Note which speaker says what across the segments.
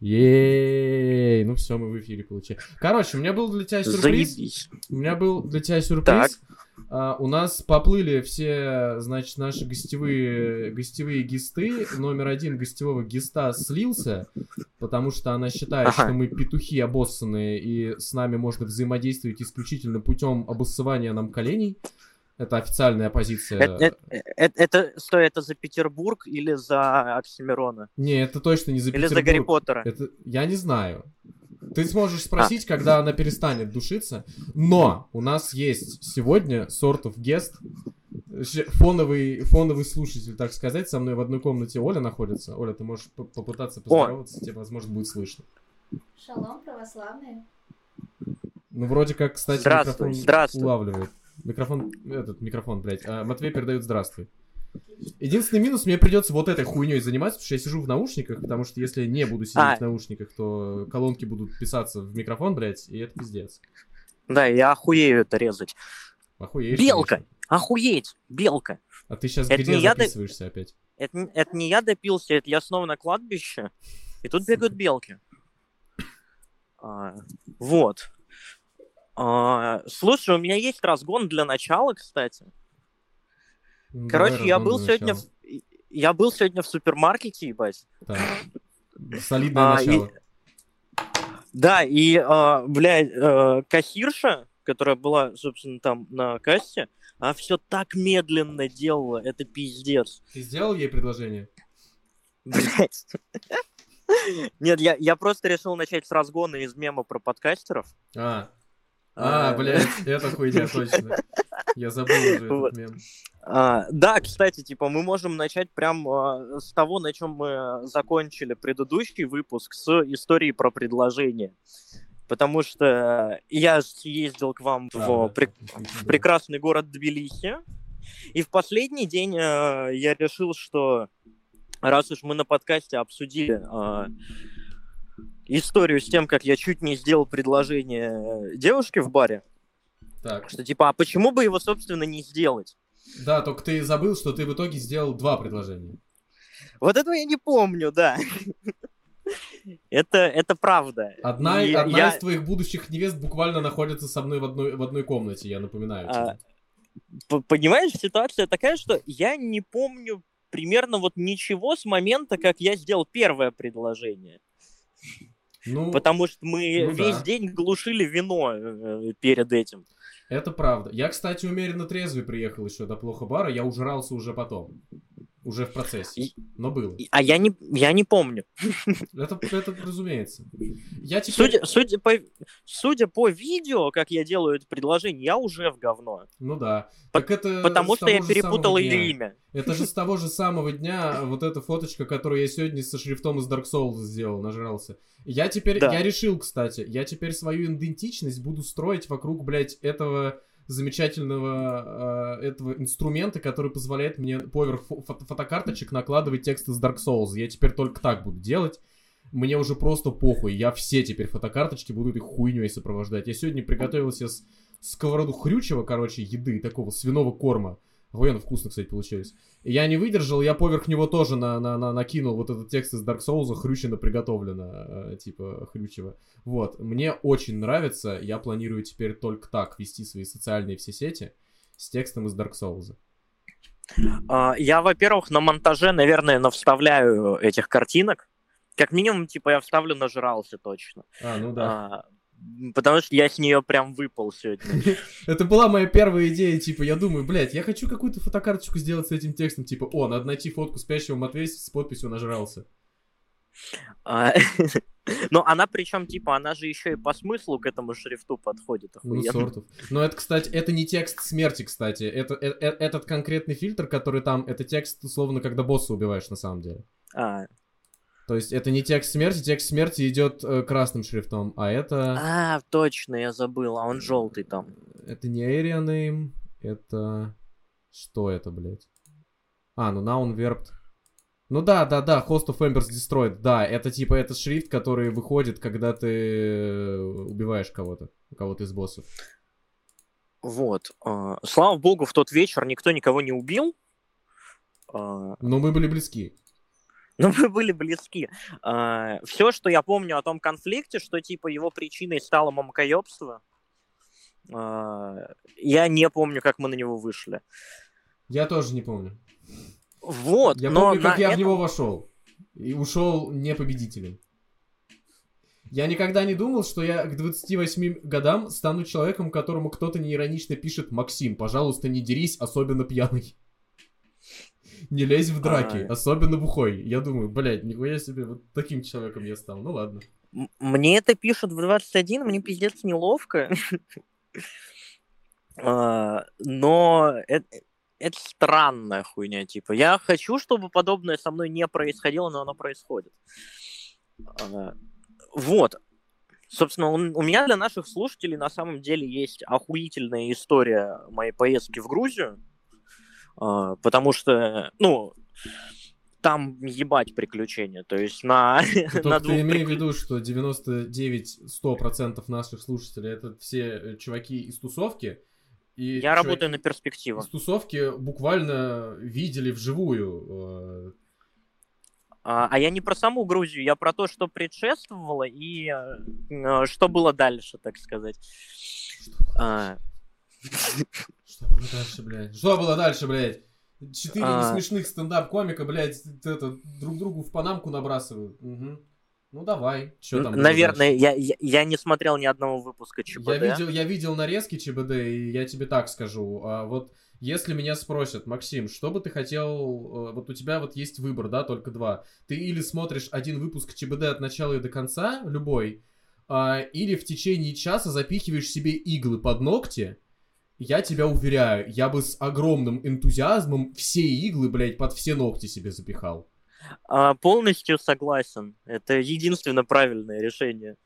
Speaker 1: Ей, ну все, мы в эфире получаем. Короче, у меня был для тебя сюрприз.
Speaker 2: Заебись.
Speaker 1: У меня был для тебя сюрприз.
Speaker 2: Так.
Speaker 1: А, у нас поплыли все, значит, наши гостевые, гостевые гисты. Номер один гостевого гиста слился, потому что она считает,
Speaker 2: Ага.
Speaker 1: что мы петухи обоссанные, и с нами можно взаимодействовать исключительно путем обоссывания нам коленей. Это официальная позиция.
Speaker 2: Это, это, это, это- стой, это за Петербург или за Оксимирона?
Speaker 1: Не, это точно не за
Speaker 2: Или за Гарри
Speaker 1: Петербург.
Speaker 2: Поттера?
Speaker 1: Это я не знаю. Ты сможешь спросить, когда она перестанет душиться. Но у нас есть сегодня guest, щ- фоновый, фоновый слушатель, так сказать. Со мной в одной комнате Оля находится. Оля, ты можешь по- попытаться поздороваться, тебе, возможно, будет слышно.
Speaker 3: Шалом, православные.
Speaker 1: Ну, вроде как, кстати,
Speaker 2: Здравствуй,
Speaker 1: микрофон
Speaker 2: здравствуй.
Speaker 1: улавливает. Микрофон, этот микрофон, блядь. А, Матвей передает здравствуй. Единственный минус, мне придется вот этой хуйней заниматься, потому что я сижу в наушниках, потому что если я не буду сидеть
Speaker 2: А.
Speaker 1: в наушниках, то колонки будут писаться в микрофон, блядь, и это пиздец.
Speaker 2: Да, я охуею это резать.
Speaker 1: Охуеешь.
Speaker 2: Белка!
Speaker 1: конечно.
Speaker 2: Охуеть! Белка!
Speaker 1: А ты сейчас
Speaker 2: Это
Speaker 1: где
Speaker 2: не я,
Speaker 1: записываешься опять?
Speaker 2: Это, это не я допился, это я снова на кладбище, и тут бегают белки. А, вот. А, слушай, у меня есть разгон для начала, кстати.
Speaker 1: Ну,
Speaker 2: Короче, я был сегодня в... Я был сегодня в супермаркете, ебать.
Speaker 1: Так. Солидное
Speaker 2: А, и-
Speaker 1: начало.
Speaker 2: Да, и, а, блядь, э, кассирша, которая была, собственно, там на кассе, она все так медленно делала, это пиздец.
Speaker 1: Ты сделал ей предложение?
Speaker 2: Блядь. Нет, я, я просто решил начать с разгона из мема про подкастеров.
Speaker 1: А. А,
Speaker 2: А,
Speaker 1: блядь, это хуйня точно. Я забыл уже
Speaker 2: Вот.
Speaker 1: этот мем.
Speaker 2: А, да, кстати, типа, мы можем начать прям а, с того, на чем мы закончили предыдущий выпуск, с истории про предложение. Потому что я съездил к вам в,
Speaker 1: Правда.
Speaker 2: прек- в прекрасный город Тбилиси, и в последний день а, я решил, что раз уж мы на подкасте обсудили а, историю с тем, как я чуть не сделал предложение э, девушке в баре,
Speaker 1: Так.
Speaker 2: что типа, а почему бы его, собственно, не сделать?
Speaker 1: Да, только ты забыл, что ты в итоге сделал два предложения.
Speaker 2: Вот этого я не помню, да. Это, это правда.
Speaker 1: Одна,
Speaker 2: И
Speaker 1: одна
Speaker 2: я-
Speaker 1: из твоих будущих невест буквально находится со мной в одной, в одной комнате, я напоминаю тебе.
Speaker 2: А, Понимаешь, ситуация такая, что я не помню примерно вот ничего с момента, как я сделал первое предложение.
Speaker 1: Ну,
Speaker 2: Потому что мы
Speaker 1: ну
Speaker 2: весь
Speaker 1: да.
Speaker 2: день глушили вино э, перед этим.
Speaker 1: это правда. Я, кстати, умеренно трезвый приехал еще до плохо бара, я ужрался уже потом. Уже в процессе. Но было.
Speaker 2: А я не, я не помню.
Speaker 1: Это, это разумеется. Я теперь...
Speaker 2: Судя, судя, по, судя по видео, как я делаю это предложение, я уже в говно.
Speaker 1: Ну да.
Speaker 2: По-
Speaker 1: Так это
Speaker 2: Потому что я перепутал ее имя.
Speaker 1: Это же с того же самого дня вот эта фоточка, которую я сегодня со шрифтом из Dark Souls сделал, нажрался. Я теперь,
Speaker 2: Да.
Speaker 1: я решил, кстати, я теперь свою идентичность буду строить вокруг, блядь, этого замечательного э, этого инструмента, который позволяет мне поверх фо- фото- фотокарточек накладывать текст из Dark Souls. Я теперь только так буду делать. Мне уже просто похуй. Я все теперь фотокарточки буду этой хуйней сопровождать. Я сегодня приготовил себе с- сковороду хрючего, короче, еды, такого свиного корма. Охуенно вкусно, кстати, получилось. И я не выдержал, я поверх него тоже на, на, на- накинул вот этот текст из Dark Souls, хрючено приготовлено, э, типа хрючево. Вот, мне очень нравится, я планирую теперь только так вести свои социальные все сети с текстом из Dark Souls.
Speaker 2: А, Я, во-первых, на монтаже, наверное, навставляю этих картинок. Как минимум, типа, я вставлю нажрался точно.
Speaker 1: А, ну да.
Speaker 2: А, потому что я с нее прям выпал сегодня.
Speaker 1: Это была моя первая идея, типа, я думаю, блядь, я хочу какую-то фотокарточку сделать с этим текстом, типа, о, надо найти фотку спящего Матвея с подписью «Нажрался».
Speaker 2: А, Но она причем, типа, она же еще и по смыслу к этому шрифту подходит.
Speaker 1: Ну, сортов. Но это, кстати, это не текст смерти, кстати. Это, э- э- этот конкретный фильтр, который там, это текст, условно, когда босса убиваешь, на самом деле.
Speaker 2: А,
Speaker 1: То есть это не текст смерти, текст смерти идет э, красным шрифтом, а это...
Speaker 2: а, точно, я забыл, а он желтый там.
Speaker 1: Это не area name, это... Что это, блядь? А, ну noun verb. Ну да, да, да, Host of Embers Destroyed, да, это типа этот шрифт, который выходит, когда ты э, убиваешь кого-то, кого-то из боссов.
Speaker 2: Вот. а, Слава богу, в тот вечер никто никого не убил. А,
Speaker 1: Но мы были близки.
Speaker 2: Ну, мы были близки. А, все, что я помню о том конфликте, что, типа, его причиной стало мамкоебство, а, я не помню, как мы на него вышли.
Speaker 1: Я тоже не помню.
Speaker 2: Вот,
Speaker 1: Я
Speaker 2: но
Speaker 1: помню, как я в
Speaker 2: этом-
Speaker 1: него вошел. И ушел не победителем. Я никогда не думал, что я к 28 годам стану человеком, которому кто-то неиронично пишет «Максим, пожалуйста, не дерись, особенно пьяный». Не лезь в драки,
Speaker 2: А.
Speaker 1: особенно бухой. Я думаю, блядь, нихуя себе, вот таким человеком я стал. Ну ладно.
Speaker 2: Мне это пишут в 21, мне пиздец неловко. А, Но это, это странная хуйня, типа. Я хочу, чтобы подобное со мной не происходило, но оно происходит. А, Вот. Собственно, у меня для наших слушателей на самом деле есть охуительная история моей поездки в Грузию. А, Потому что, ну, там ебать приключения. То есть на,
Speaker 1: Ну,
Speaker 2: на двух
Speaker 1: ты имей в виду, что 99-100% наших слушателей это все э, чуваки из тусовки. И
Speaker 2: Я работаю на перспективу.
Speaker 1: Из тусовки буквально видели вживую. э,
Speaker 2: А, а я не про саму Грузию, я про то, что предшествовало и э, что было дальше, так сказать.
Speaker 1: Что было дальше, блядь? Что было дальше, блядь? Четыре
Speaker 2: А.
Speaker 1: несмешных стендап-комика, блядь, это, друг другу в панамку набрасывают. Мгм. Ну давай, что там?
Speaker 2: наверное, я, я, я не смотрел ни одного выпуска ЧБД.
Speaker 1: Я видел, я видел нарезки ЧБД, и я тебе так скажу. А вот если меня спросят, Максим, что бы ты хотел... э, Вот у тебя вот есть выбор, да, только два. Ты или смотришь один выпуск ЧБД от начала и до конца, любой, а, или в течение часа запихиваешь себе иглы под ногти, я тебя уверяю, я бы с огромным энтузиазмом все иглы, блядь, под все ногти себе запихал.
Speaker 2: А, полностью согласен. Это единственно правильное решение.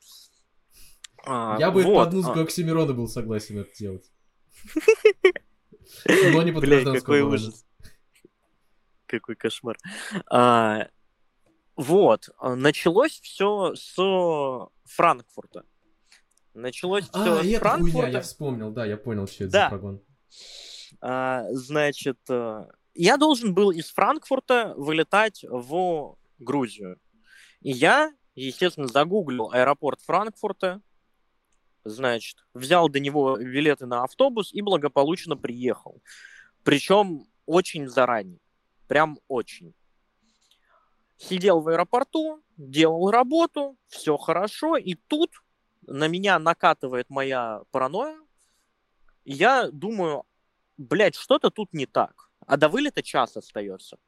Speaker 2: А,
Speaker 1: я бы
Speaker 2: вот,
Speaker 1: под музыку
Speaker 2: а,
Speaker 1: Оксимирона был согласен это делать. Но не под
Speaker 2: Блядь, какой ужас. Какой кошмар. А, вот. а, Началось все с Франкфурта. Началось все
Speaker 1: А,
Speaker 2: с
Speaker 1: и это
Speaker 2: Франкфурта.
Speaker 1: хуйня, я вспомнил, да, я понял, что это
Speaker 2: Да.
Speaker 1: за прогон.
Speaker 2: А, значит, э, я должен был из Франкфурта вылетать в Грузию. И я, естественно, загуглил аэропорт Франкфурта, значит, взял до него билеты на автобус и благополучно приехал. Причем очень заранее. Прям очень. Сидел в аэропорту, делал работу, все хорошо, и тут на меня накатывает моя паранойя. Я думаю, блядь, что-то тут не так. А до вылета час остается.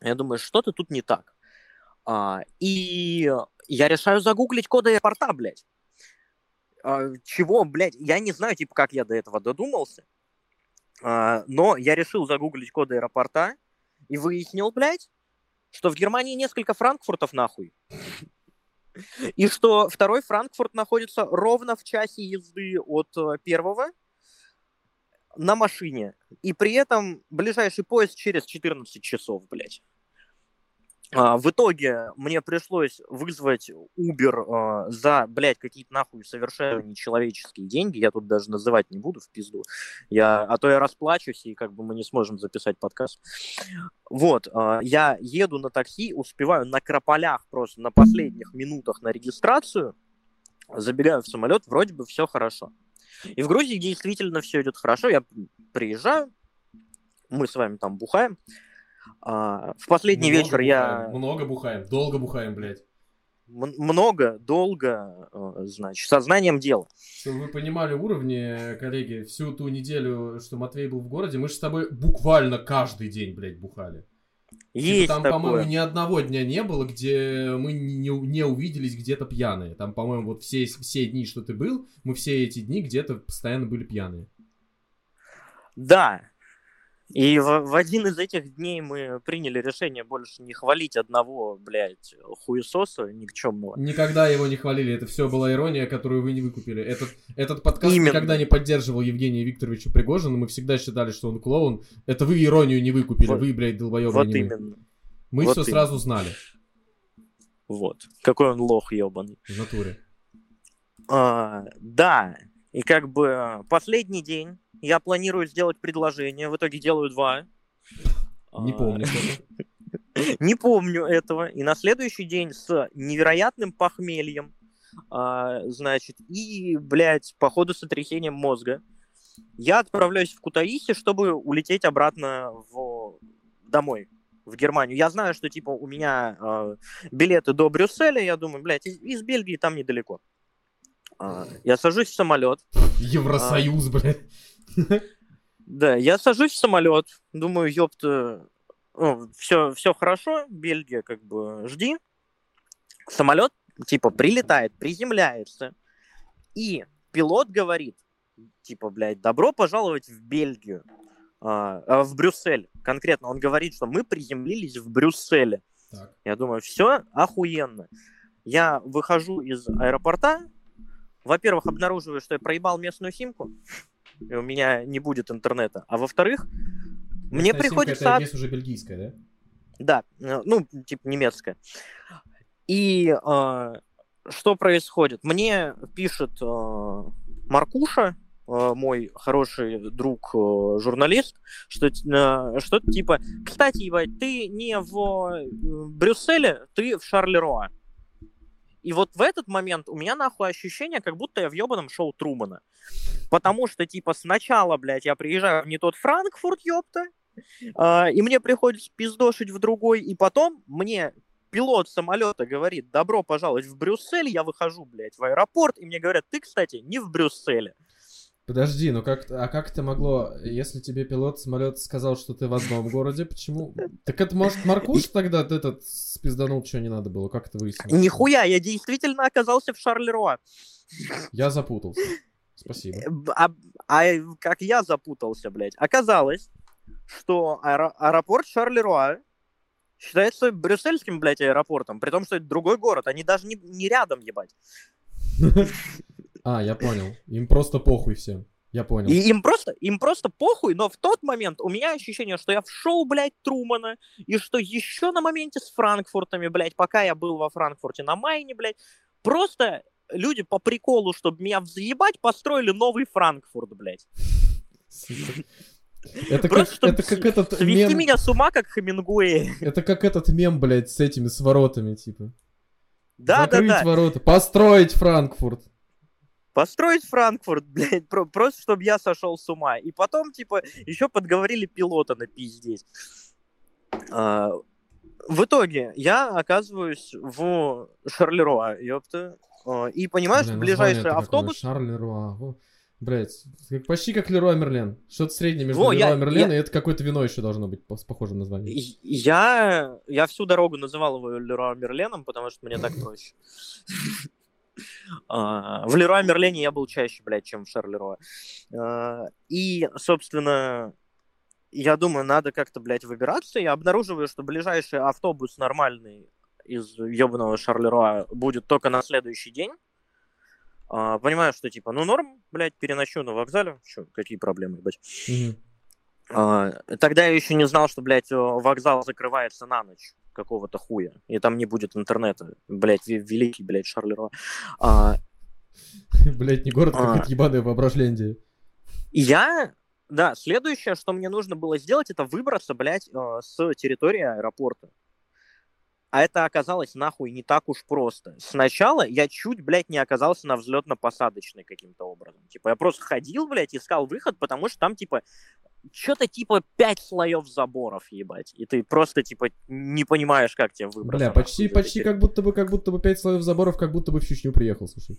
Speaker 2: Я думаю, что-то тут не так. А, и я решаю загуглить коды аэропорта, блядь. А, чего, блядь, я не знаю, типа, как я до этого додумался. А, но я решил загуглить коды аэропорта и выяснил, блядь, что в Германии несколько Франкфуртов нахуй. И что второй Франкфурт находится ровно в часе езды от э, первого на машине. И при этом ближайший поезд через 14 часов, блядь. А, в итоге мне пришлось вызвать Uber э, за, блядь, какие-то нахуй совершенно нечеловеческие деньги. Я тут даже называть не буду в пизду. Я, а то я расплачусь, и как бы мы не сможем записать подкаст. Вот, э, я еду на такси, успеваю на крополях просто на последних минутах на регистрацию, забегаю в самолет, вроде бы все хорошо. И в Грузии действительно все идет хорошо. Я приезжаю, мы с вами там бухаем. А, в последний
Speaker 1: Много
Speaker 2: вечер я
Speaker 1: бухаем, Много бухаем, долго бухаем, блядь.
Speaker 2: м- много, долго, э, значит, сознанием дела.
Speaker 1: Чтобы вы понимали уровни, коллеги, всю ту неделю, что Матвей был в городе, мы же с тобой буквально каждый день, блядь, бухали. Типа
Speaker 2: Есть
Speaker 1: там,
Speaker 2: такое.
Speaker 1: по-моему, ни одного дня не было, где мы не, не- не увиделись где-то пьяные. Там, по-моему, вот все, все дни, что ты был, мы все эти дни где-то постоянно были пьяные.
Speaker 2: Да. И в, в один из этих дней мы приняли решение больше не хвалить одного, блядь, хуесоса никчемного.
Speaker 1: Никогда его не хвалили, это все была ирония, которую вы не выкупили. Этот, этот подкаст
Speaker 2: Именно.
Speaker 1: никогда не поддерживал Евгения Викторовича Пригожина, мы всегда считали, что он клоун. Это вы иронию не выкупили,
Speaker 2: Вот-
Speaker 1: вы, блядь, долбоебы,
Speaker 2: вот именно.
Speaker 1: Мы
Speaker 2: вот
Speaker 1: все
Speaker 2: именно.
Speaker 1: сразу знали
Speaker 2: Вот. Какой он лох ебаный.
Speaker 1: в натуре.
Speaker 2: А, да. И как бы э, последний день я планирую сделать предложение, в итоге делаю два.
Speaker 1: Не
Speaker 2: А,
Speaker 1: помню.
Speaker 2: Не помню этого. И на следующий день с невероятным похмельем, а, значит, и, блядь, походу сотрясением мозга, я отправляюсь в Кутаиси, чтобы улететь обратно в... домой, в Германию. Я знаю, что, типа, у меня э, билеты до Брюсселя, я думаю, блядь, из, из Бельгии там недалеко. А, я сажусь в самолет.
Speaker 1: Евросоюз, блядь.
Speaker 2: Да, я сажусь в самолет, думаю, ёпта, ну, все, все хорошо, Бельгия, как бы, жди. Самолет, типа, прилетает, приземляется, и пилот говорит, типа, блядь, добро пожаловать в Бельгию, а, а, в Брюссель. Конкретно он говорит, что мы приземлились в Брюсселе.
Speaker 1: Так.
Speaker 2: Я думаю, все охуенно. Я выхожу из аэропорта, во-первых, обнаруживаю, что я проебал местную симку, и у меня не будет интернета. А во-вторых, мне
Speaker 1: Местная
Speaker 2: приходится...
Speaker 1: симка, Это здесь уже бельгийская, да?
Speaker 2: Да, э, ну, типа немецкая. И э, что происходит? Мне пишет э, Маркуша, э, мой хороший друг, э, журналист, что, э, что типа, кстати, ебать, ты не в э, Брюсселе, ты в Шарлеруа. И вот в этот момент у меня нахуй ощущение, как будто я в ебаном шоу Трумана. Потому что, типа, сначала, блядь, я приезжаю в не тот Франкфурт, ёпта, а, и мне приходится пиздошить в другой, и потом мне пилот самолета говорит, добро пожаловать в Брюссель, я выхожу, блядь, в аэропорт, и мне говорят, ты, кстати, не в Брюсселе.
Speaker 1: Подожди, ну как, а как это могло, если тебе пилот самолета сказал, что ты в одном городе, почему? Так это, может, Маркуш тогда этот спизданул, что не надо было, как это выяснилось?
Speaker 2: Нихуя, я действительно оказался в Шарлеруа.
Speaker 1: Я запутался. Спасибо.
Speaker 2: А, а как я запутался, блядь? Оказалось, что аэро- аэропорт Шарлеруа считается брюссельским, блядь, аэропортом, при том, что это другой город, они даже не, не рядом, ебать.
Speaker 1: А, я понял. Им просто похуй всем. Я понял.
Speaker 2: И им просто, им просто похуй, но в тот момент у меня ощущение, что я в шоу, блядь, Трумана, и что еще на моменте с Франкфуртами, блядь, пока я был во Франкфурте на Майне, блядь, просто люди по приколу, чтобы меня взъебать, построили новый Франкфурт, блядь.
Speaker 1: Это
Speaker 2: Просто,
Speaker 1: как, это как этот
Speaker 2: свести
Speaker 1: мем...
Speaker 2: меня с ума, как Хемингуэй.
Speaker 1: Это как этот мем, блядь, с этими, с воротами, типа.
Speaker 2: Да,
Speaker 1: Закрыть
Speaker 2: да, да.
Speaker 1: ворота, построить Франкфурт.
Speaker 2: Построить Франкфурт, блядь, про- просто чтобы я сошел с ума. И потом, типа, еще подговорили пилота на пиздеть. А, в итоге я оказываюсь в Шарлеруа, ёпта. А, И понимаешь,
Speaker 1: Бля,
Speaker 2: ближайший
Speaker 1: название-то
Speaker 2: автобус...
Speaker 1: Шарлеруа. Как- почти как Леруа Мерлен. Что-то среднее между
Speaker 2: Во, я-
Speaker 1: Леруа Мерлен
Speaker 2: я-
Speaker 1: и это какое-то вино еще должно быть с похожим названием.
Speaker 2: Я, я всю дорогу называл его Леруа Мерленом, потому что мне так проще. А, В Леруа Мерлене я был чаще, блядь, чем в Шарлеруа. А, И, собственно, я думаю, надо как-то, блядь, выбираться. Я обнаруживаю, что ближайший автобус нормальный из ебаного Шарлеруа будет только на следующий день. А, Понимаю, что типа, ну норм, блядь, переночу на вокзале. Чё, какие проблемы, блядь.
Speaker 1: Мгм.
Speaker 2: А, Тогда я еще не знал, что, блядь, вокзал закрывается на ночь какого-то хуя, и там не будет интернета. Блядь, ве- великий, блядь, Шарлеруа. А,
Speaker 1: Блядь, не город,
Speaker 2: А.
Speaker 1: какая-то ебаная воображление.
Speaker 2: И я, да, следующее, что мне нужно было сделать, это выбраться, блядь, э, с территории аэропорта. А это оказалось нахуй не так уж просто. Сначала я чуть, блядь, не оказался на взлетно-посадочной каким-то образом. Типа я просто ходил, блядь, искал выход, потому что там, типа, что-то типа пять слоев заборов, ебать. И ты просто, типа, не понимаешь, как тебе выбраться.
Speaker 1: Бля, почти, почти как будто бы, как будто бы пять слоев заборов, как будто бы в Чечню приехал, слушай.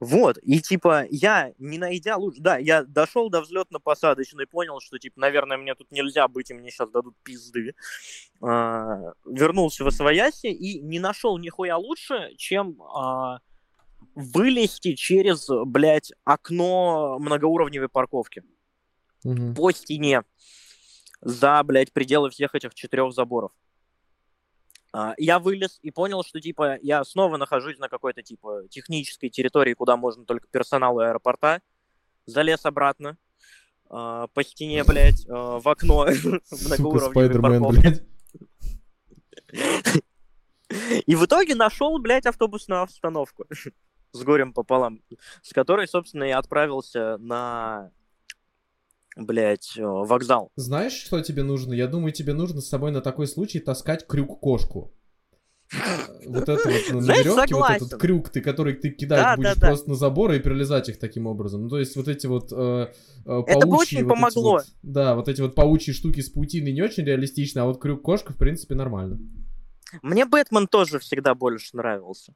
Speaker 2: Вот, и типа я, не найдя лучше, да, я дошел до взлетно-посадочной, понял, что типа, наверное, мне тут нельзя быть, и мне сейчас дадут пизды. А, вернулся в Освояси и не нашел нихуя лучше, чем а, вылезти через, блядь, окно многоуровневой парковки
Speaker 1: Мгм.
Speaker 2: по стене за, блядь, пределы всех этих четырех заборов. А, Я вылез и понял, что, типа, я снова нахожусь на какой-то, типа, технической территории, куда можно только персоналу аэропорта. Залез обратно а, по стене, блядь, а, в окно многоуровневой парковки. И в итоге нашел, блядь, автобусную остановку с горем пополам, с которой, собственно, я отправился на блядь, э, вокзал.
Speaker 1: Знаешь, что тебе нужно? Я думаю, тебе нужно с собой на такой случай таскать крюк-кошку. Вот это вот на веревке, вот этот крюк, ты, который ты кидать
Speaker 2: Да,
Speaker 1: будешь просто на заборы и перелезать их таким образом. Ну, то есть вот эти вот э, э,
Speaker 2: Это бы
Speaker 1: паучьи
Speaker 2: очень помогло.
Speaker 1: да, вот эти вот паучьи штуки с паутиной не очень реалистично, а вот крюк-кошка, в принципе, нормально.
Speaker 2: Мне Бэтмен тоже всегда больше нравился.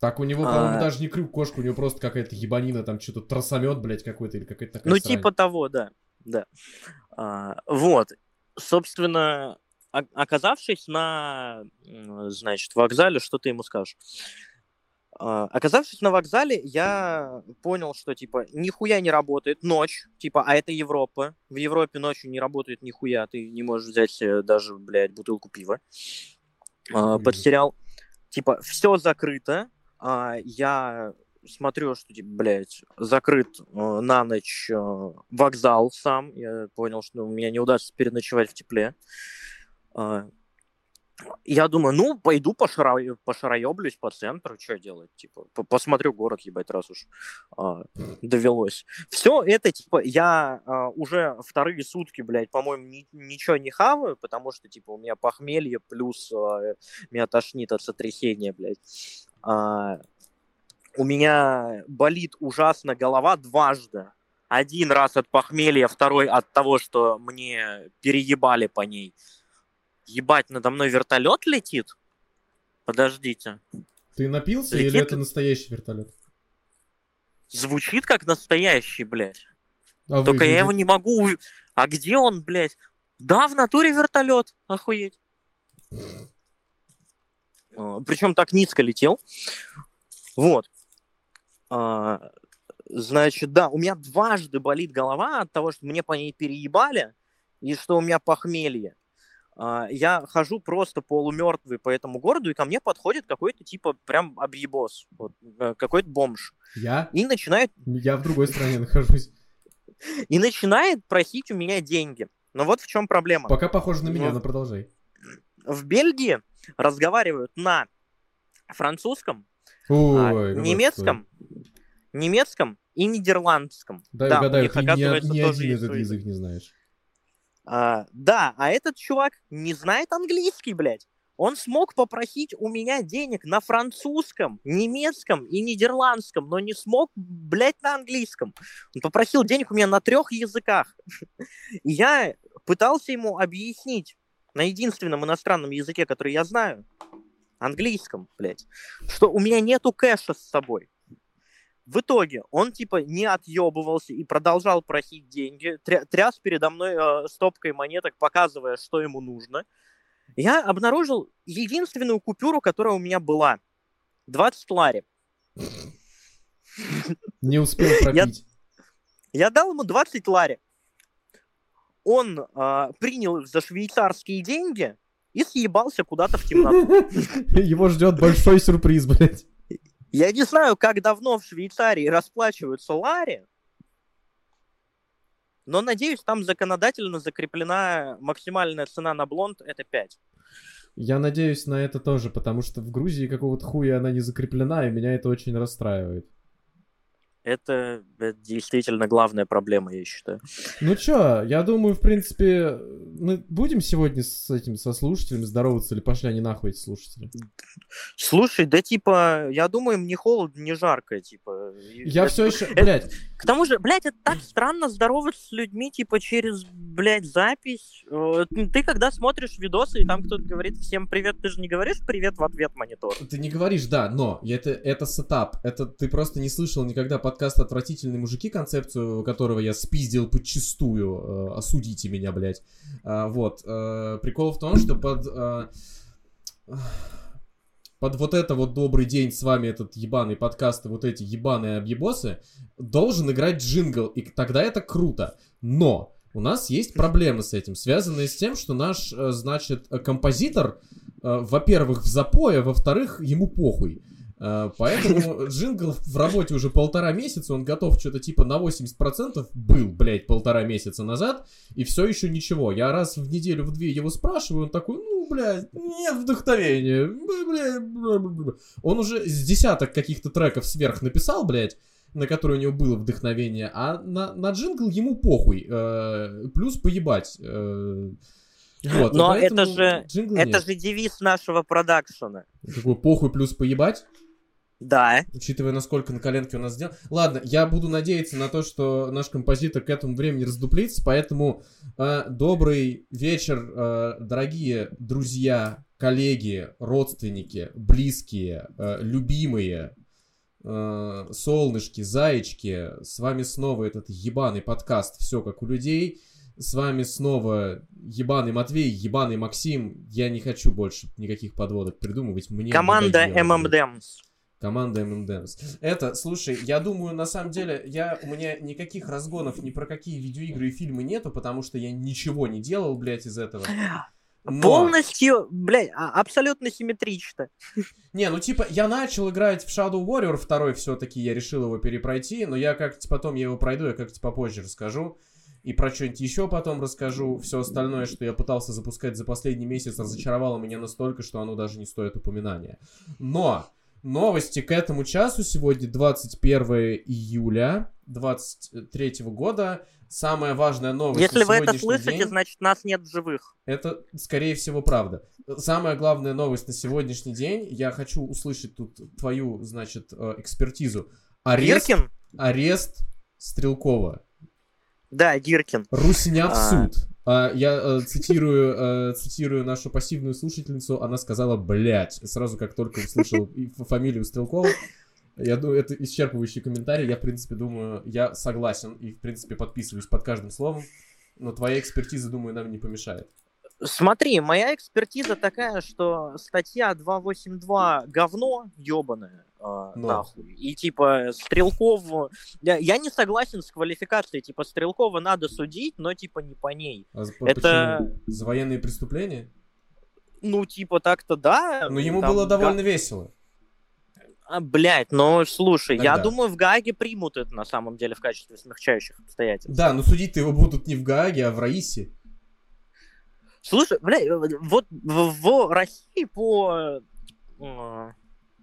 Speaker 1: Так, у него,
Speaker 2: А.
Speaker 1: по-моему, даже не крюк-кошка, у него просто какая-то ебанина, там что-то тросомет, блядь, какой-то, или какая-то такая
Speaker 2: Ну,
Speaker 1: срань.
Speaker 2: типа того, да. Да. А, вот. Собственно, оказавшись на, значит, вокзале, что ты ему скажешь? А, оказавшись на вокзале, я понял, что, типа, нихуя не работает ночь, типа, а это Европа. В Европе ночью не работает нихуя, ты не можешь взять даже, блядь, бутылку пива а, сериал. Типа, все закрыто, а, я смотрю, что, типа, блядь, закрыт э, на ночь э, вокзал сам. Я понял, что у меня не удастся переночевать в тепле. А, я думаю, ну, пойду пошара- пошароеблюсь по центру, что делать, типа, по- посмотрю город, ебать, раз уж а, довелось. Все это, типа, я а, уже вторые сутки, блядь, по-моему, ни- ничего не хаваю, потому что, типа, у меня похмелье плюс а, меня тошнит от сотрясения, блядь. А, у меня болит ужасно голова дважды. Один раз от похмелья, второй от того, что мне переебали по ней. Ебать, надо мной вертолет летит? Подождите.
Speaker 1: Ты напился
Speaker 2: Летит-
Speaker 1: или это настоящий вертолет?
Speaker 2: Звучит как настоящий, блядь.
Speaker 1: А
Speaker 2: Только я
Speaker 1: выглядит?
Speaker 2: его не могу... А где он, блядь? Да, в натуре вертолет. Охуеть. Причем так низко летел. Вот. А, Значит, да, у меня дважды болит голова от того, что мне по ней переебали, и что у меня похмелье. А, Я хожу просто полумертвый по этому городу, и ко мне подходит какой-то типа прям объебос, вот, э, какой-то бомж.
Speaker 1: Я?
Speaker 2: И начинает
Speaker 1: Я в другой стране нахожусь.
Speaker 2: и начинает просить у меня деньги. Но вот в чем проблема.
Speaker 1: Пока похоже на меня, но продолжай.
Speaker 2: В Бельгии разговаривают на французском, а,
Speaker 1: Ой,
Speaker 2: немецком, немецком и нидерландском. Да, у
Speaker 1: угадаю,
Speaker 2: них,
Speaker 1: ты ни,
Speaker 2: оказывается,
Speaker 1: ни
Speaker 2: тоже
Speaker 1: один этот
Speaker 2: свой
Speaker 1: язык не знаешь.
Speaker 2: А, да, а этот чувак не знает английский, блядь. Он смог попросить у меня денег на французском, немецком и нидерландском, но не смог, блядь, на английском. Он попросил денег у меня на трех языках. Я пытался ему объяснить на единственном иностранном языке, который я знаю, английском, блядь, что у меня нету кэша с собой. В итоге он типа не отъебывался и продолжал просить деньги, тря- тряс передо мной э, стопкой монеток, показывая, что ему нужно. Я обнаружил единственную купюру, которая у меня была. 20 лари.
Speaker 1: Не успел пропить.
Speaker 2: Я дал ему 20 лари. Он э, принял их за швейцарские деньги и съебался куда-то в темноту.
Speaker 1: Его ждет большой сюрприз, блядь.
Speaker 2: Я не знаю, как давно в Швейцарии расплачиваются лари, но, надеюсь, там законодательно закреплена максимальная цена на блонд — это 5.
Speaker 1: Я надеюсь на это тоже, потому что в Грузии какого-то хуя она не закреплена, и меня это очень расстраивает.
Speaker 2: Это, это действительно главная проблема, я считаю.
Speaker 1: Ну чё, я думаю, в принципе, мы будем сегодня с этим, со слушателями здороваться, или пошли они нахуй, эти слушатели?
Speaker 2: Слушай, да типа, я думаю, им не холодно, не жарко, типа.
Speaker 1: Я
Speaker 2: это-
Speaker 1: все еще, блядь,
Speaker 2: К тому же, блядь, это так странно здороваться с людьми, типа, через, блядь, запись. Э, Ты когда смотришь видосы, и там кто-то говорит всем привет, ты же не говоришь привет в ответ монитор.
Speaker 1: ты не говоришь, да, но это, это сетап, это ты просто не слышал никогда подкаст «Отвратительные мужики», концепцию которого я спиздил подчистую, э, осудите меня, блядь. А, вот, э, прикол в том, что под... под вот это вот добрый день с вами этот ебаный подкаст и вот эти ебаные объебосы должен играть джингл, и тогда это круто. Но у нас есть проблемы с этим, связанные с тем, что наш, э, значит, э, композитор, э, во-первых, в запое, во-вторых, ему похуй. Поэтому джингл в работе уже полтора месяца, он готов что-то типа на 80% был, блядь, полтора месяца назад, и все еще ничего. Я раз в неделю, в две его спрашиваю, он такой, ну, блядь, нет вдохновения. бля, бля, бля, бля, бля». Он уже с десяток каких-то треков сверх написал, блядь, на который у него было вдохновение, а на, на джингл ему похуй. Э, плюс поебать. Э, вот,
Speaker 2: Но это же, это
Speaker 1: нет.
Speaker 2: же девиз нашего продакшена.
Speaker 1: Какой похуй плюс поебать?
Speaker 2: Да.
Speaker 1: Учитывая, насколько на коленке у нас сделал. Ладно, я буду надеяться на то, что наш композитор к этому времени раздуплится, поэтому э, добрый вечер, э, дорогие друзья, коллеги, родственники, близкие, э, любимые, солнышки, заячки. С вами снова этот ебаный подкаст «Все как у людей». С вами снова ебаный Матвей, ебаный Максим. Я не хочу больше никаких подводок придумывать. Мне
Speaker 2: Команда. ММДМС.
Speaker 1: Команда M&M's. Это, слушай, я думаю, на самом деле, я, у меня никаких разгонов ни про какие видеоигры и фильмы нету, потому что я ничего не делал, блядь, из этого. Но-
Speaker 2: Полностью, блядь, а- абсолютно симметрично.
Speaker 1: Не, ну типа, я начал играть в Shadow Warrior 2 все-таки, я решил его перепройти, но я как-то потом я его пройду, я как-то попозже расскажу. И про что-нибудь еще потом расскажу. Все остальное, что я пытался запускать за последний месяц, разочаровало меня настолько, что оно даже не стоит упоминания. Но новости к этому часу сегодня 21 июля 23 года. Самая важная новость
Speaker 2: Если вы это слышите,
Speaker 1: день-
Speaker 2: значит нас нет в живых.
Speaker 1: это, скорее всего, правда. Самая главная новость на сегодняшний день. Я хочу услышать тут твою, значит, э, экспертизу. Арест,
Speaker 2: Гиркин?
Speaker 1: арест Стрелкова.
Speaker 2: Да, Гиркин.
Speaker 1: Русня в
Speaker 2: А.
Speaker 1: суд. А, я э, цитирую, э, цитирую нашу пассивную слушательницу. Она сказала «блять». Сразу как только услышал фамилию Стрелкова. Я думаю, это исчерпывающий комментарий. Я, в принципе, думаю, я согласен и, в принципе, подписываюсь под каждым словом. Но твоя экспертиза, думаю, нам не помешает.
Speaker 2: Смотри, моя экспертиза такая, что статья 282 говно ебаное,
Speaker 1: Но.
Speaker 2: нахуй. И типа Стрелков... Я, я не согласен с квалификацией, типа Стрелкова надо судить, но типа не по ней.
Speaker 1: А
Speaker 2: Это-
Speaker 1: почему? За военные преступления?
Speaker 2: Ну, типа так-то да.
Speaker 1: Но ему
Speaker 2: там
Speaker 1: было довольно весело.
Speaker 2: А, блядь, но слушай, я
Speaker 1: Тогда.
Speaker 2: думаю, в Гааге примут это на самом деле в качестве смягчающих обстоятельств.
Speaker 1: Да, но судить-то его будут не в Гааге, а в Раисе.
Speaker 2: Слушай, блядь, вот в, в России по... э,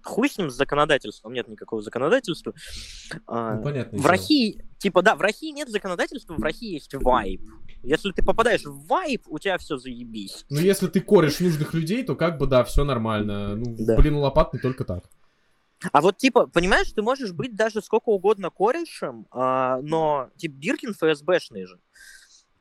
Speaker 2: Хуй с ним с законодательством, нет никакого законодательства. А,
Speaker 1: Ну, понятно.
Speaker 2: В России, типа, да, в России нет законодательства, в России есть вайб. Если ты попадаешь в вайб, у тебя все заебись.
Speaker 1: Ну, если ты кореш нужных людей, то как бы, да, все нормально. Ну,
Speaker 2: Да.
Speaker 1: блин, лопатный только так.
Speaker 2: А вот, типа, понимаешь, ты можешь быть даже сколько угодно корешем, а, но, типа, Биркин ФСБшный же.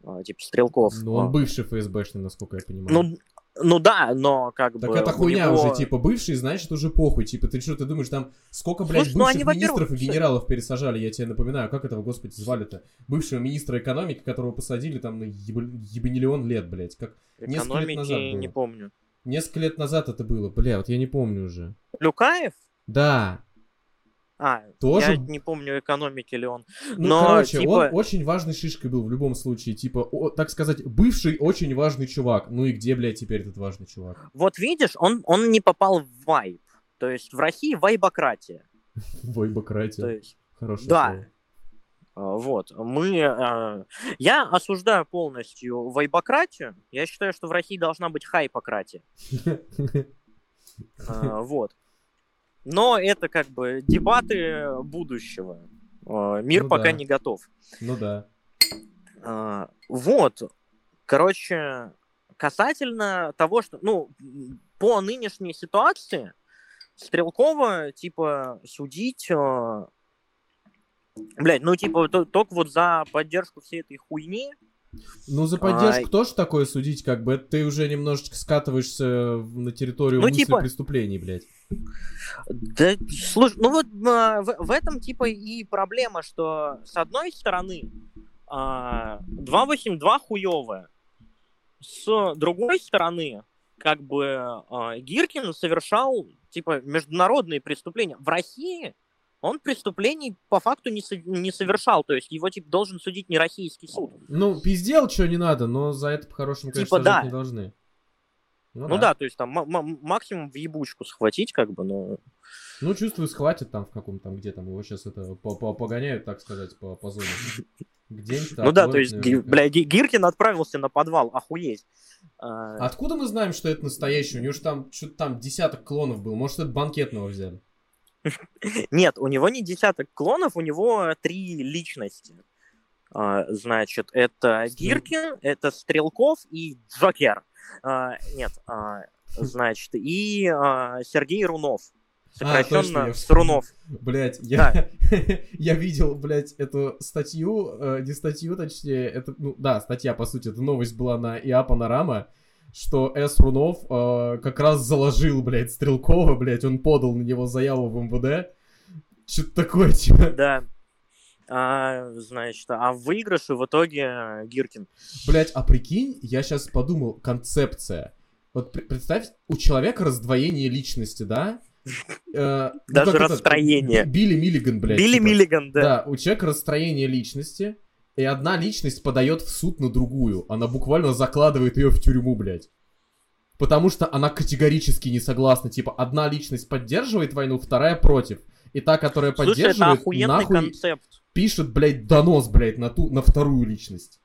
Speaker 2: А, типа, Стрелков.
Speaker 1: Ну, он
Speaker 2: А,
Speaker 1: бывший ФСБшный, насколько я понимаю.
Speaker 2: ну, ну да, но как
Speaker 1: так
Speaker 2: бы...
Speaker 1: это
Speaker 2: у
Speaker 1: хуйня
Speaker 2: него-
Speaker 1: уже, типа, бывший, значит, уже похуй. Типа, ты что, ты думаешь, там сколько, блядь,
Speaker 2: Слушай, ну
Speaker 1: бывших
Speaker 2: во-первых,
Speaker 1: министров и генералов пересажали, я тебе напоминаю. Как этого, господи, звали-то? Бывшего министра экономики, которого посадили там на еб- ебаниллион лет, блядь. Как... несколько лет
Speaker 2: Экономики
Speaker 1: назад было.
Speaker 2: не помню.
Speaker 1: Несколько лет назад это было. Бля, вот я не помню уже.
Speaker 2: Люкаев?
Speaker 1: Да,
Speaker 2: А,
Speaker 1: Тоже?
Speaker 2: я не помню, экономики ли он.
Speaker 1: Ну,
Speaker 2: Но,
Speaker 1: короче,
Speaker 2: типа-
Speaker 1: он очень важной шишкой был в любом случае. Типа, о- так сказать, бывший очень важный чувак. Ну и где, блядь, теперь этот важный чувак?
Speaker 2: Вот видишь, он, он не попал в вайб. То есть в России вайбократия. То
Speaker 1: Войбократия.
Speaker 2: есть,
Speaker 1: Хорошее
Speaker 2: да.
Speaker 1: слово.
Speaker 2: а, вот, мы... а, Я осуждаю полностью вайбократию. Я считаю, что в России должна быть хайпократия. А, Вот. Но это как бы дебаты будущего. А, Мир
Speaker 1: Ну
Speaker 2: пока
Speaker 1: да.
Speaker 2: не готов.
Speaker 1: Ну да.
Speaker 2: А, Вот. Короче, касательно того, что, ну, по нынешней ситуации Стрелкова, типа, судить, э, блядь, ну, типа, то- только вот за поддержку всей этой хуйни,
Speaker 1: Ну за поддержку
Speaker 2: Ай.
Speaker 1: тоже такое судить, как бы ты уже немножечко скатываешься на территорию
Speaker 2: Ну,
Speaker 1: мысли
Speaker 2: типа-
Speaker 1: преступлений, блядь.
Speaker 2: Да, слушай, ну вот а, в, в этом типа и проблема, что с одной стороны а, 282 хуевая, с другой стороны как бы а, Гиркин совершал типа международные преступления. В России он преступлений по факту не, со- не совершал, то есть его типа должен судить не российский суд.
Speaker 1: Ну, пиздел, что не надо, но за это по-хорошему, конечно,
Speaker 2: Типа, да.
Speaker 1: не должны.
Speaker 2: Ну, да. то есть там ма- ма- максимум в ебучку схватить, как бы, но...
Speaker 1: Ну, чувствую, схватит там в каком там, где там его сейчас это по- по- погоняют, так сказать, по, по зоне. Где-нибудь
Speaker 2: Ну да, то есть, бля, Ги- Гиркин отправился на подвал, охуеть. А,
Speaker 1: Откуда мы знаем, что это настоящий? У него же там что-то там десяток клонов было. Может, это банкетного взяли?
Speaker 2: Нет, у него не десяток клонов, у него три личности. А, значит, это Гиркин, это Стрелков и Джокер. А, нет, а, значит, и Сергей Рунов. Сокращенно
Speaker 1: А, точно, я
Speaker 2: с
Speaker 1: вспомнил.
Speaker 2: Рунов.
Speaker 1: Блять, я, я видел, блядь, эту статью, э, не статью, точнее, это, ну, да, статья, по сути, это новость была на ИА Панорама, что С. Рунов э, как раз заложил, блядь, Стрелкова, блядь, он подал на него заяву в МВД. Что-то такое, типа.
Speaker 2: Да. А, значит, а в выигрыше в итоге э, Гиркин.
Speaker 1: Блять, а прикинь, я сейчас подумал, концепция. Вот пр- представь, у человека раздвоение личности, да? Э, ну,
Speaker 2: Даже расстроение.
Speaker 1: Билли Миллиган, блядь.
Speaker 2: Билли
Speaker 1: типа.
Speaker 2: Миллиган, да.
Speaker 1: Да, у человека расстроение личности, и одна личность подает в суд на другую. Она буквально закладывает ее в тюрьму, блядь. Потому что она категорически не согласна. Типа, одна личность поддерживает войну, вторая против. И та, которая
Speaker 2: Слушай, это
Speaker 1: поддерживает,
Speaker 2: охуенный
Speaker 1: нахуй
Speaker 2: концепт.
Speaker 1: пишет, блядь, донос, блядь, на, ту, на вторую личность.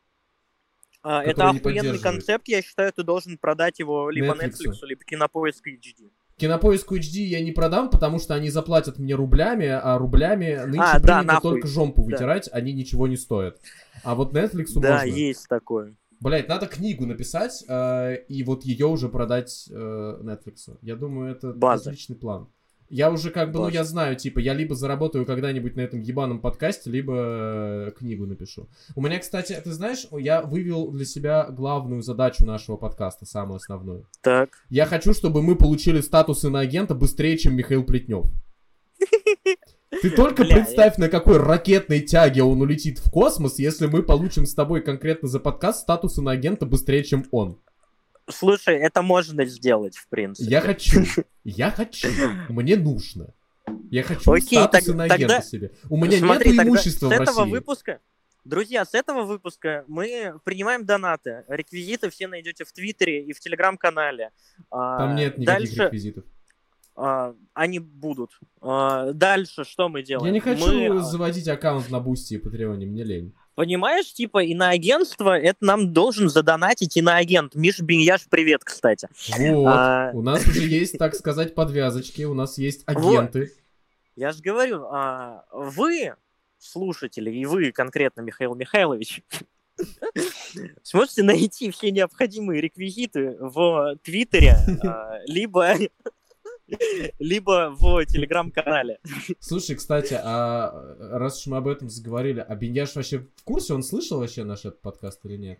Speaker 2: А, это охуенный концепт, я считаю, ты должен продать его либо
Speaker 1: Netflix'у.
Speaker 2: Netflix, либо Кинопоиск HD.
Speaker 1: Кинопоиску HD я не продам, потому что они заплатят мне рублями, а рублями нынче
Speaker 2: А, да,
Speaker 1: принято
Speaker 2: нахуй.
Speaker 1: только жомпу
Speaker 2: Да.
Speaker 1: вытирать, они ничего не стоят. А вот Netflix
Speaker 2: Да,
Speaker 1: можно.
Speaker 2: есть такое.
Speaker 1: Блять, надо книгу написать э, и вот ее уже продать э, Netflix. Я думаю, это
Speaker 2: База.
Speaker 1: отличный план. Я уже как бы, ну я знаю, типа, я либо заработаю когда-нибудь на этом ебаном подкасте, либо э, книгу напишу. У меня, кстати, ты знаешь, я вывел для себя главную задачу нашего подкаста, самую основную.
Speaker 2: Так.
Speaker 1: Я хочу, чтобы мы получили статус иноагента быстрее, чем Михаил Плетнев. Ты только
Speaker 2: Бля,
Speaker 1: представь, на какой ракетной тяге он улетит в космос, если мы получим с тобой конкретно за подкаст статус иноагента быстрее, чем он.
Speaker 2: Слушай, это можно сделать, в принципе.
Speaker 1: Я хочу. Я хочу. Мне нужно. Я хочу
Speaker 2: Окей,
Speaker 1: статус
Speaker 2: так-
Speaker 1: иноагента
Speaker 2: тогда-
Speaker 1: себе. У меня
Speaker 2: Смотри,
Speaker 1: нет имущества
Speaker 2: с
Speaker 1: в
Speaker 2: этого
Speaker 1: России.
Speaker 2: выпуска... Друзья, с этого выпуска мы принимаем донаты. Реквизиты все найдете в Твиттере и в Телеграм-канале. А,
Speaker 1: Там нет никаких
Speaker 2: Дальше
Speaker 1: реквизитов.
Speaker 2: а, они будут. А, дальше что мы делаем?
Speaker 1: Я не хочу
Speaker 2: Мы,
Speaker 1: заводить аккаунт на Boosty и Патреоне, мне лень.
Speaker 2: Понимаешь, типа, иноагентство, это нам должен задонатить иноагент. Миш Беньяш, привет, кстати.
Speaker 1: Вот.
Speaker 2: А,
Speaker 1: У нас уже есть, так сказать, подвязочки, у нас есть агенты.
Speaker 2: Я же говорю, а, вы, слушатели, и вы конкретно, Михаил Михайлович, сможете найти все необходимые реквизиты в Твиттере, а, либо, либо в Телеграм-канале.
Speaker 1: Слушай, кстати, а раз уж мы об этом заговорили, а Беньяш вообще в курсе, он слышал вообще наш этот подкаст или нет?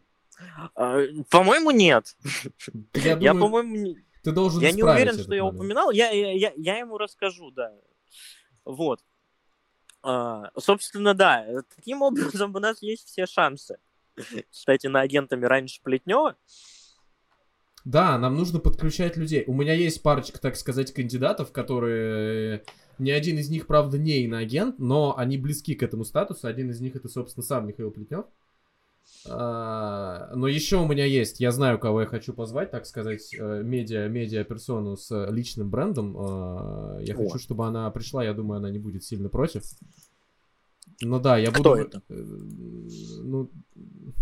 Speaker 2: А, По-моему, нет.
Speaker 1: Я
Speaker 2: Я,
Speaker 1: думаю,
Speaker 2: по-моему, не-
Speaker 1: ты должен
Speaker 2: я не уверен, что я
Speaker 1: момент.
Speaker 2: упоминал. Я, я, я, я ему расскажу, да. Вот. А, собственно, да. Таким образом, у нас есть все шансы. Кстати, на агентами раньше Плетнева.
Speaker 1: Да, нам нужно подключать людей. У меня есть парочка, так сказать, кандидатов, которые... Ни один из них, правда, не иноагент, но они близки к этому статусу. Один из них это, собственно, сам Михаил Плетнев. А, Но еще у меня есть, я знаю, кого я хочу позвать, так сказать, э, медиа, медиа-персону с личным брендом. А, Я
Speaker 2: О.
Speaker 1: хочу, чтобы она пришла, я думаю, она не будет сильно против. Ну да, я
Speaker 2: Кто
Speaker 1: буду...
Speaker 2: это?
Speaker 1: э, Ну,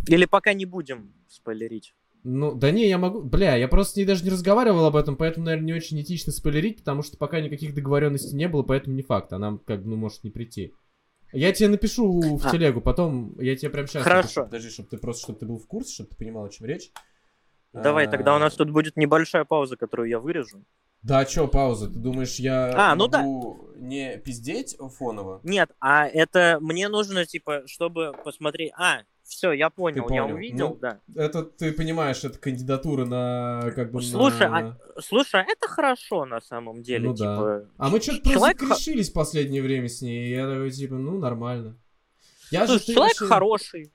Speaker 2: Или пока не будем спойлерить.
Speaker 1: Ну, да не, я могу... Бля, я просто с ней даже не разговаривал об этом, поэтому, наверное, не очень этично спойлерить, потому что пока никаких договоренностей не было, поэтому не факт. Она, как бы, ну, может не прийти. Я тебе напишу в
Speaker 2: А.
Speaker 1: телегу, потом я тебе прям сейчас
Speaker 2: Хорошо.
Speaker 1: Подожди, чтобы ты просто, чтобы ты был в курсе, чтобы ты понимал, о чем речь.
Speaker 2: Давай,
Speaker 1: А,
Speaker 2: тогда у нас тут будет небольшая пауза, которую я вырежу.
Speaker 1: Да, чё, пауза? Ты думаешь, я
Speaker 2: А, ну да.
Speaker 1: могу не пиздеть фоново?
Speaker 2: Нет, а это мне нужно, типа, чтобы посмотреть... А, все, я понял, я
Speaker 1: понял.
Speaker 2: увидел,
Speaker 1: Ну,
Speaker 2: да.
Speaker 1: Это, ты понимаешь, это кандидатура на, как бы,
Speaker 2: Слушай,
Speaker 1: на...
Speaker 2: а, слушай, а это хорошо на самом деле,
Speaker 1: Ну да.
Speaker 2: типа...
Speaker 1: А мы что-то просто
Speaker 2: человек ха-
Speaker 1: корешились в последнее время с ней, и я такой, типа, ну, нормально. Я же,
Speaker 2: Слушай,
Speaker 1: ты
Speaker 2: человек
Speaker 1: вообще-
Speaker 2: хороший.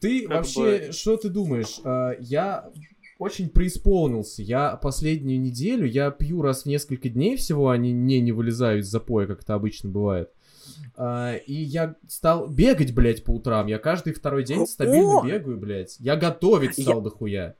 Speaker 1: Ты
Speaker 2: как
Speaker 1: вообще,
Speaker 2: бы-
Speaker 1: что ты думаешь? А, Я очень преисполнился. Я последнюю неделю, я пью раз в несколько дней всего, они не, не вылезаю из запоя, как это обычно бывает. А, И я стал бегать, блядь, по утрам. Я каждый второй день стабильно
Speaker 2: О!
Speaker 1: бегаю, блядь. Я готовить
Speaker 2: Я-
Speaker 1: стал дохуя.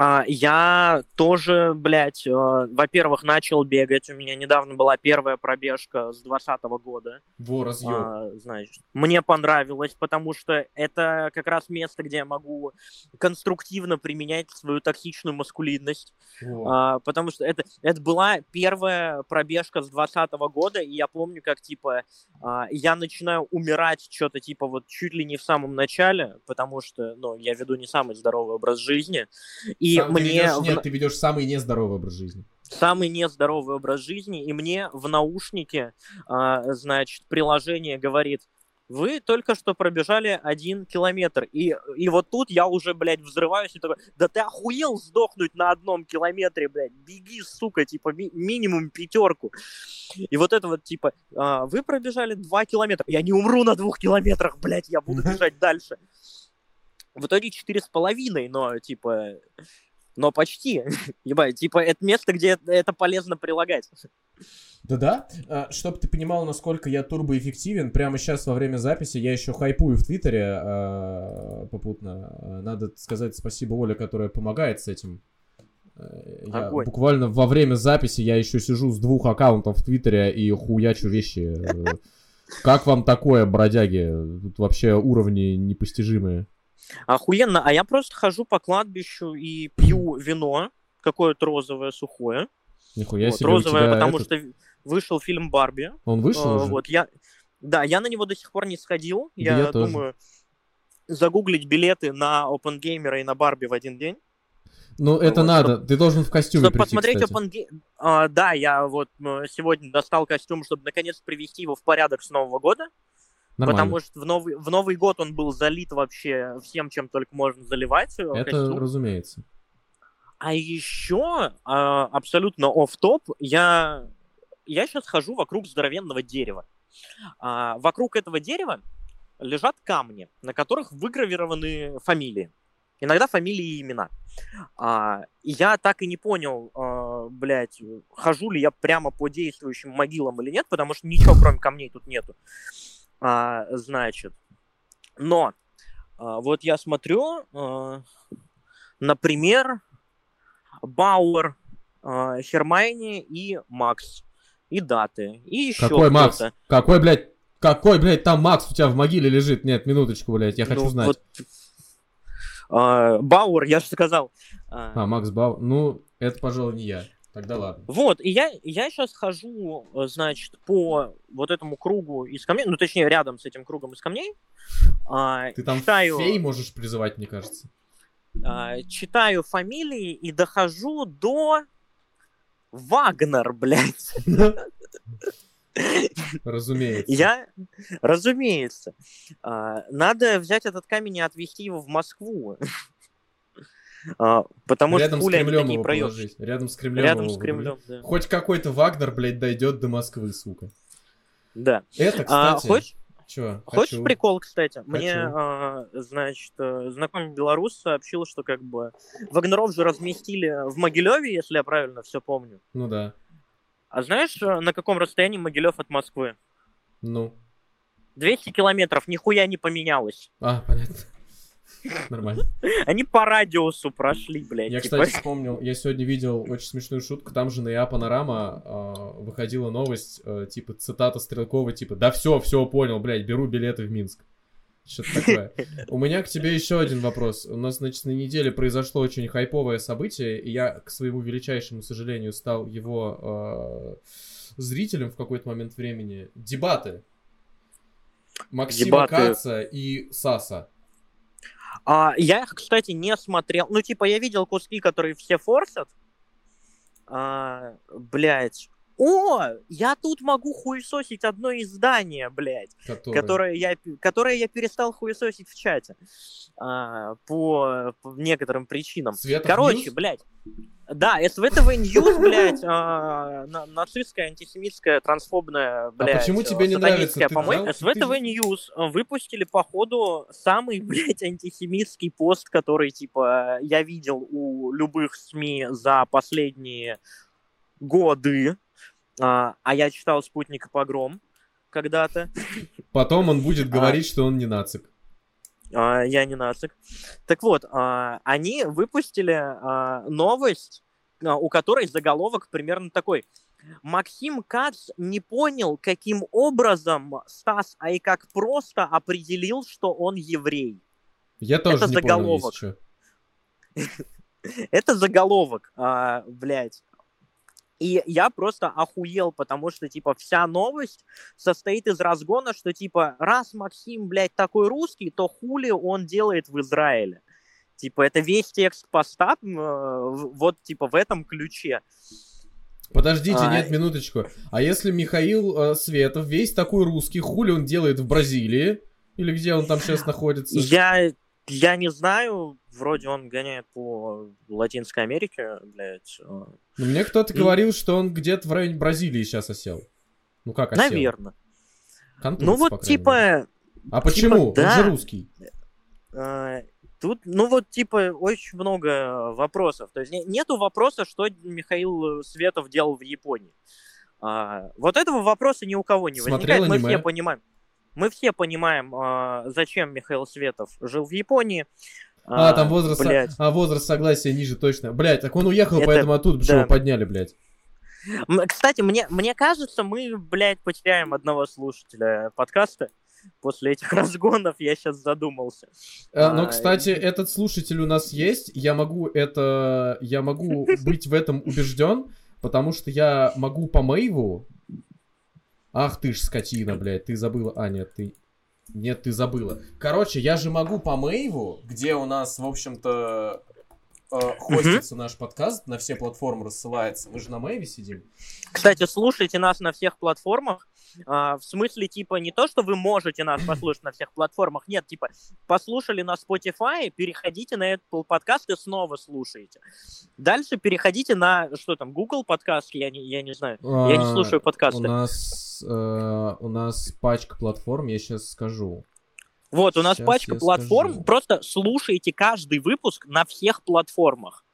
Speaker 2: А, я тоже, блядь, э, во-первых, начал бегать. У меня недавно была первая пробежка с 2020 года.
Speaker 1: Во, разъем.
Speaker 2: А, значит, мне понравилось, потому что это как раз место, где я могу конструктивно применять свою токсичную маскулинность.
Speaker 1: Во.
Speaker 2: А, потому что это, это была первая пробежка с 2020 года, и я помню, как, типа, а, я начинаю умирать что-то, типа, вот чуть ли не в самом начале, потому что, ну, я веду не самый здоровый образ жизни, и
Speaker 1: Сам ты
Speaker 2: мне...
Speaker 1: ведёшь-
Speaker 2: в-
Speaker 1: Нет, ты ведешь самый нездоровый образ жизни.
Speaker 2: самый нездоровый образ жизни, и мне в наушнике, а, значит, приложение говорит, вы только что пробежали один километр. И, и вот тут я уже, блядь, взрываюсь и такой, да ты охуел сдохнуть на одном километре, блядь, беги, сука, типа, ми- минимум пятерку. И вот это вот, типа, а, вы пробежали два километра, я не умру на двух километрах, блядь, я буду бежать дальше. В итоге четыре с половиной, но, типа, но почти. Ебать, типа, это место, где это- полезно прилагать.
Speaker 1: Да-да. А, Чтоб ты понимал, насколько я турбоэффективен, прямо сейчас во время записи я еще хайпую в Твиттере а, попутно. А, Надо сказать спасибо Оле, которая помогает с этим. Я
Speaker 2: Огонь.
Speaker 1: буквально во время записи я еще сижу с двух аккаунтов в Твиттере и хуячу вещи. Как вам такое, бродяги? Тут вообще уровни непостижимые.
Speaker 2: Охуенно. А я просто хожу по кладбищу и пью вино, какое-то розовое, сухое.
Speaker 1: Нихуя
Speaker 2: Вот,
Speaker 1: себе
Speaker 2: розовое, потому
Speaker 1: этот-
Speaker 2: что вышел фильм Барби.
Speaker 1: Он вышел
Speaker 2: Э,
Speaker 1: уже?
Speaker 2: Вот я, да, я на него до сих пор не сходил.
Speaker 1: Да
Speaker 2: я,
Speaker 1: я тоже.
Speaker 2: думаю загуглить билеты на OpenGamer и на Барби в один день.
Speaker 1: Ну, это
Speaker 2: вот,
Speaker 1: надо. Ты должен в костюме
Speaker 2: Чтобы
Speaker 1: прийти,
Speaker 2: посмотреть
Speaker 1: кстати.
Speaker 2: OpenGamer. А, да, я вот э, сегодня достал костюм, чтобы наконец привести его в порядок с Нового года.
Speaker 1: Нормально.
Speaker 2: Потому что в Новый, в Новый год он был залит вообще всем, чем только можно заливать. э,
Speaker 1: Это
Speaker 2: костюм.
Speaker 1: разумеется.
Speaker 2: А еще а, абсолютно оф топ я я сейчас хожу вокруг здоровенного дерева. А, вокруг этого дерева лежат камни, на которых выгравированы фамилии. Иногда фамилии и имена. А, я так и не понял, а, блядь, хожу ли я прямо по действующим могилам или нет, потому что ничего кроме камней тут нету. А, значит, но а, вот я смотрю, а, например, Бауэр, а, Хермайни и Макс. И даты. И еще
Speaker 1: Какой Макс? Какой, блядь, какой, блядь, там Макс у тебя в могиле лежит? Нет, минуточку, блядь, я хочу
Speaker 2: Ну,
Speaker 1: знать.
Speaker 2: вот, а, Бауэр, я же сказал. А,
Speaker 1: А, Макс Бау. Ну, это, пожалуй, не я. Тогда ладно.
Speaker 2: Вот, и я, я сейчас хожу, э, значит, по вот этому кругу из камней, ну, точнее, рядом с этим кругом из камней. а,
Speaker 1: Ты там
Speaker 2: читаю,
Speaker 1: фей можешь призывать, мне кажется.
Speaker 2: а, читаю фамилии и дохожу до Вагнер, блядь.
Speaker 1: Разумеется.
Speaker 2: Я, разумеется, а, надо взять этот камень и отвезти его в Москву. А, Потому
Speaker 1: Рядом
Speaker 2: что
Speaker 1: с
Speaker 2: пули они такие
Speaker 1: положить. Рядом с Кремлем
Speaker 2: Рядом с Кремлем, да.
Speaker 1: Хоть какой-то Вагнер, блядь, дойдет до Москвы, сука.
Speaker 2: Да.
Speaker 1: Это,
Speaker 2: А,
Speaker 1: кстати...
Speaker 2: хочешь,
Speaker 1: Чё?
Speaker 2: хочешь
Speaker 1: Хочу.
Speaker 2: прикол, кстати? Мне,
Speaker 1: Хочу.
Speaker 2: а, значит, э, знакомый белорус сообщил, что как бы Вагнеров же разместили в Могилеве, если я правильно все помню.
Speaker 1: Ну да.
Speaker 2: А знаешь, э, на каком расстоянии Могилев от Москвы?
Speaker 1: Ну.
Speaker 2: 200 километров, нихуя не поменялось.
Speaker 1: А, понятно. Нормально.
Speaker 2: Они по радиусу прошли, блядь.
Speaker 1: Я,
Speaker 2: типа.
Speaker 1: кстати, вспомнил, я сегодня видел очень смешную шутку, там же на ЯА Панорама а, выходила новость, э, типа, цитата Стрелкова, типа, да все, все, понял, блядь, беру билеты в Минск. Что-то такое. У меня к тебе еще один вопрос. У нас, значит, на неделе произошло очень хайповое событие, и я, к своему величайшему сожалению, стал его э, зрителем в какой-то момент времени. Дебаты. Максима
Speaker 2: Дебаты.
Speaker 1: Каца и Саса.
Speaker 2: А, я их, кстати, не смотрел. Ну, типа, я видел куски, которые все форсят. А, блядь. О, я тут могу хуесосить одно издание, блядь,
Speaker 1: Который...
Speaker 2: которое я, которое я перестал хуесосить в чате. А, по, по некоторым причинам.
Speaker 1: Светов
Speaker 2: Короче,
Speaker 1: Ньюс?
Speaker 2: блядь. Да, СВТВ News, блядь, а, на- нацистская, антисемитская, трансфобная, блядь,
Speaker 1: А почему тебе не нравится? Ты знал?
Speaker 2: СВТВ
Speaker 1: Ты-
Speaker 2: News выпустили, походу, самый, блядь, антисемитский пост, который, типа, я видел у любых СМИ за последние годы. А, а я читал «Спутник и погром» когда-то.
Speaker 1: Потом он будет
Speaker 2: А.
Speaker 1: говорить, что он не нацик.
Speaker 2: А, я не нацик. Так вот, а, они выпустили а, новость, а, у которой заголовок примерно такой. Максим Кац не понял, каким образом Стас Ай как просто определил, что он еврей.
Speaker 1: Я тоже
Speaker 2: Это
Speaker 1: не
Speaker 2: заголовок.
Speaker 1: понял, если чё.
Speaker 2: Это заголовок, а, блядь. И я просто охуел, потому что, типа, вся новость состоит из разгона, что, типа, раз Максим, блядь, такой русский, то хули он делает в Израиле. Типа, это весь текст поста, э, вот, типа, в этом ключе.
Speaker 1: Подождите,
Speaker 2: А,
Speaker 1: нет, минуточку. А если Михаил э, Светов весь такой русский, хули он делает в Бразилии? Или где он там сейчас находится?
Speaker 2: Я, я не знаю, вроде он гоняет по Латинской Америке, блядь. э,
Speaker 1: Ну, мне кто-то
Speaker 2: И-
Speaker 1: говорил, что он где-то в районе Бразилии сейчас осел. Ну как осел?
Speaker 2: Наверное.
Speaker 1: Контур,
Speaker 2: Ну вот, типа,
Speaker 1: мере. А почему?
Speaker 2: да.
Speaker 1: Он же русский.
Speaker 2: А, Тут, ну вот, типа, очень много вопросов. То есть не- нету вопроса, что Михаил Светов делал в Японии. А, вот этого вопроса ни у кого не
Speaker 1: Смотрел
Speaker 2: возникает. Мы
Speaker 1: аниме?
Speaker 2: все понимаем. Мы все понимаем, а, зачем Михаил Светов жил в Японии.
Speaker 1: А, там возраст,
Speaker 2: блядь.
Speaker 1: а, возраст согласия ниже точно. Блять, так он уехал,
Speaker 2: Это-
Speaker 1: поэтому оттуда,
Speaker 2: да.
Speaker 1: его подняли, блядь.
Speaker 2: Кстати, мне, мне кажется, мы, блядь, потеряем одного слушателя подкаста. После этих разгонов я сейчас задумался.
Speaker 1: А, но,
Speaker 2: А,
Speaker 1: кстати, этот слушатель у нас есть. Я могу это... Я могу быть в этом убежден, потому что я могу по Мэйву... Ах ты ж скотина, блядь, ты забыла. А, нет, ты... Нет, ты забыла. Короче, я же могу по Мэйву, где у нас, в общем-то, э, хостится наш подкаст, на все платформы рассылается. Мы же на Мэйве сидим.
Speaker 2: Кстати, слушайте нас на всех платформах. А, в смысле, типа, не то, что вы можете нас послушать на всех платформах. Нет, типа, послушали на Spotify, переходите на Apple подкаст и снова слушаете. Дальше переходите на, что там, Google подкаст, я не, я не знаю. Я не
Speaker 1: А,
Speaker 2: слушаю
Speaker 1: У
Speaker 2: подкасты.
Speaker 1: нас, э, у нас пачка платформ, я сейчас скажу.
Speaker 2: Вот, у нас
Speaker 1: Щас
Speaker 2: пачка платформ.
Speaker 1: скажу.
Speaker 2: Просто слушайте каждый выпуск на всех платформах.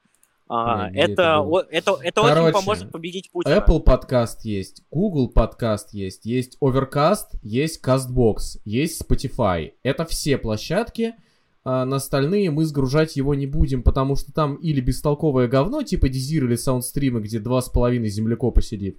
Speaker 2: А,
Speaker 1: это
Speaker 2: это, это, это очень
Speaker 1: Короче,
Speaker 2: поможет победить Путина.
Speaker 1: Apple подкаст есть, Google подкаст есть, есть Overcast, есть CastBox, есть Spotify. Это все площадки. А на остальные мы сгружать его не будем, потому что там или бестолковое говно, типа Дизир или Саундстрима, где два с половиной землекопа сидит,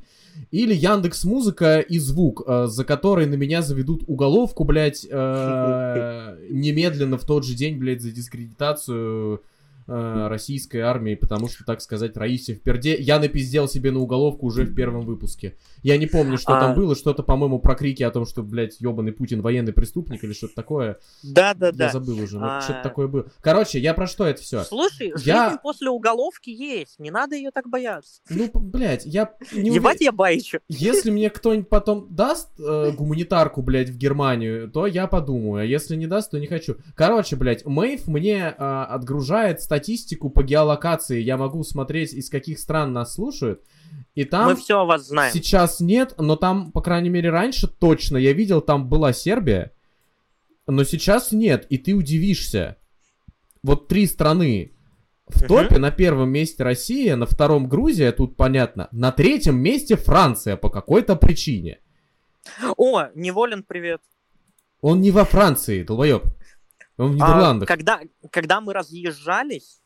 Speaker 1: или Яндекс Музыка и звук, э, за который на меня заведут уголовку, блядь, э, немедленно в тот же день, блядь, за дискредитацию э, российской армии, потому что, так сказать, Раисе в перде. Я напиздел себе на уголовку уже в первом выпуске. Я не помню, что
Speaker 2: А-
Speaker 1: там было, что-то, по-моему, про крики о том, что, блядь, ебаный Путин военный преступник или что-то такое.
Speaker 2: Да, да, да.
Speaker 1: Я забыл уже, но
Speaker 2: А-
Speaker 1: что-то такое было. Короче, я про что это все?
Speaker 2: Слушай,
Speaker 1: Я-
Speaker 2: жизнь после уголовки есть, не надо ее так бояться.
Speaker 1: Ну, блядь, я не
Speaker 2: Ебать я байчу.
Speaker 1: Если мне кто-нибудь потом даст э, гуманитарку, блядь, в Германию, то я подумаю. А если не даст, то не хочу. Короче, блядь, Мэйв мне э, отгружает статистику по геолокации. Я могу смотреть, из каких стран нас слушают. И там
Speaker 2: Мы все о вас знаем.
Speaker 1: сейчас нет, но там, по крайней мере, раньше точно я видел, там была Сербия. Но сейчас нет, и ты удивишься. Вот три страны. В
Speaker 2: Мгм.
Speaker 1: топе на первом месте Россия, на втором Грузия, тут понятно. На третьем месте Франция по какой-то причине.
Speaker 2: О, Неволин, привет.
Speaker 1: Он не во Франции, долбоеб. Он в
Speaker 2: А,
Speaker 1: Нидерландах.
Speaker 2: когда, когда мы разъезжались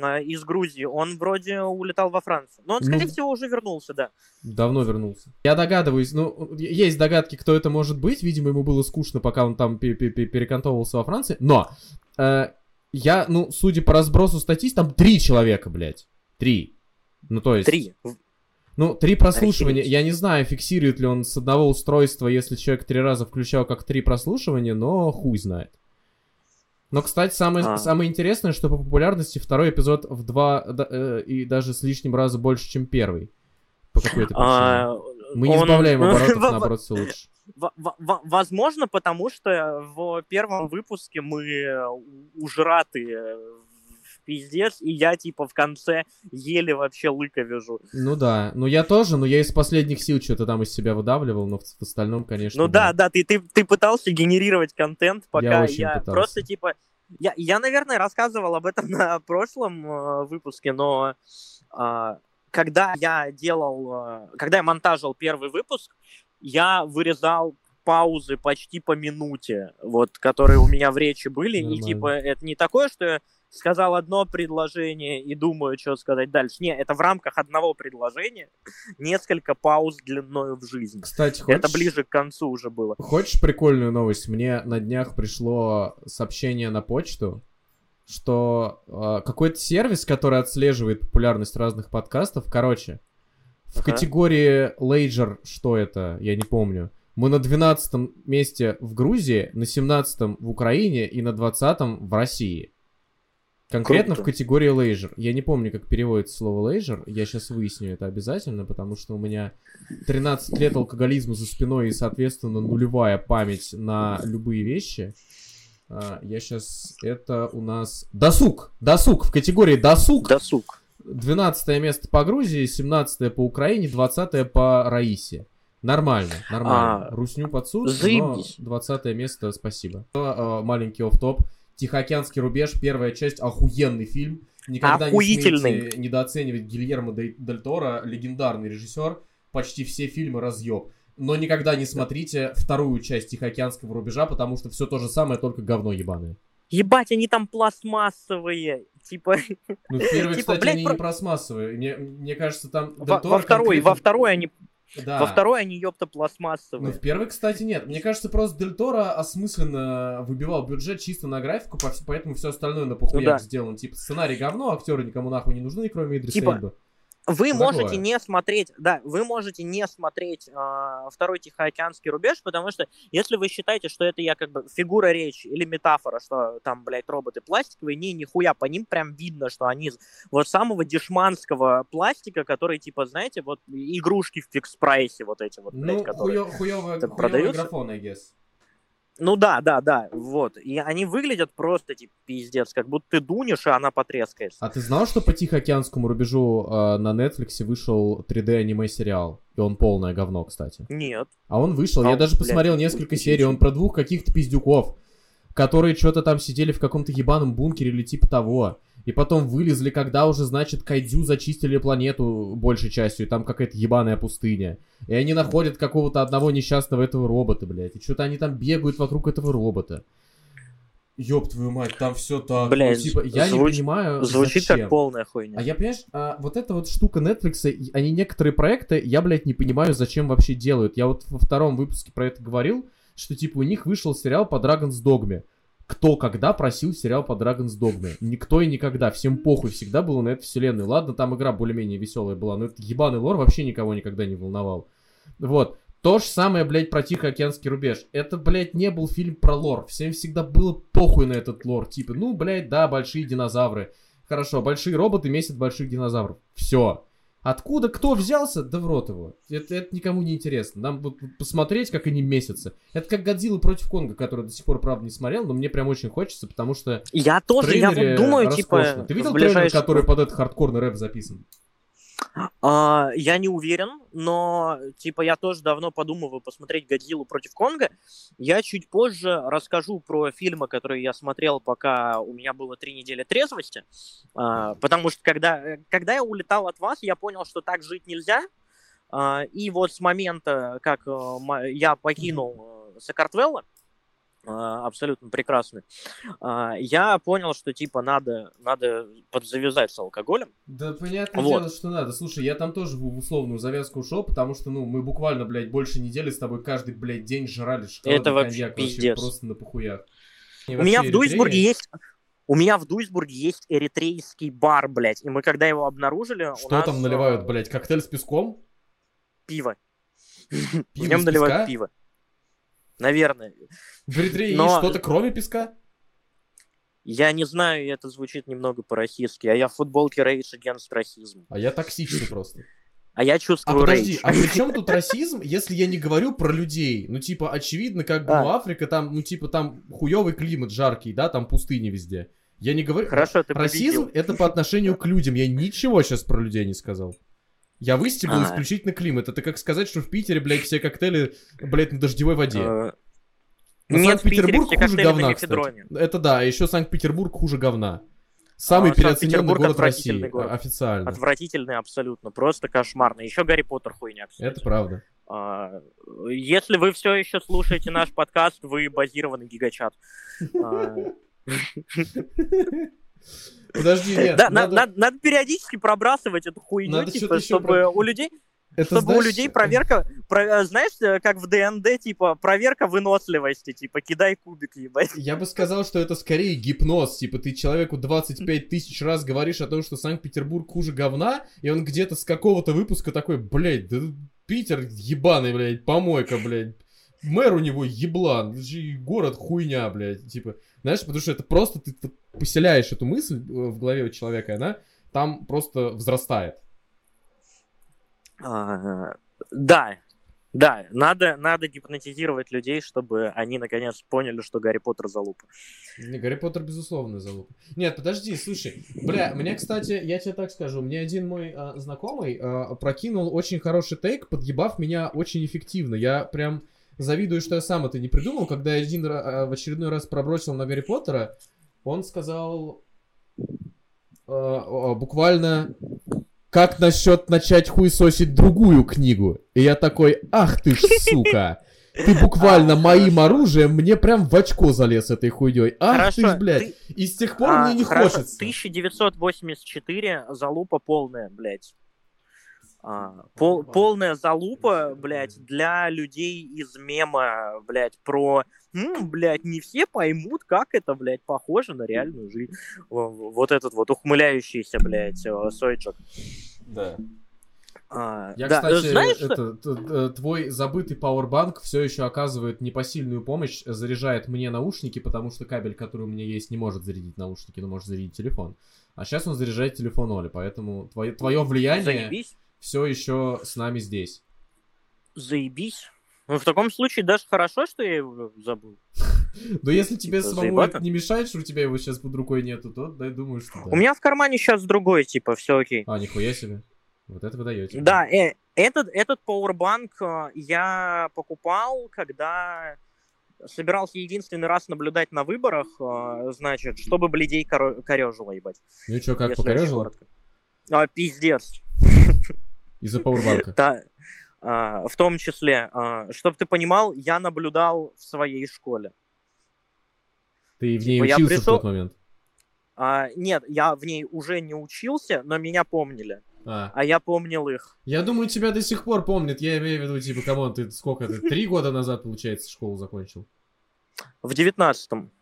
Speaker 2: а, из Грузии, он вроде улетал во Францию. Но он, скорее
Speaker 1: Ну.
Speaker 2: всего, уже вернулся, да.
Speaker 1: Давно вернулся. Я догадываюсь, ну, есть догадки, кто это может быть. Видимо, ему было скучно, пока он там пе- пе- пе- перекантовывался во Франции. Но, э, я, ну, судя по разбросу статистик, там три человека, блядь. Три. Ну, то есть...
Speaker 2: Три.
Speaker 1: Ну, три прослушивания. Я не знаю, фиксирует ли он с одного устройства, если человек три раза включал как три прослушивания, но хуй знает. Но, кстати, самое,
Speaker 2: А.
Speaker 1: самое интересное, что по популярности второй эпизод в два да, э, и даже с лишним раза больше, чем первый. По какой-то причине.
Speaker 2: А,
Speaker 1: Мы не
Speaker 2: он-
Speaker 1: сбавляем оборотов, наоборот, все лучше.
Speaker 2: во- во- во- Возможно, потому что в первом выпуске мы э, ужраты в пиздец, и я, типа, в конце еле вообще лыка вяжу.
Speaker 1: Ну да, ну я тоже, но я из последних сил что-то там из себя выдавливал, но в, в остальном, конечно.
Speaker 2: Ну да, да, ты, ты, ты пытался генерировать контент, пока
Speaker 1: очень
Speaker 2: я,
Speaker 1: пытался.
Speaker 2: просто типа. Я, я, наверное, рассказывал об этом на прошлом э, выпуске, но а, когда я делал, э, когда я монтажил первый выпуск, я вырезал паузы почти по минуте, вот, которые у меня в речи были.
Speaker 1: Нормально.
Speaker 2: И типа это не такое, что я сказал одно предложение и думаю, что сказать дальше. Не, это в рамках одного предложения несколько пауз длиною в жизнь.
Speaker 1: Кстати, хочешь...
Speaker 2: Это ближе к концу уже было.
Speaker 1: Хочешь прикольную новость? Мне на днях пришло сообщение на почту, что э, какой-то сервис, который отслеживает популярность разных подкастов, короче, в
Speaker 2: Ага.
Speaker 1: категории Ledger, что это, я не помню, мы на 12 месте в Грузии, на 17 в Украине и на 20 в России. Конкретно
Speaker 2: Круто.
Speaker 1: в категории Leisure. Я не помню, как переводится слово Leisure. Я сейчас выясню это обязательно, потому что у меня 13 лет алкоголизма за спиной и, соответственно, нулевая память на любые вещи. А, Я сейчас... Это у нас... Досуг! Досуг! В категории досуг
Speaker 2: Досуг.
Speaker 1: 12 место по Грузии, 17 по Украине, 20 по Раисе. Нормально, нормально.
Speaker 2: А,
Speaker 1: Русню под суд, но
Speaker 2: заебись.
Speaker 1: 20 место, спасибо. А, Маленький офф-топ. Тихоокеанский рубеж, первая часть, охуенный фильм. Никогда
Speaker 2: Охуительный.
Speaker 1: не смейте недооценивать Гильермо Дель Торо, легендарный режиссер. Почти все фильмы разъеб. Но никогда не смотрите вторую часть Тихоокеанского рубежа, потому что все то же самое, только говно ебаное.
Speaker 2: Ебать, они там пластмассовые. Типа,
Speaker 1: Ну, в первой,
Speaker 2: Типа,
Speaker 1: кстати,
Speaker 2: блядь,
Speaker 1: они
Speaker 2: про-
Speaker 1: не пластмассовые. Мне, мне кажется, там
Speaker 2: во, во второй,
Speaker 1: конкретно-
Speaker 2: во второй они,
Speaker 1: Да.
Speaker 2: во второй они, ёпта,
Speaker 1: Ну,
Speaker 2: пластмассовые.
Speaker 1: в первой, кстати, нет. Мне кажется, просто Дель Торо осмысленно выбивал бюджет чисто на графику, по- поэтому все остальное на похуях
Speaker 2: Ну да.
Speaker 1: сделано. Типа, сценарий говно, актеры никому нахуй не нужны, кроме Идриса
Speaker 2: Типа,
Speaker 1: Эльбы.
Speaker 2: Вы
Speaker 1: Такое.
Speaker 2: можете не смотреть, да, вы можете не смотреть а, второй Тихоокеанский рубеж, потому что если вы считаете, что это я как бы фигура речи или метафора, что там, блядь, роботы пластиковые, не, нихуя, по ним прям видно, что они вот самого дешманского пластика, который, типа, знаете, вот игрушки в фикс-прайсе вот эти вот, блядь,
Speaker 1: Ну,
Speaker 2: которые...
Speaker 1: хуё- хуёвый
Speaker 2: продается?
Speaker 1: графон, I guess.
Speaker 2: Ну да, да, да, вот. И они выглядят просто, типа, пиздец, как будто ты дунешь, и она потрескается.
Speaker 1: А ты знал, что по Тихоокеанскому рубежу э, на Netflix вышел 3D аниме сериал? И он полное говно, кстати.
Speaker 2: Нет.
Speaker 1: А он вышел,
Speaker 2: А
Speaker 1: я даже
Speaker 2: блядь,
Speaker 1: посмотрел несколько
Speaker 2: удивительно.
Speaker 1: серий, он про двух каких-то пиздюков, которые что-то там сидели в каком-то ебаном бункере или типа того. И потом вылезли, когда уже, значит, Кайдзю зачистили планету большей частью, и там какая-то ебаная пустыня. И они находят какого-то одного несчастного этого робота, блядь. И что-то они там бегают вокруг этого робота. Ёб твою мать, там все так. ну,
Speaker 2: Блядь,
Speaker 1: типа, я
Speaker 2: звуч-
Speaker 1: не понимаю,
Speaker 2: Звучит
Speaker 1: зачем.
Speaker 2: как полная хуйня.
Speaker 1: А я, понимаешь, а, вот эта вот штука Netflix, они некоторые проекты, я, блядь, не понимаю, зачем вообще делают. Я вот во втором выпуске про это говорил, что, типа, у них вышел сериал по Dragon's Dogme. Кто когда просил сериал по Dragon's Dogme? Никто и никогда. Всем похуй всегда было на эту вселенную. Ладно, там игра более-менее веселая была, но этот ебаный лор вообще никого никогда не волновал. Вот. То же самое, блядь, про Тихоокеанский рубеж. Это, блядь, не был фильм про лор. Всем всегда было похуй на этот лор. Типа, ну, блядь, да, большие динозавры. Хорошо, большие роботы месят больших динозавров. Все. Откуда кто взялся? Да в рот его. Это, это никому не интересно. Нам вот посмотреть, как они месятся. Это как Годзилла против Конга, который до сих пор, правда, не смотрел, но мне прям очень хочется, потому что
Speaker 2: Я тоже, я вот думаю,
Speaker 1: роскошно.
Speaker 2: типа,
Speaker 1: Ты видел
Speaker 2: в
Speaker 1: трейлер, который под этот хардкорный рэп записан?
Speaker 2: А, я не уверен, но, типа, я тоже давно подумываю посмотреть «Годзиллу против Конга». Я чуть позже расскажу про фильмы, которые я смотрел, пока у меня было три недели трезвости. А, потому что, когда, когда я улетал от вас, я понял, что так жить нельзя. А, и вот с момента, как э, я покинул э, Сакартвелло, абсолютно прекрасный, а, я понял, что, типа, надо, надо подзавязать с алкоголем.
Speaker 1: Да, понятное
Speaker 2: Вот.
Speaker 1: дело, что надо. Слушай, я там тоже в условную завязку ушел, потому что, ну, мы буквально, блядь, больше недели с тобой каждый, блядь, день жрали шоколадный
Speaker 2: Это вообще
Speaker 1: коньяк.
Speaker 2: пиздец.
Speaker 1: просто на похуях. И
Speaker 2: У меня
Speaker 1: вообще
Speaker 2: в Дуйсбурге есть... У меня в Дуйсбурге есть эритрейский бар, блядь. И мы когда его обнаружили,
Speaker 1: Что
Speaker 2: нас,
Speaker 1: там наливают, блядь, коктейль с песком?
Speaker 2: Пиво.
Speaker 1: Пиво из
Speaker 2: наливают пиво. Наверное.
Speaker 1: В Эритрее
Speaker 2: Но-
Speaker 1: есть что-то кроме песка?
Speaker 2: Я не знаю, это звучит немного по-российски, а я в футболке Rage Against Racism.
Speaker 1: А я токсичный просто.
Speaker 2: А я
Speaker 1: А
Speaker 2: чувствую
Speaker 1: подожди,
Speaker 2: рейдж.
Speaker 1: а при чем тут расизм, если я не говорю про людей? Ну, типа, очевидно, как бы,
Speaker 2: А.
Speaker 1: ну, Африка, там, ну, типа, там хуёвый климат, жаркий, да, там пустыни везде. Я не говорю...
Speaker 2: Хорошо, ты
Speaker 1: Расизм это по отношению к людям. Я ничего сейчас про людей не сказал. Я выстебал
Speaker 2: А.
Speaker 1: исключительно климат. Это как сказать, что в Питере, блядь, все коктейли, блядь, на дождевой воде.
Speaker 2: Питере
Speaker 1: Санкт-Петербург хуже говна, кстати. Это да, а еще Санкт-Петербург хуже говна. Самый
Speaker 2: А,
Speaker 1: переоцененный город России.
Speaker 2: город.
Speaker 1: а- Официально.
Speaker 2: Отвратительный абсолютно, просто кошмарный. Еще Гарри Поттер хуйня, кстати.
Speaker 1: Это правда.
Speaker 2: А, Если вы все еще слушаете наш подкаст, вы базированный гигачат.
Speaker 1: Подожди, нет.
Speaker 2: Да, на-
Speaker 1: надо-
Speaker 2: надо надо периодически пробрасывать эту хуйню, типа, чтобы
Speaker 1: про-
Speaker 2: у людей
Speaker 1: это
Speaker 2: чтобы у
Speaker 1: знаешь,
Speaker 2: людей проверка, про- э, знаешь, э, как в ДНД, типа, проверка выносливости, типа, кидай кубик, ебать.
Speaker 1: Я бы сказал, что это скорее гипноз. Типа, ты человеку 25 тысяч раз говоришь о том, что Санкт-Петербург хуже говна, и он где-то с какого-то выпуска такой, блядь, да Питер ебаный, блядь, помойка, блядь. Мэр у него еблан, город хуйня, блядь. Типа, знаешь, потому что это просто ты поселяешь эту мысль э, в голове у человека, и она там просто взрастает.
Speaker 2: А, Да, да, надо, надо гипнотизировать людей, чтобы они наконец поняли, что Гарри Поттер залупа.
Speaker 1: Не, Гарри Поттер, безусловно, залупа. Нет, подожди, слушай. Бля, мне, кстати, я тебе так скажу, мне один мой а, знакомый а, прокинул очень хороший тейк, подъебав меня очень эффективно. Я прям завидую, что я сам это не придумал. Когда я один а, в очередной раз пробросил на Гарри Поттера, он сказал а, буквально как насчет начать хуесосить другую книгу? И я такой, ах ты ж сука! Ты буквально моим
Speaker 2: хорошо.
Speaker 1: оружием мне прям в очко залез этой хуйней. Ах ты ж,
Speaker 2: Хорошо,
Speaker 1: блядь.
Speaker 2: ты-
Speaker 1: И с тех пор
Speaker 2: а,
Speaker 1: мне не
Speaker 2: хорошо,
Speaker 1: хочется.
Speaker 2: 1984 залупа полная, блядь. А, пол- полная залупа, блядь, для людей из мема, блядь, про, «М, блядь, не все поймут, как это, блядь, похоже на реальную жизнь. Во- во- Вот этот вот ухмыляющийся, блядь, Сойчик.
Speaker 1: Да.
Speaker 2: А,
Speaker 1: Я,
Speaker 2: да,
Speaker 1: кстати,
Speaker 2: знаешь, что-
Speaker 1: это, т- твой забытый пауэрбанк все еще оказывает непосильную помощь, заряжает мне наушники, потому что кабель, который у меня есть, не может зарядить наушники, но может зарядить телефон. А сейчас он заряжает телефон Оли, поэтому твое, твое влияние
Speaker 2: заебись,
Speaker 1: все еще с нами здесь.
Speaker 2: заебись. Ну, в таком случае даже хорошо, что я его забыл.
Speaker 1: Но если тебе самому это не мешает, что у тебя его сейчас под рукой нету, то да, я думаю, что.
Speaker 2: У меня в кармане сейчас другой, типа, все окей.
Speaker 1: А, нихуя себе. Вот это вы даете.
Speaker 2: Да, э, этот, этот Powerbank э, я покупал, когда собирался единственный раз наблюдать на выборах, э, значит, чтобы бледей корежило, ебать.
Speaker 1: Ну что, как
Speaker 2: если очень
Speaker 1: покорежил?
Speaker 2: коротко. А, пиздец.
Speaker 1: Из-за пауэрбанка.
Speaker 2: Да, а, в том числе, чтобы ты понимал, я наблюдал в своей школе.
Speaker 1: Ты в ней
Speaker 2: Типа,
Speaker 1: учился в тот момент?
Speaker 2: А, нет, я в ней уже не учился, но меня помнили,
Speaker 1: А.
Speaker 2: а я помнил их.
Speaker 1: Я думаю, тебя до сих пор помнят. Я имею в виду, типа, come on, ты сколько ты? Три года назад, получается, школу закончил?
Speaker 2: В девятнадцатом.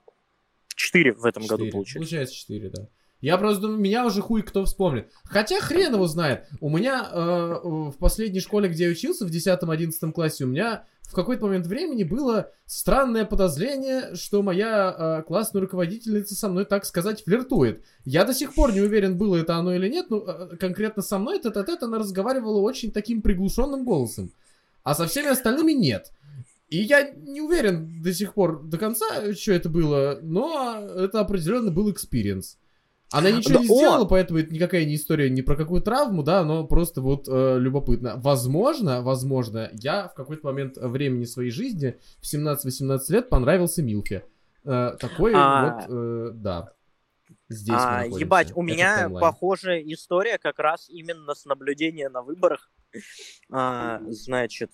Speaker 2: Четыре в этом году
Speaker 1: Четыре.
Speaker 2: получилось.
Speaker 1: Получается четыре, да. Я просто думаю, меня уже хуй кто вспомнит. Хотя хрен его знает. У меня э, в последней школе, где я учился, в 10-11 классе, у меня в какой-то момент времени было странное подозрение, что моя э, классная руководительница со мной, так сказать, флиртует. Я до сих пор не уверен, было это оно или нет, но э, конкретно со мной тет тет она разговаривала очень таким приглушенным голосом. А со всеми остальными нет. И я не уверен до сих пор до конца, что это было, но это определенно был experience. Она ничего
Speaker 2: Да,
Speaker 1: не
Speaker 2: о!
Speaker 1: сделала, поэтому это никакая не история ни про какую травму, да, но просто вот э, любопытно. Возможно, возможно, я в какой-то момент времени своей жизни в 17-18 лет понравился милфе. Э, такой
Speaker 2: А.
Speaker 1: вот, э, да. Здесь
Speaker 2: А, ебать, у меня похожая история как раз именно с наблюдения на выборах. А, значит,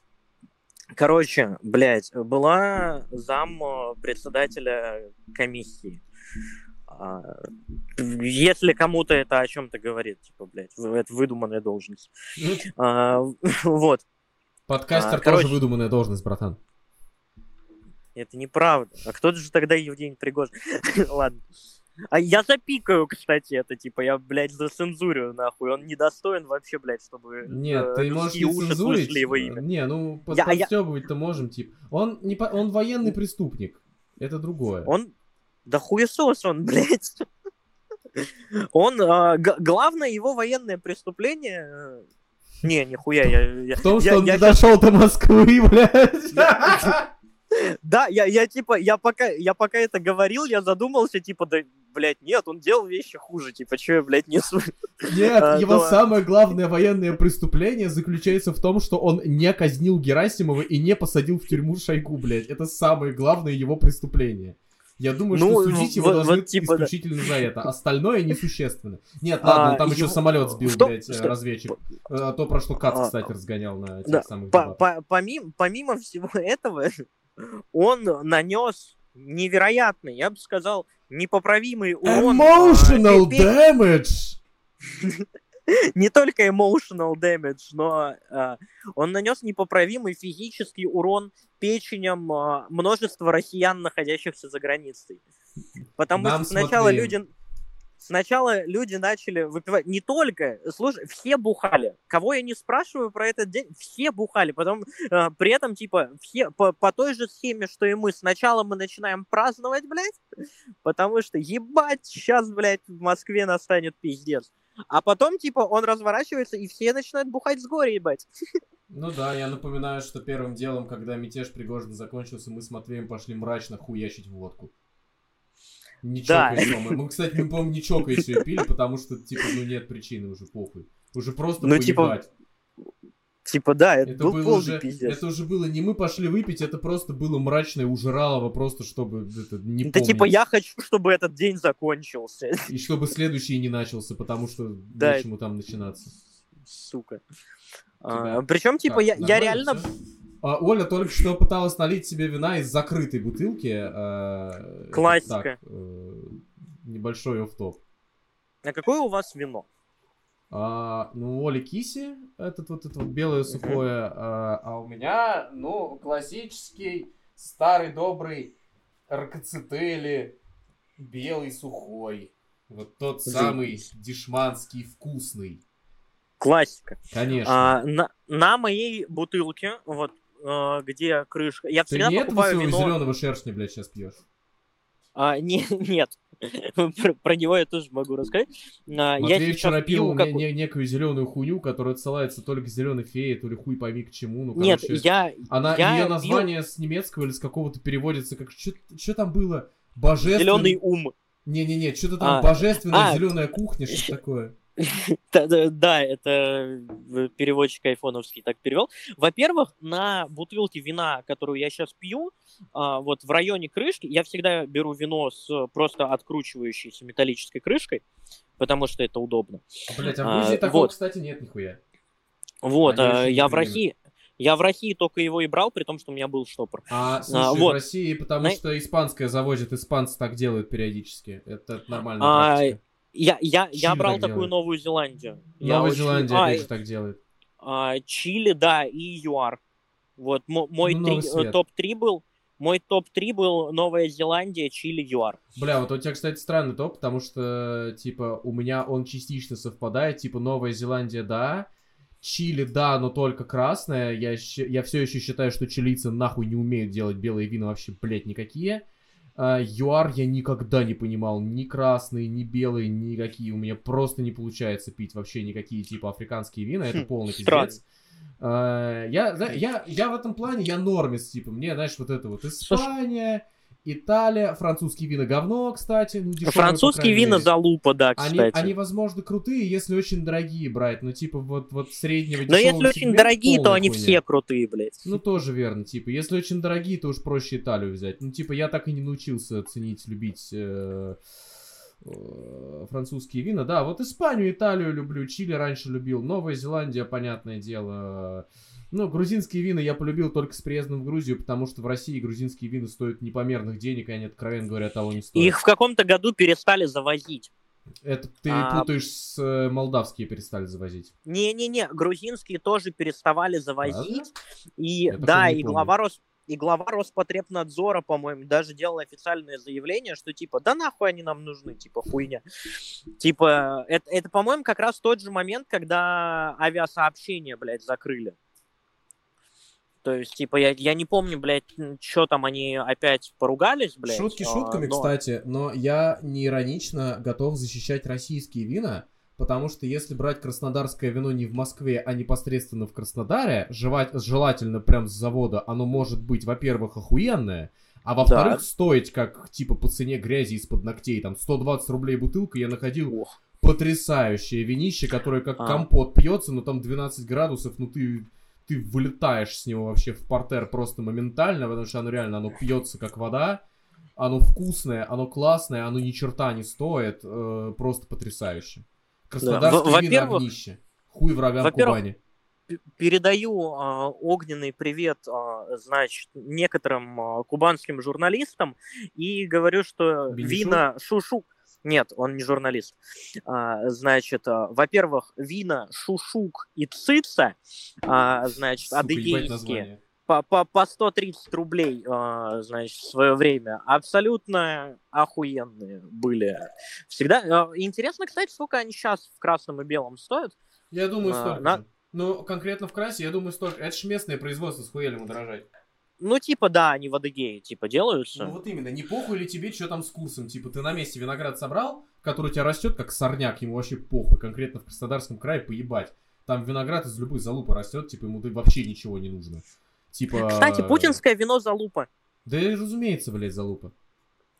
Speaker 2: короче, блядь, была зам э, председателя комиссии. А, если кому-то это о чем-то говорит, типа, блядь, это выдуманная должность. А, вот,
Speaker 1: Подкастер
Speaker 2: А,
Speaker 1: тоже выдуманная должность, братан.
Speaker 2: это неправда. А кто же тогда Евгений Пригожин? Ладно. А я запикаю, кстати, это, типа, я, блядь, зацензурю, нахуй. Он недостоин вообще, блядь, чтобы
Speaker 1: Нет,
Speaker 2: э,
Speaker 1: ты можешь не цензурить.
Speaker 2: его имя.
Speaker 1: Не, ну, под-
Speaker 2: Я-
Speaker 1: подстёбывать-то можем, типа. Он, не по- он военный преступник. Это другое.
Speaker 2: Он... Да хуесос он, блядь. Он... г- Главное его военное преступление... э, Не, нихуя, я... я-
Speaker 1: В том,
Speaker 2: я-
Speaker 1: что он
Speaker 2: я
Speaker 1: не дошел до Москвы, блядь.
Speaker 2: Да, я, я типа, я пока, я пока это говорил, я задумался, типа, да, блядь, нет, он делал вещи хуже, типа, что я, блядь, несу?
Speaker 1: Нет,
Speaker 2: А,
Speaker 1: его самое главное военное преступление заключается в том, что он не казнил Герасимова и не посадил в тюрьму Шойгу, блядь. Это самое главное его преступление. Я думаю,
Speaker 2: Ну,
Speaker 1: что судить его
Speaker 2: вот-
Speaker 1: должны
Speaker 2: вот типа, да.
Speaker 1: исключительно за это. Остальное несущественно. Нет,
Speaker 2: А,
Speaker 1: ладно, он там еще
Speaker 2: его-
Speaker 1: самолет сбил,
Speaker 2: в том-
Speaker 1: блядь,
Speaker 2: что-
Speaker 1: разведчик. Э, То, про что Кац,
Speaker 2: А,
Speaker 1: кстати, разгонял на этих
Speaker 2: Да,
Speaker 1: самых
Speaker 2: по-
Speaker 1: делах.
Speaker 2: по- помимо, помимо всего этого, он нанес невероятный, я бы сказал, непоправимый урон. а,
Speaker 1: Emotional
Speaker 2: пе-
Speaker 1: damage!
Speaker 2: не только emotional damage, но а, он нанес непоправимый физический урон печеням а, множества россиян, находящихся за границей. Потому
Speaker 1: Нам
Speaker 2: что сначала
Speaker 1: смотри.
Speaker 2: люди... Сначала люди начали выпивать не только, слушай, все бухали. Кого я не спрашиваю про этот день, все бухали. Потом а, при этом типа все по, по той же схеме, что и мы. Сначала мы начинаем праздновать, блядь, потому что ебать, сейчас, блядь, в Москве настанет пиздец. А потом, типа, он разворачивается, и все начинают бухать с горя, ебать.
Speaker 1: Ну да, я напоминаю, что первым делом, когда мятеж Пригожина закончился, мы с Матвеем пошли мрачно хуячить водку. Не
Speaker 2: Да.
Speaker 1: Мы, кстати, мы, по-моему, не чокаясь ее пили, потому что, типа, ну нет причины уже похуй. Уже просто
Speaker 2: Ну, типа,
Speaker 1: поебать.
Speaker 2: Типа, да, это,
Speaker 1: Это
Speaker 2: был полный
Speaker 1: уже,
Speaker 2: пиздец.
Speaker 1: это уже было не мы пошли выпить, это просто было мрачное ужиралово, просто чтобы это, не
Speaker 2: Это типа
Speaker 1: помнить.
Speaker 2: я хочу, чтобы этот день закончился.
Speaker 1: И чтобы следующий не начался, потому что
Speaker 2: Да.
Speaker 1: нечему там начинаться.
Speaker 2: Сука.
Speaker 1: Тебя
Speaker 2: причем, типа,
Speaker 1: Как,
Speaker 2: я, я реально...
Speaker 1: А, Оля только что пыталась налить себе вина из закрытой бутылки. э,
Speaker 2: Классика.
Speaker 1: так, э, небольшой офф-топ.
Speaker 2: А какое у вас вино?
Speaker 1: А, ну, Оли Киси, этот вот это вот белое сухое, а, а у меня, ну, классический, старый, добрый ракоцители, белый сухой. Вот тот самый дешманский вкусный.
Speaker 2: Классика.
Speaker 1: Конечно.
Speaker 2: А, на, на моей бутылке, вот, э, где крышка... Я
Speaker 1: Ты
Speaker 2: всегда
Speaker 1: не
Speaker 2: покупаю вино...
Speaker 1: зеленого шершня, блядь, сейчас пьешь?
Speaker 2: А, не, нет. про, него я тоже могу рассказать. А, я
Speaker 1: Матвей
Speaker 2: сейчас
Speaker 1: вчера пил
Speaker 2: пью какой-
Speaker 1: не- некую зеленую хуйню, которая отсылается то ли к зеленой фее, то ли хуй пойми к чему. Ну,
Speaker 2: Нет,
Speaker 1: короче,
Speaker 2: я...
Speaker 1: Она,
Speaker 2: я
Speaker 1: ее название с немецкого или с какого-то переводится как... Что там было? Божественный...
Speaker 2: Зеленый ум.
Speaker 1: Не-не-не, что-то там
Speaker 2: А,
Speaker 1: божественная
Speaker 2: а,
Speaker 1: зеленая кухня, что такое.
Speaker 2: Да, это э, переводчик айфоновский так перевел. Во-первых, на бутылке вина, которую я сейчас пью, а, вот в районе крышки, я всегда беру вино с просто откручивающейся металлической крышкой, потому что это удобно.
Speaker 1: Блять, а в
Speaker 2: А,
Speaker 1: Грузии такого, кстати, нет нихуя.
Speaker 2: Вот, а, я в. России, я в России только его и брал, при том, что у меня был штопор.
Speaker 1: А, слушай,
Speaker 2: вот.
Speaker 1: в России, потому
Speaker 2: На-
Speaker 1: что испанское завозят, испанцы так делают периодически. Это, это нормальная
Speaker 2: А,
Speaker 1: практика.
Speaker 2: Я, я, я брал
Speaker 1: так
Speaker 2: такую
Speaker 1: делает.
Speaker 2: Новую Зеландию. Я
Speaker 1: Новая
Speaker 2: очень-
Speaker 1: Зеландия,
Speaker 2: А,
Speaker 1: опять же, так делает.
Speaker 2: а, Чили, да, и ЮАР. Вот мо- мой
Speaker 1: Ну,
Speaker 2: три- э,
Speaker 1: свет.
Speaker 2: топ-3 был. Мой топ-3 был Новая Зеландия, Чили, ЮАР.
Speaker 1: Бля, вот у тебя, кстати, странный топ, потому что, типа, у меня он частично совпадает. Типа, Новая Зеландия, да. Чили, да, но только красная. Я, я все еще считаю, что чилийцы нахуй не умеют делать белые вина вообще, блядь, никакие. А, ЮАР я никогда не понимал. Ни красные, ни белые, никакие. У меня просто не получается пить вообще никакие, типа, африканские вина. Это
Speaker 2: Хм,
Speaker 1: полный пиздец. А, я, я, я в этом плане, я нормис, типа, мне, знаешь, вот это вот Испания, Италия, французские вина говно, кстати. Ну, дешёвые, по
Speaker 2: Французские вина
Speaker 1: мере.
Speaker 2: залупа, да,
Speaker 1: Они,
Speaker 2: кстати.
Speaker 1: они, возможно, крутые, если очень дорогие брать, но типа вот, вот среднего
Speaker 2: Но если очень дорогие, то они
Speaker 1: хуйня.
Speaker 2: все крутые, блядь.
Speaker 1: Ну, тоже верно, типа, если очень дорогие, то уж проще Италию взять. Ну, типа, я так и не научился ценить, любить э, э, французские вина. Да, вот Испанию, Италию люблю, Чили раньше любил, Новая Зеландия, понятное дело. Ну, грузинские вина я полюбил только с приездом в Грузию, потому что в России грузинские вина стоят непомерных денег, и они, откровенно говоря, того не стоят.
Speaker 2: Их в каком-то году перестали завозить.
Speaker 1: Это ты
Speaker 2: А-
Speaker 1: путаешь с э, молдавские перестали завозить.
Speaker 2: Не-не-не, грузинские тоже переставали завозить. И
Speaker 1: Я
Speaker 2: да, и
Speaker 1: помню.
Speaker 2: глава Рос... И глава Роспотребнадзора, по-моему, даже делал официальное заявление, что типа, да нахуй они нам нужны, типа, хуйня. Типа, это, это по-моему, как раз тот же момент, когда авиасообщение, блядь, закрыли. То есть, типа, я, я не помню, блядь, что там они опять поругались, блядь.
Speaker 1: Шутки
Speaker 2: а,
Speaker 1: шутками,
Speaker 2: но-
Speaker 1: кстати, но я не иронично готов защищать российские вина, потому что если брать краснодарское вино не в Москве, а непосредственно в Краснодаре, жевать, желательно прям с завода, оно может быть, во-первых, охуенное, а во-вторых,
Speaker 2: Так.
Speaker 1: стоить как, типа, по цене грязи из-под ногтей, там, 120 рублей бутылка, я находил
Speaker 2: Ох.
Speaker 1: потрясающее винище, которое как
Speaker 2: А.
Speaker 1: компот пьется, но там 12 градусов, ну ты, ты вылетаешь с него вообще в портер просто моментально, потому что оно реально, оно пьется как вода. оно вкусное, оно классное, оно ни черта не стоит, э, просто потрясающе. Краснодарское
Speaker 2: Во-
Speaker 1: вино огнище. Хуй врагам Кубани.
Speaker 2: Передаю а, огненный привет, а, значит, некоторым а, кубанским журналистам и говорю, что
Speaker 1: Бенишук?
Speaker 2: вина Шушук... Нет, он не журналист. А, значит, а, во-первых, вина Шушук и Цица, а, значит,
Speaker 1: Сука,
Speaker 2: адыгейские, по, по, по 130 рублей, значит, в свое время, абсолютно охуенные были всегда. Интересно, кстати, сколько они сейчас в красном и белом стоят.
Speaker 1: Я думаю, столько
Speaker 2: на-
Speaker 1: же. Ну, конкретно в красе, я думаю, столько. Это ж местное производство, с хуелем удорожать.
Speaker 2: Ну, типа, да, они в Адыгее, типа, делаются.
Speaker 1: Ну вот именно, не похуй ли тебе, что там с курсом? Типа, ты на месте виноград собрал, который у тебя растет, как сорняк, ему вообще похуй, конкретно в Краснодарском крае поебать. Там виноград из любой залупы растет, типа, ему вообще ничего не нужно. Типа...
Speaker 2: Кстати, путинское вино залупа.
Speaker 1: Да разумеется, блядь, залупа.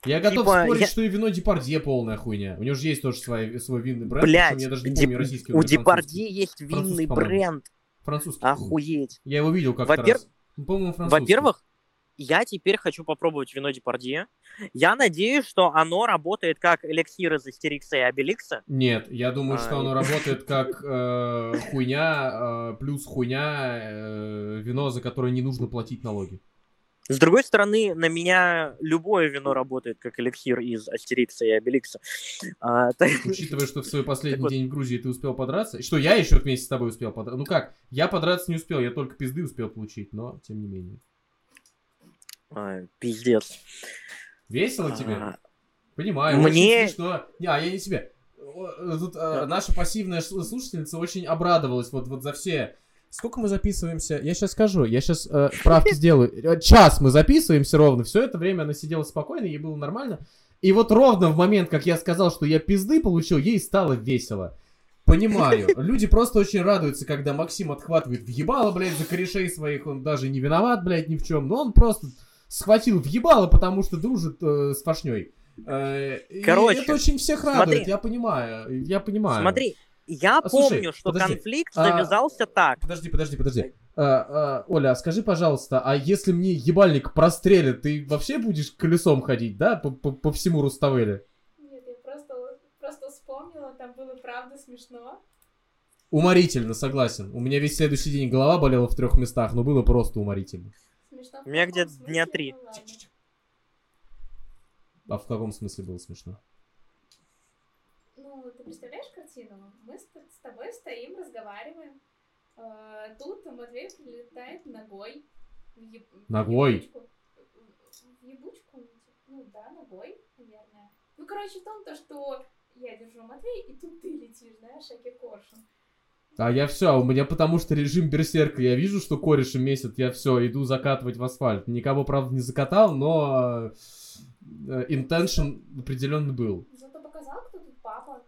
Speaker 1: Я готов
Speaker 2: Типа,
Speaker 1: спорить,
Speaker 2: я-
Speaker 1: что и вино Депардье полная хуйня. У него же есть тоже свой, свой винный бренд, причем я даже не помню, российский
Speaker 2: у. Депардье есть винный бренд.
Speaker 1: Французский.
Speaker 2: Охуеть.
Speaker 1: Я его видел как-то раз.
Speaker 2: Во-первых, я теперь хочу попробовать вино Депардье. Я надеюсь, что оно работает как эликсир из Астерикса и Обеликса.
Speaker 1: Нет, я думаю, что
Speaker 2: А,
Speaker 1: оно
Speaker 2: и-
Speaker 1: работает как э, хуйня, э, плюс хуйня, э, вино, за которое не нужно платить налоги.
Speaker 2: С другой стороны, на меня любое вино работает как эликсир из Астерикса и Обеликса. А, так-
Speaker 1: Учитывая, что в свой последний
Speaker 2: Так вот.
Speaker 1: день в Грузии ты успел подраться, что я еще вместе с тобой успел подраться. Ну как, я подраться не успел, я только пизды успел получить, но тем не менее.
Speaker 2: А, Пиздец.
Speaker 1: Весело тебе?
Speaker 2: А,
Speaker 1: Понимаю,
Speaker 2: Мне-
Speaker 1: смешно. Не, а я не тебе. О, Тут э, наша пассивная слушательница очень обрадовалась вот, вот за все... Сколько мы записываемся? Я сейчас скажу, я сейчас э, правки сделаю. Э, Час мы записываемся ровно. Все это время она сидела спокойно, ей было нормально. И вот ровно в момент, как я сказал, что я пизды получил, ей стало весело. Понимаю. Люди просто очень радуются, когда Максим отхватывает в ебало, блядь, за корешей своих. Он даже не виноват, блядь, ни в чем. Но он просто схватил в ебало, потому что дружит э, с фашней. Э,
Speaker 2: Короче,
Speaker 1: это очень всех радует,
Speaker 2: смотри.
Speaker 1: я понимаю, я понимаю.
Speaker 2: Смотри, я
Speaker 1: А, слушай,
Speaker 2: помню, что
Speaker 1: подожди,
Speaker 2: конфликт
Speaker 1: а-
Speaker 2: завязался так.
Speaker 1: Подожди, подожди, подожди. А, а, Оля, а скажи, пожалуйста, а если мне ебальник прострелит, ты вообще будешь колесом ходить, да, по, по- по всему Руставеле?
Speaker 3: Нет, я просто, просто вспомнила, там было правда смешно.
Speaker 1: Уморительно, согласен. У меня весь следующий день голова болела в трех местах, но было просто уморительно.
Speaker 3: Смешно
Speaker 2: У меня где-то дня три.
Speaker 3: Ну.
Speaker 1: А в каком смысле было смешно?
Speaker 3: Ну, ты представляешь картину? Мы с, с тобой стоим, разговариваем. Э, тут Матвей прилетает ногой. в еб- в
Speaker 1: Ногой?
Speaker 3: ебучку. В ебучку? Ну да, ногой, наверное. Ну, короче, в том, то, что я держу Матвей, и тут ты летишь, знаешь, Аки Коршун.
Speaker 1: А я все, у меня потому что режим берсерка. Я вижу, что кореши месяц, я все, иду закатывать в асфальт. Никого, правда, не закатал, но э, intention определенно был.
Speaker 3: Зато показал, кто тут папа.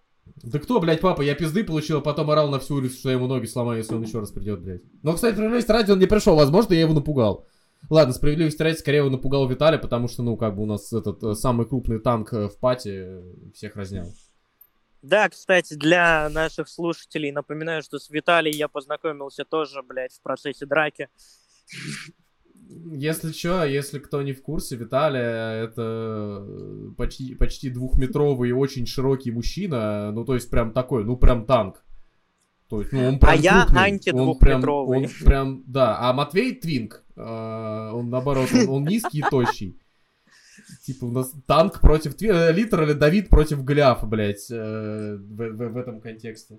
Speaker 1: Да кто, блядь, папа, я пизды получил, а потом орал на всю улицу, что я ему ноги сломаю, если он еще раз придет, блядь. Но, кстати, справедливости ради, он не пришел, возможно, я его напугал. Ладно, справедливости ради, скорее его напугал Виталий, потому что, ну, как бы у нас этот э, самый крупный танк э, в пати э, всех разнял.
Speaker 2: Да, кстати, для наших слушателей напоминаю, что с Виталием я познакомился тоже, блядь, в процессе драки.
Speaker 1: Если что, если кто не в курсе, Виталий это э, почти, почти двухметровый и очень широкий мужчина, ну, то есть прям такой, ну, прям танк. То есть, ну, он прям
Speaker 2: А я
Speaker 1: крупный.
Speaker 2: антидвухметровый.
Speaker 1: Он прям, он прям, да. А Матвей Твинк, э, он наоборот, он, он низкий и тощий. Типа у нас танк против Твинка, Литер или Давид против Голиафа, блядь, э, в, в- в этом контексте.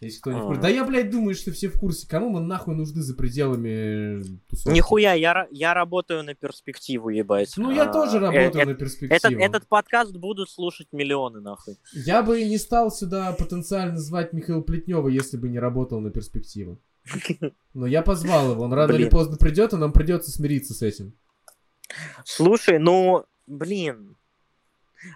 Speaker 1: Если кто не в курсе.
Speaker 2: А.
Speaker 1: Да я, блядь, думаю, что все в курсе. Кому мы нахуй нужны за пределами тусовки?
Speaker 2: Нихуя, я, я работаю на перспективу, ебать.
Speaker 1: Ну, я
Speaker 2: А,
Speaker 1: тоже
Speaker 2: э,
Speaker 1: работаю
Speaker 2: э,
Speaker 1: на
Speaker 2: Этот,
Speaker 1: перспективу.
Speaker 2: этот подкаст будут слушать миллионы, нахуй.
Speaker 1: Я бы не стал сюда потенциально звать Михаила Плетнева, если бы не работал на перспективу. Но я позвал его, он рано или поздно придет, и нам придется смириться с этим.
Speaker 2: Слушай, ну, блин.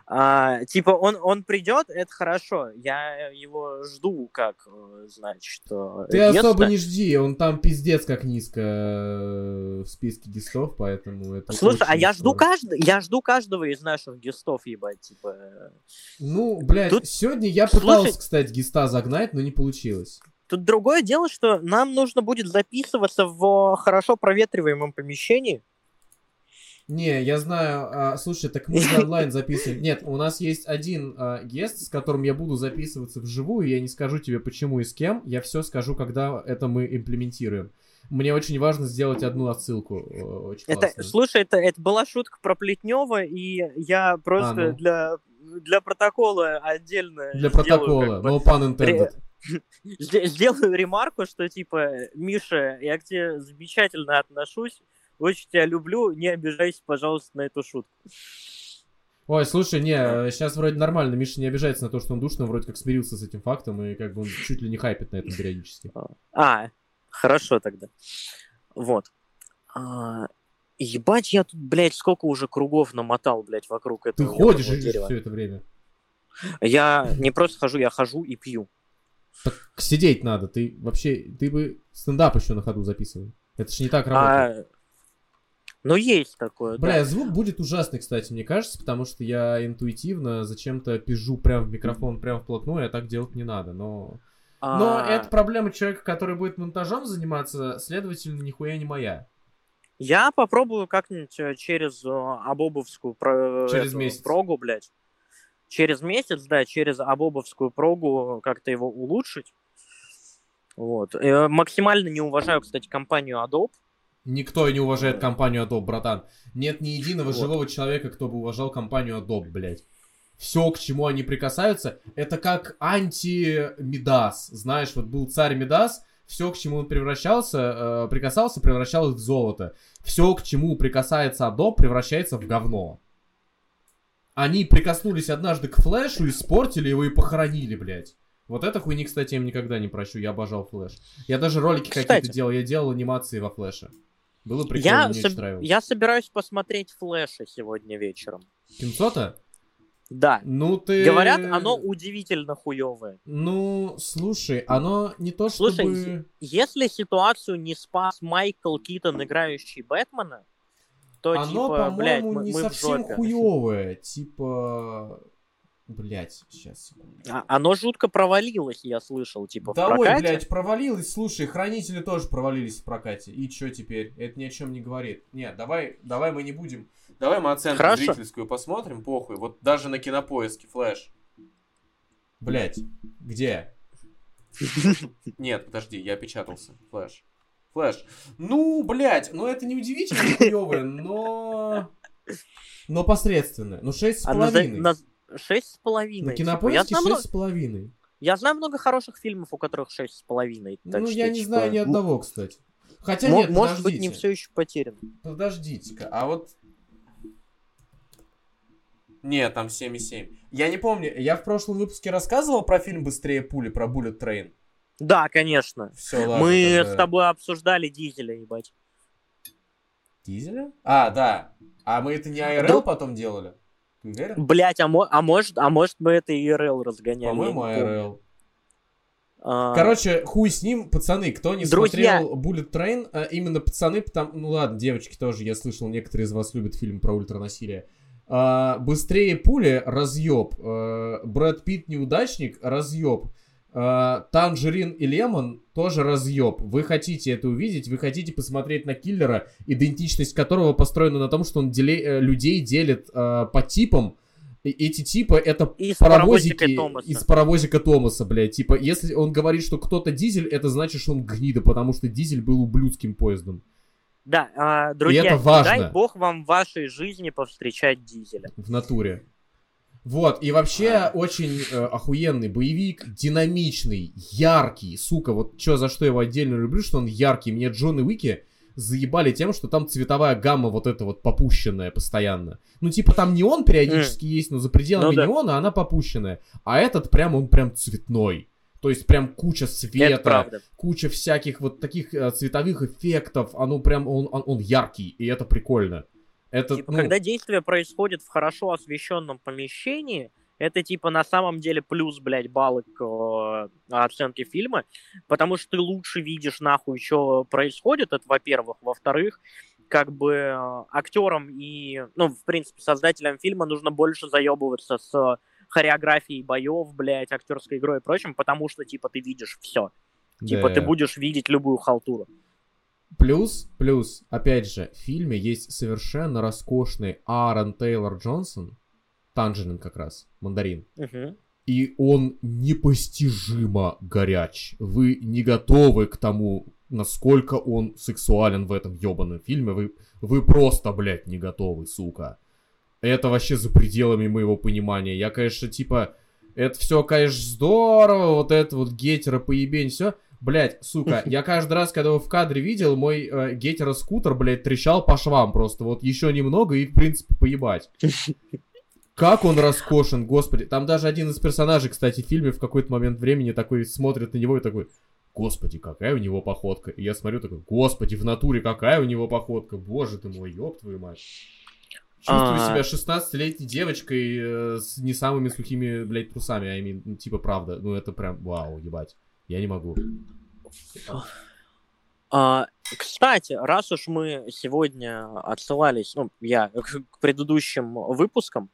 Speaker 2: А, типа, он, он придет, это хорошо. Я его жду, как, э, значит, э,
Speaker 1: Ты
Speaker 2: геста.
Speaker 1: особо не жди, он там пиздец как низко э, в списке гестов, поэтому это
Speaker 2: Слушай, а я жду,
Speaker 1: скоро.
Speaker 2: кажд... я жду каждого из наших гестов, ебать, типа.
Speaker 1: Ну, блядь,
Speaker 2: Тут-
Speaker 1: сегодня я
Speaker 2: Слушай-
Speaker 1: пытался, кстати, геста загнать, но не получилось.
Speaker 2: Тут другое дело, что нам нужно будет записываться в хорошо проветриваемом помещении.
Speaker 1: Не, я знаю. а, слушай, так мы же онлайн записываем. Нет, у нас есть один а, гест, с которым я буду записываться вживую. Я не скажу тебе, почему и с кем. Я все скажу, когда это мы имплементируем. Мне очень важно сделать одну отсылку. Очень
Speaker 2: Это,
Speaker 1: классную.
Speaker 2: слушай, это, это была шутка про Плетнева, и я просто
Speaker 1: А, ну.
Speaker 2: для, для протокола отдельно
Speaker 1: Для
Speaker 2: сделаю,
Speaker 1: протокола.
Speaker 2: как бы,
Speaker 1: No pun intended.
Speaker 2: Сделаю ремарку, что типа, Миша, я к тебе замечательно отношусь, очень тебя люблю, не обижайся, пожалуйста, на эту шутку.
Speaker 1: Ой, слушай, не, сейчас вроде нормально. Миша не обижается на то, что он душно, вроде как смирился с этим фактом, и как бы он чуть ли не хайпит на этом периодически.
Speaker 2: А, хорошо тогда. Вот. А, ебать, я тут, блядь, сколько уже кругов намотал, блядь, вокруг
Speaker 1: Ты
Speaker 2: этого
Speaker 1: ходишь
Speaker 2: ёбаного
Speaker 1: же
Speaker 2: дерева.
Speaker 1: все это время.
Speaker 2: Я не просто хожу, я хожу и пью.
Speaker 1: Так сидеть надо. Ты вообще, ты бы стендап еще на ходу записывал. Это ж не так работает.
Speaker 2: А, ну, есть такое,
Speaker 1: Бля,
Speaker 2: да.
Speaker 1: звук будет ужасный, кстати, мне кажется, потому что я интуитивно зачем-то пижу прям в микрофон, прям вплотную, а так делать не надо, но... Но
Speaker 2: А,
Speaker 1: это проблема человека, который будет монтажом заниматься, следовательно, нихуя не моя.
Speaker 2: Я попробую как-нибудь э, через э, Абобовскую про-
Speaker 1: Через
Speaker 2: эту
Speaker 1: месяц.
Speaker 2: прогу, блядь. Через месяц, да, через Абобовскую прогу как-то его улучшить. Вот. Э, максимально не уважаю, кстати, компанию Adobe.
Speaker 1: Никто не уважает компанию Adobe, братан. Нет ни единого
Speaker 2: Вот.
Speaker 1: живого человека, кто бы уважал компанию Adobe, блядь. Все, к чему они прикасаются, это как анти-Мидас. Знаешь, вот был царь Мидас, все, к чему он превращался, э, прикасался, превращалось в золото. Все, к чему прикасается Adobe, превращается в говно. Они прикоснулись однажды к флешу, испортили его и похоронили, блядь. Вот это хуйни, кстати, я им никогда не прощу. Я обожал флеш. Я даже ролики
Speaker 2: Кстати.
Speaker 1: какие-то делал. Я делал анимации во флеше. Было прикольно,
Speaker 2: Я,
Speaker 1: мне
Speaker 2: соб- я собираюсь посмотреть Флэша сегодня вечером.
Speaker 1: Кинцо-то?
Speaker 2: Да.
Speaker 1: Ну ты...
Speaker 2: Говорят, оно удивительно хуевое.
Speaker 1: Ну, слушай, оно не то
Speaker 2: Слушай,
Speaker 1: чтобы...
Speaker 2: Если ситуацию не спас Майкл Китон, играющий Бэтмена, то
Speaker 1: Оно,
Speaker 2: типа, блядь,
Speaker 1: по-моему,
Speaker 2: мы,
Speaker 1: не
Speaker 2: мы
Speaker 1: совсем хуевое. Типа... Блять, сейчас.
Speaker 2: А- Оно жутко провалилось, я слышал, типа,
Speaker 1: Да
Speaker 2: в
Speaker 1: ой,
Speaker 2: прокате.
Speaker 1: блядь, провалилось. Слушай, хранители тоже провалились в прокате. И чё теперь? Это ни о чем не говорит. Нет, давай, давай мы не будем. Давай мы оценку
Speaker 2: Хорошо.
Speaker 1: зрительскую посмотрим, похуй. Вот даже на кинопоиске флэш. Блять, где? Нет, подожди, я опечатался. Флэш. Флэш. Ну, блядь, ну это не удивительно хуёвое, но... Но посредственное. Ну, шесть с
Speaker 2: А
Speaker 1: половиной.
Speaker 2: Шесть с половиной.
Speaker 1: На
Speaker 2: типа. я,
Speaker 1: кинопоиске
Speaker 2: знаю много,
Speaker 1: шесть с половиной.
Speaker 2: я знаю много хороших фильмов, у которых шесть с половиной.
Speaker 1: Ну,
Speaker 2: что,
Speaker 1: я не
Speaker 2: типа,
Speaker 1: знаю ни
Speaker 2: м-
Speaker 1: одного, кстати. Хотя нет,
Speaker 2: может быть, не все еще потеряно.
Speaker 1: Подождите-ка, а вот... Нет, там 7,7. Я не помню, я в прошлом выпуске рассказывал про фильм «Быстрее пули», про Bullet Train.
Speaker 2: Да, конечно.
Speaker 1: Все, ладно.
Speaker 2: Мы
Speaker 1: тогда.
Speaker 2: с тобой обсуждали дизеля, ебать.
Speaker 1: Дизеля? А, да. А мы это не IRL
Speaker 2: Да.
Speaker 1: потом делали? Уверен?
Speaker 2: Блять, а, мо- а может, а может мы это IRL разгоняли?
Speaker 1: По-моему. IRL.
Speaker 2: А,
Speaker 1: Короче, хуй с ним, пацаны, кто не
Speaker 2: Друзья.
Speaker 1: смотрел Bullet Train, а именно пацаны, потому... ну ладно, девочки тоже, я слышал, некоторые из вас любят фильм про ультранасилие. А, быстрее пули, разъеб. А, Брэд Питт неудачник, разъеб. А, Танжерин и Лемон тоже разъеб. Вы хотите это увидеть, вы хотите посмотреть на киллера, идентичность которого построена на том, что он деле- э, людей делит а, по типам. И эти типы это
Speaker 2: Из
Speaker 1: паровозики
Speaker 2: Томаса.
Speaker 1: из паровозика Томаса, блядь. Типа, если он говорит, что кто-то дизель, это значит, что он гнида, потому что дизель был ублюдским поездом.
Speaker 2: Да, а, друзья,
Speaker 1: это
Speaker 2: не
Speaker 1: важно.
Speaker 2: дай бог вам в вашей жизни повстречать дизеля.
Speaker 1: В натуре. Вот, и вообще очень э, охуенный боевик, динамичный, яркий, сука, вот чё, за что я его отдельно люблю, что он яркий. Мне Джон и Уики заебали тем, что там цветовая гамма вот эта вот попущенная постоянно. Ну, типа, там неон периодически есть, но за пределами
Speaker 2: Ну да.
Speaker 1: неона она попущенная. А этот прям, он прям цветной. То есть прям куча света, куча всяких вот таких э, цветовых эффектов, оно прям, он, он, он яркий, и это прикольно. Это,
Speaker 2: Типа,
Speaker 1: ну,
Speaker 2: когда действие происходит в хорошо освещенном помещении, это типа на самом деле плюс, блядь, баллы к э, оценке фильма, потому что ты лучше видишь нахуй, что происходит, это во-первых. Во-вторых, как бы э, актерам и, ну, в принципе, создателям фильма нужно больше заебываться с хореографией боев, блядь, актерской игрой и прочим, потому что, типа, ты видишь все. Типа,
Speaker 1: да.
Speaker 2: ты будешь видеть любую халтуру.
Speaker 1: Плюс, плюс, опять же, в фильме есть совершенно роскошный Аарон Тейлор Джонсон, Танжерин как раз, мандарин.
Speaker 2: Мгм.
Speaker 1: И он непостижимо горяч. Вы не готовы к тому, насколько он сексуален в этом ебаном фильме. Вы, вы просто, блядь, не готовы, сука. Это вообще за пределами моего понимания. Я, конечно, типа, это все, конечно, здорово, вот это вот гетера поебень, все. Блять, сука, я каждый раз, когда его в кадре видел, мой э, гетеро-скутер, блядь, трещал по швам просто. Вот еще немного и, в принципе, поебать. Как он роскошен, господи. Там даже один из персонажей, кстати, в фильме в какой-то момент времени такой смотрит на него и такой, господи, какая у него походка. И я смотрю такой, господи, в натуре какая у него походка. Боже ты мой, ёб твою мать. Чувствую
Speaker 2: А.
Speaker 1: себя 16-летней девочкой э, с не самыми сухими, блядь, трусами. I mean, типа, правда. Ну, это прям, вау, ебать. Я не могу.
Speaker 2: А, кстати, раз уж мы сегодня отсылались, ну, я к предыдущим выпускам,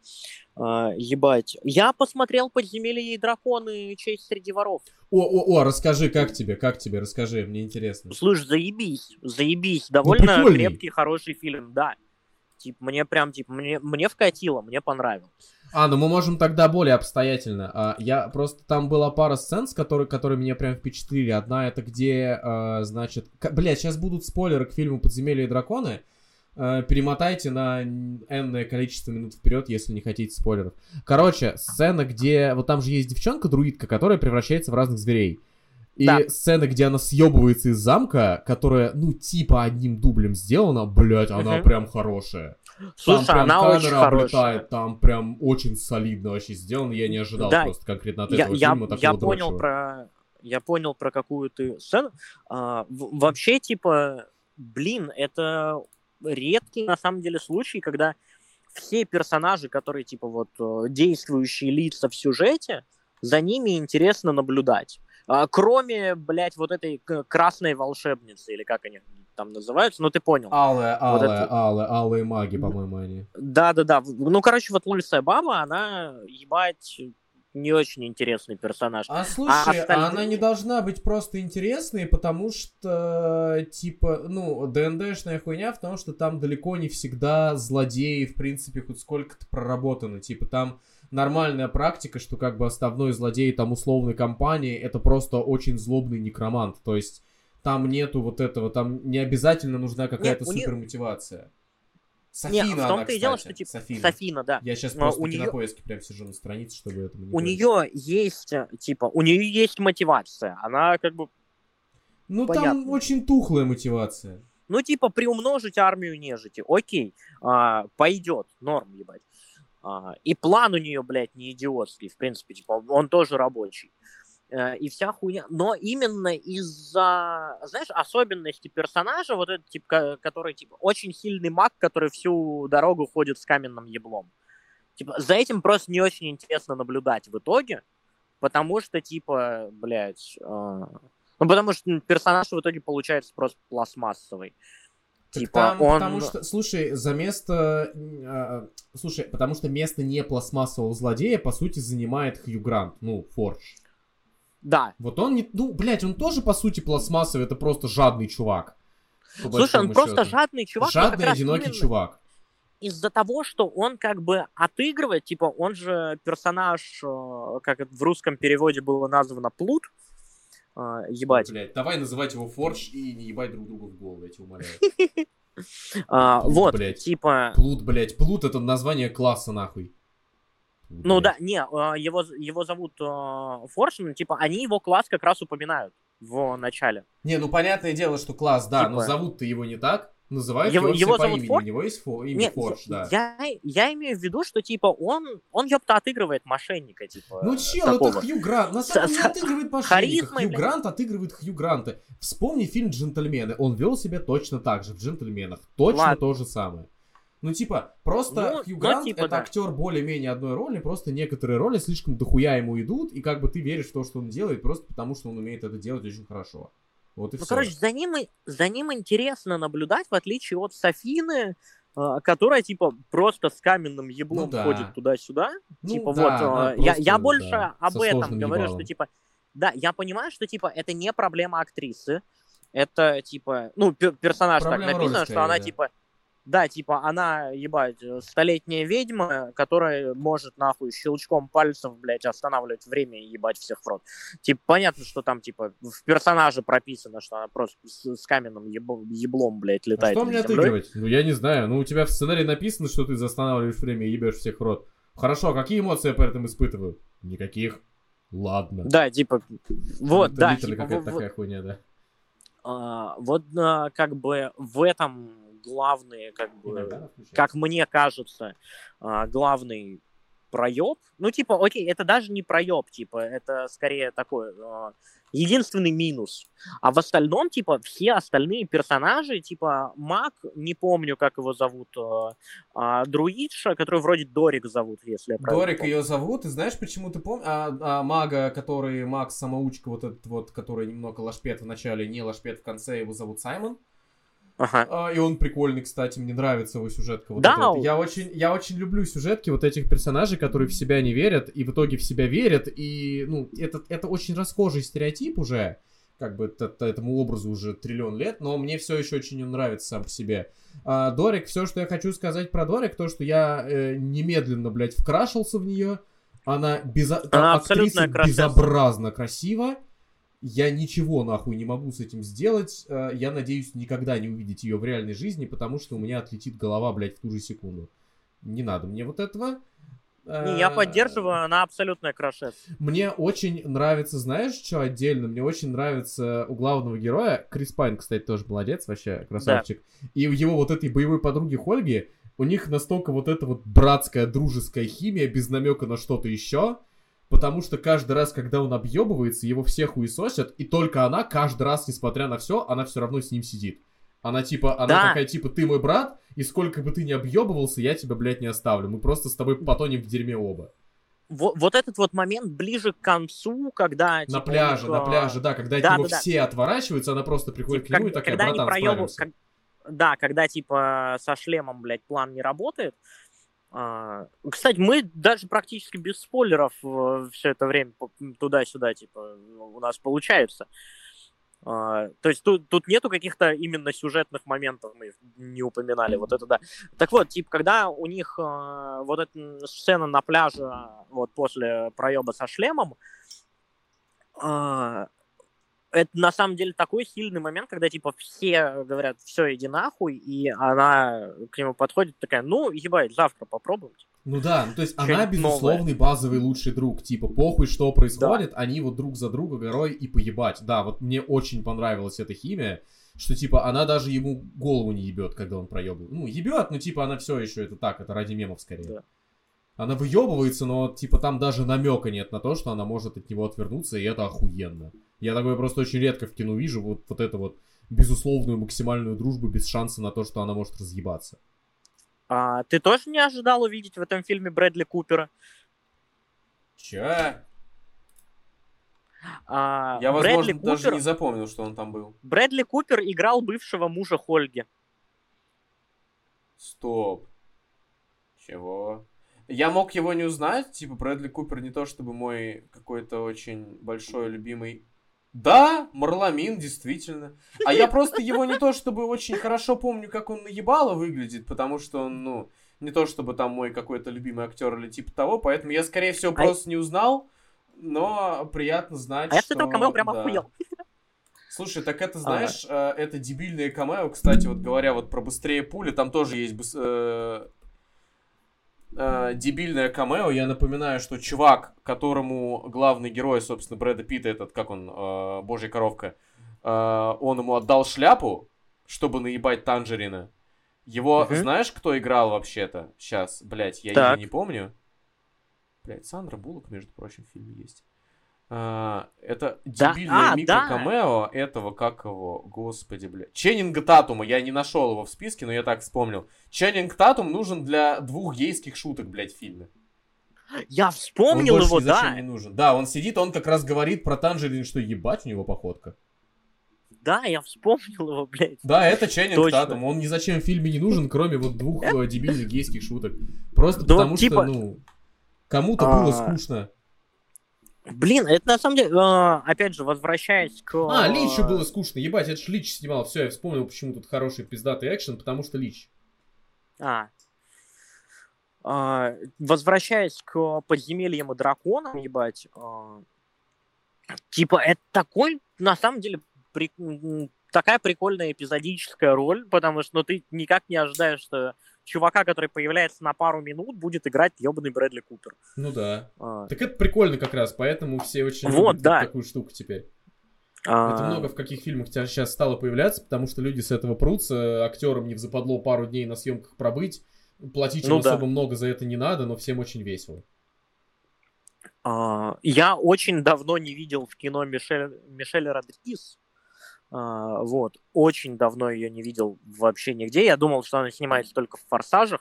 Speaker 2: а, ебать, я посмотрел «Подземелье и драконы. Честь среди воров».
Speaker 1: О, о, о, расскажи, как тебе, как тебе, расскажи, мне интересно.
Speaker 2: Слышь, заебись, заебись, довольно
Speaker 1: прикольный.
Speaker 2: крепкий, хороший фильм, да. Типа, мне прям, типа, мне, мне вкатило, мне понравилось.
Speaker 1: А, ну мы можем тогда более обстоятельно. А, я просто там была пара сцен, с которой, которые меня прям впечатлили. Одна это где, а, значит, к- блядь, сейчас будут спойлеры к фильму «Подземелье и драконы». А, перемотайте на энное количество минут вперед, если не хотите спойлеров. Короче, сцена, где вот там же есть девчонка-друидка, которая превращается в разных зверей. И
Speaker 2: Да.
Speaker 1: сцена, где она съебывается из замка, которая, ну, типа одним дублем сделана, блядь, она
Speaker 2: Мгм.
Speaker 1: прям хорошая.
Speaker 2: Слушай,
Speaker 1: там
Speaker 2: она
Speaker 1: камера
Speaker 2: очень хорошая.
Speaker 1: облетает, там прям очень солидно вообще сделано. Я не ожидал
Speaker 2: Да,
Speaker 1: просто конкретно от
Speaker 2: я,
Speaker 1: этого
Speaker 2: я,
Speaker 1: фильма такого
Speaker 2: я понял
Speaker 1: дрочего.
Speaker 2: про я понял про какую ты сцену. А, в- вообще, типа, блин, это редкий на самом деле случай, когда все персонажи, которые типа вот э, действующие лица в сюжете, за ними интересно наблюдать. А, кроме, блядь, вот этой красной волшебницы, или как они там называются, ну ты понял.
Speaker 1: Алая,
Speaker 2: Вот
Speaker 1: алая,
Speaker 2: это-
Speaker 1: алая, алые маги, по-моему, они.
Speaker 2: Да-да-да. Ну, короче, вот Лысая Баба, она, ебать, не очень интересный персонаж.
Speaker 1: А слушай, а
Speaker 2: остальные-
Speaker 1: она не должна быть просто интересной, потому что, типа, ну, ДНДшная хуйня в том, что там далеко не всегда злодеи, в принципе, хоть сколько-то проработаны. Типа, там нормальная практика, что как бы основной злодей там условной компании это просто очень злобный некромант. То есть там нету вот этого, там не обязательно нужна какая-то супермотивация. Софина
Speaker 2: в том-то
Speaker 1: она,
Speaker 2: и дело, что, типа,
Speaker 1: Софина.
Speaker 2: Софина, да.
Speaker 1: Я сейчас
Speaker 2: Но
Speaker 1: просто
Speaker 2: у
Speaker 1: у
Speaker 2: неё-
Speaker 1: кинопоиске прям сижу на странице, чтобы это
Speaker 2: У нее есть, э, типа, у нее есть мотивация. Она как бы,
Speaker 1: Ну, там
Speaker 2: понятно.
Speaker 1: очень тухлая мотивация.
Speaker 2: ну, типа, приумножить армию нежити. Окей, а, пойдет, норм, ебать. А, и план у нее, блядь, не идиотский, в принципе, типа, он тоже рабочий. Э, И вся хуйня. Но именно из-за, знаешь, особенности персонажа, вот этот, ко- который, типа, очень сильный маг, который всю дорогу ходит с каменным еблом. Типа, за этим просто не очень интересно наблюдать в итоге, потому что, типа, блядь, э, ну, потому что персонаж в итоге получается просто пластмассовый.
Speaker 1: Так
Speaker 2: Типа,
Speaker 1: там,
Speaker 2: он...
Speaker 1: потому что, слушай, за место, э, слушай, потому что место не пластмассового злодея, по сути, занимает Хью Грант, ну, Фордж.
Speaker 2: Да.
Speaker 1: Вот он не, ну, блядь, он тоже, по сути, пластмассовый, это просто жадный чувак.
Speaker 2: Слушай, он
Speaker 1: большому
Speaker 2: просто
Speaker 1: счету.
Speaker 2: жадный чувак.
Speaker 1: Жадный, одинокий чувак.
Speaker 2: Из-за того, что он как бы отыгрывает, типа, он же персонаж, э, как в русском переводе было названо, плут, э, ебать.
Speaker 1: Блядь, давай называть его Фордж и не ебать друг друга в голову, я тебя умоляю.
Speaker 2: А, вот, типа...
Speaker 1: Плут, блядь, Плут это название класса, нахуй.
Speaker 2: Ну да, не, э, его, его зовут э, Форш, ну, типа, они его класс как раз упоминают в начале.
Speaker 1: Не, ну понятное дело, что класс, да, но
Speaker 2: Типа-
Speaker 1: зовут-то его не так. Называют
Speaker 2: Его-
Speaker 1: его,
Speaker 2: его
Speaker 1: по имени.
Speaker 2: Фордж?
Speaker 1: У него есть фо- имя
Speaker 2: Не,
Speaker 1: Фордж, да.
Speaker 2: я, я имею в виду, что, типа, он, он ёпта, отыгрывает мошенника, типа,
Speaker 1: Ну чел,
Speaker 2: такого.
Speaker 1: это Хью Грант. На самом деле отыгрывает мошенника.
Speaker 2: харизмой,
Speaker 1: Хью
Speaker 2: блядь.
Speaker 1: Грант отыгрывает Хью Гранта. Вспомни фильм «Джентльмены». Он вел себя точно так же в «Джентльменах». Точно
Speaker 2: Ладно.
Speaker 1: то же самое. Ну, типа, просто
Speaker 2: Ну,
Speaker 1: Хью
Speaker 2: ну,
Speaker 1: Грант
Speaker 2: типа,
Speaker 1: это
Speaker 2: да.
Speaker 1: актер более-менее одной роли, просто некоторые роли слишком дохуя ему идут, и как бы ты веришь в то, что он делает, просто потому что он умеет это делать очень хорошо. Вот и
Speaker 2: Ну,
Speaker 1: все.
Speaker 2: короче, за ним, за ним интересно наблюдать, в отличие от Софины, э, которая, типа, просто с каменным еблом
Speaker 1: Ну да.
Speaker 2: ходит туда-сюда.
Speaker 1: Ну
Speaker 2: типа,
Speaker 1: да,
Speaker 2: вот,
Speaker 1: она
Speaker 2: э, я,
Speaker 1: просто,
Speaker 2: я больше
Speaker 1: да,
Speaker 2: об этом говорю,
Speaker 1: ебалом.
Speaker 2: что, типа, да, я понимаю, что, типа, это не проблема актрисы, это, типа, ну, пер- персонаж
Speaker 1: Проблема
Speaker 2: так написано,
Speaker 1: роли
Speaker 2: что
Speaker 1: скорее,
Speaker 2: она,
Speaker 1: да.
Speaker 2: типа, да, типа, она, ебать, э, столетняя ведьма, которая может, нахуй, щелчком пальцев, блядь, останавливать время и ебать всех в рот. Типа, понятно, что там, типа, в персонаже прописано, что она просто с, с каменным еб- еблом, блядь,
Speaker 1: А
Speaker 2: летает
Speaker 1: что
Speaker 2: над
Speaker 1: мне отыгрывать? Ну, я не знаю. Ну, у тебя в сценарии написано, что ты застанавливаешь время и ебешь всех в рот. Хорошо, а какие эмоции я при этом испытываю? Никаких. Ладно.
Speaker 2: Да, типа, вот,
Speaker 1: Это
Speaker 2: да, типа,
Speaker 1: какая-то
Speaker 2: вот-
Speaker 1: такая хуйня, да.
Speaker 2: а, вот, а, как бы, в этом главные, как бы, как мне кажется, а, главный проеб. Ну, типа, окей, это даже не проеб, типа, это скорее такой а, единственный минус. А в остальном, типа, все остальные персонажи, типа, Мак, не помню, как его зовут, а, а, Друидша, который вроде Дорик зовут, если я правильно
Speaker 1: Дорик
Speaker 2: помню.
Speaker 1: ее зовут, и знаешь, почему ты помнишь? А, а мага, который, маг самоучка, вот этот вот, который немного лошпет в начале, не лошпет в конце, его зовут Саймон.
Speaker 2: Ага.
Speaker 1: А, и он прикольный, кстати, мне нравится его сюжетка. Вот
Speaker 2: Да,
Speaker 1: вот.
Speaker 2: он-
Speaker 1: Я очень, я очень люблю сюжетки вот этих персонажей, которые в себя не верят, и в итоге в себя верят, и, ну, это, это очень расхожий стереотип уже, как бы т- этому образу уже триллион лет, но мне все еще очень нравится сам по себе. А, Дорик, все, что я хочу сказать про Дорик, то, что я э, немедленно, блядь, вкрашился в нее, она, безо...
Speaker 2: Она абсолютная красавица.
Speaker 1: безобразно красива, я ничего нахуй не могу с этим сделать. Э, Я надеюсь никогда не увидеть ее в реальной жизни, потому что у меня отлетит голова, блядь, в ту же секунду. Не надо мне вот этого.
Speaker 2: Не, я
Speaker 1: Э,
Speaker 2: поддерживаю, она абсолютная крашет.
Speaker 1: Мне очень нравится, знаешь, что отдельно? Мне очень нравится у главного героя, Крис Пайн, кстати, тоже молодец, вообще красавчик. И у его вот этой боевой подруги Хольги, у них настолько вот эта вот братская, дружеская химия, без намека на что-то еще, потому что каждый раз, когда он объебывается, его все хуесосят, и только она каждый раз, несмотря на все, она все равно с ним сидит. Она типа, она
Speaker 2: Да.
Speaker 1: такая, типа, ты мой брат, и сколько бы ты ни объебывался, я тебя, блядь, не оставлю. Мы просто с тобой потонем в дерьме оба.
Speaker 2: Во- вот этот вот момент ближе к концу, когда...
Speaker 1: На
Speaker 2: типа,
Speaker 1: пляже,
Speaker 2: у них,
Speaker 1: на пляже, да, когда от
Speaker 2: да,
Speaker 1: него
Speaker 2: да, да.
Speaker 1: все отворачиваются, она просто приходит
Speaker 2: Типа,
Speaker 1: к нему и
Speaker 2: как-
Speaker 1: такая,
Speaker 2: когда они
Speaker 1: братан,
Speaker 2: проебывают,
Speaker 1: справимся.
Speaker 2: как- да, когда типа со шлемом, блядь, план не работает. А, кстати, мы даже практически без спойлеров все это время туда-сюда, типа, у нас получается. А, то есть тут, тут нету каких-то именно сюжетных моментов, мы не упоминали, вот это да. Так вот, типа, когда у них а, вот эта сцена на пляже, а, вот после проеба со шлемом, это на самом деле такой сильный момент, когда типа все говорят, все, иди нахуй, и она к нему подходит такая, ну, ебать, завтра попробуем. типа».
Speaker 1: Ну да, ну то есть она безусловный базовый лучший друг. Типа, похуй, что происходит, они вот друг за друга горой и поебать. Да, вот мне очень понравилась эта химия, что типа она даже ему голову не ебет, когда он проебывает. Ну, ебет, но типа она все еще это так, это ради мемов скорее.
Speaker 2: Да.
Speaker 1: Она выебывается, но типа там даже намека нет на то, что она может от него отвернуться, и это охуенно. Я такое просто очень редко в кино вижу, вот, вот эту вот безусловную максимальную дружбу без шанса на то, что она может разъебаться.
Speaker 2: А, ты тоже не ожидал увидеть в этом фильме Брэдли Купера?
Speaker 4: Че?
Speaker 2: А,
Speaker 4: Я,
Speaker 2: Брэдли
Speaker 4: возможно, даже
Speaker 2: Купер-
Speaker 4: не запомнил, что он там был.
Speaker 2: Брэдли Купер играл бывшего мужа Хольги.
Speaker 4: Стоп. Чего? Я мог его не узнать, типа Брэдли Купер не то чтобы мой какой-то очень большой любимый... Да, Марламин, действительно. А я просто его не то чтобы очень хорошо помню, как он наебало выглядит, потому что он, ну, не то чтобы там мой какой-то любимый актер или типа того, поэтому я, скорее всего,
Speaker 2: А-
Speaker 4: просто не узнал, но приятно знать,
Speaker 2: А я с
Speaker 4: что...
Speaker 2: этого камео прям
Speaker 4: да.
Speaker 2: охуел.
Speaker 4: Слушай, так это, знаешь, э, это дебильное камео, кстати, вот говоря вот про быстрее пули, там тоже есть э, э, дебильное камео. Я напоминаю, что чувак, которому главный герой, собственно, Брэда Питта, этот, как он, э, божья коровка, э, он ему отдал шляпу, чтобы наебать Танжерина. Его,
Speaker 2: Мгм.
Speaker 4: знаешь, кто играл вообще-то? Сейчас, блядь, я
Speaker 2: Так.
Speaker 4: ее не помню. Блядь, Сандра Буллок, между прочим, в фильме есть. А, это
Speaker 2: Да,
Speaker 4: дебильное
Speaker 2: а,
Speaker 4: микро-камео этого, как его, господи, блядь. Ченнинга Татума, я не нашел его в списке, но я так вспомнил. Ченнинг Татум нужен для двух гейских шуток, блядь, в фильме.
Speaker 2: Я
Speaker 1: Он
Speaker 2: вспомнил
Speaker 1: больше
Speaker 2: его,
Speaker 1: ни
Speaker 2: да.
Speaker 1: не нужен. Да, он сидит, он как раз говорит про Танжерин, что ебать у него походка.
Speaker 2: Да, я вспомнил его, блядь.
Speaker 1: Да, это Ченнинг
Speaker 2: Точно.
Speaker 1: Татум. Он ни зачем в фильме не нужен, кроме вот двух э, дебильных гейских шуток. Просто
Speaker 2: Да,
Speaker 1: потому
Speaker 2: типа-
Speaker 1: что, ну, кому-то
Speaker 2: А.
Speaker 1: было скучно.
Speaker 2: Блин, это на самом деле, э, опять же, возвращаясь к...
Speaker 1: А, Личу было скучно. Ебать, это ж Лич снимал. Все, я вспомнил, почему тут хороший пиздатый экшен, потому что Лич.
Speaker 2: А. А, возвращаясь к подземельям и драконам, ебать, а, типа, это такой, на самом деле, при, такая прикольная эпизодическая роль, потому что ну, ты никак не ожидаешь, что чувака, который появляется на пару минут, будет играть ебаный Брэдли Купер.
Speaker 1: Ну да.
Speaker 2: А,
Speaker 1: Так это прикольно как раз, поэтому все очень
Speaker 2: Вот,
Speaker 1: любят
Speaker 2: да.
Speaker 1: такую штуку теперь.
Speaker 2: а,
Speaker 1: Это много в каких фильмах сейчас стало появляться, потому что люди с этого прутся, актерам не взападло пару дней на съемках пробыть, платить им
Speaker 2: Ну да.
Speaker 1: особо много за это не надо, но всем очень весело.
Speaker 2: а, я очень давно не видел в кино Мишель, Мишель Родригес. А, вот. Очень давно ее не видел вообще нигде. Я думал, что она снимается только в «Форсажах».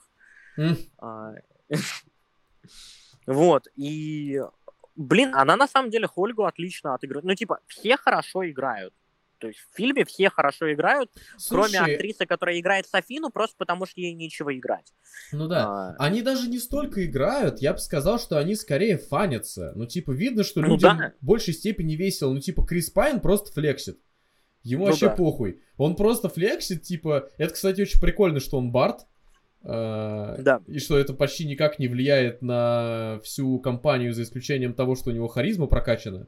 Speaker 2: А, Вот, и, блин, она на самом деле Хольгу отлично отыгрывает. Ну, типа, все хорошо играют. То есть в фильме все хорошо играют, кроме
Speaker 1: Слушай,
Speaker 2: актрисы, которая играет Софину, просто потому что ей нечего играть.
Speaker 1: ну да.
Speaker 2: А,
Speaker 1: Они даже не столько играют, я бы сказал, что они скорее фанятся. Ну, типа, видно, что
Speaker 2: Ну
Speaker 1: людям
Speaker 2: да.
Speaker 1: в большей степени весело. Ну, типа, Крис Пайн просто флексит. Ему
Speaker 2: Ну
Speaker 1: вообще
Speaker 2: да.
Speaker 1: похуй. Он просто флексит, типа... Это, кстати, очень прикольно, что он Бард. э,
Speaker 2: Да.
Speaker 1: И что это почти никак не влияет на всю компанию, за исключением того, что у него харизма прокачана.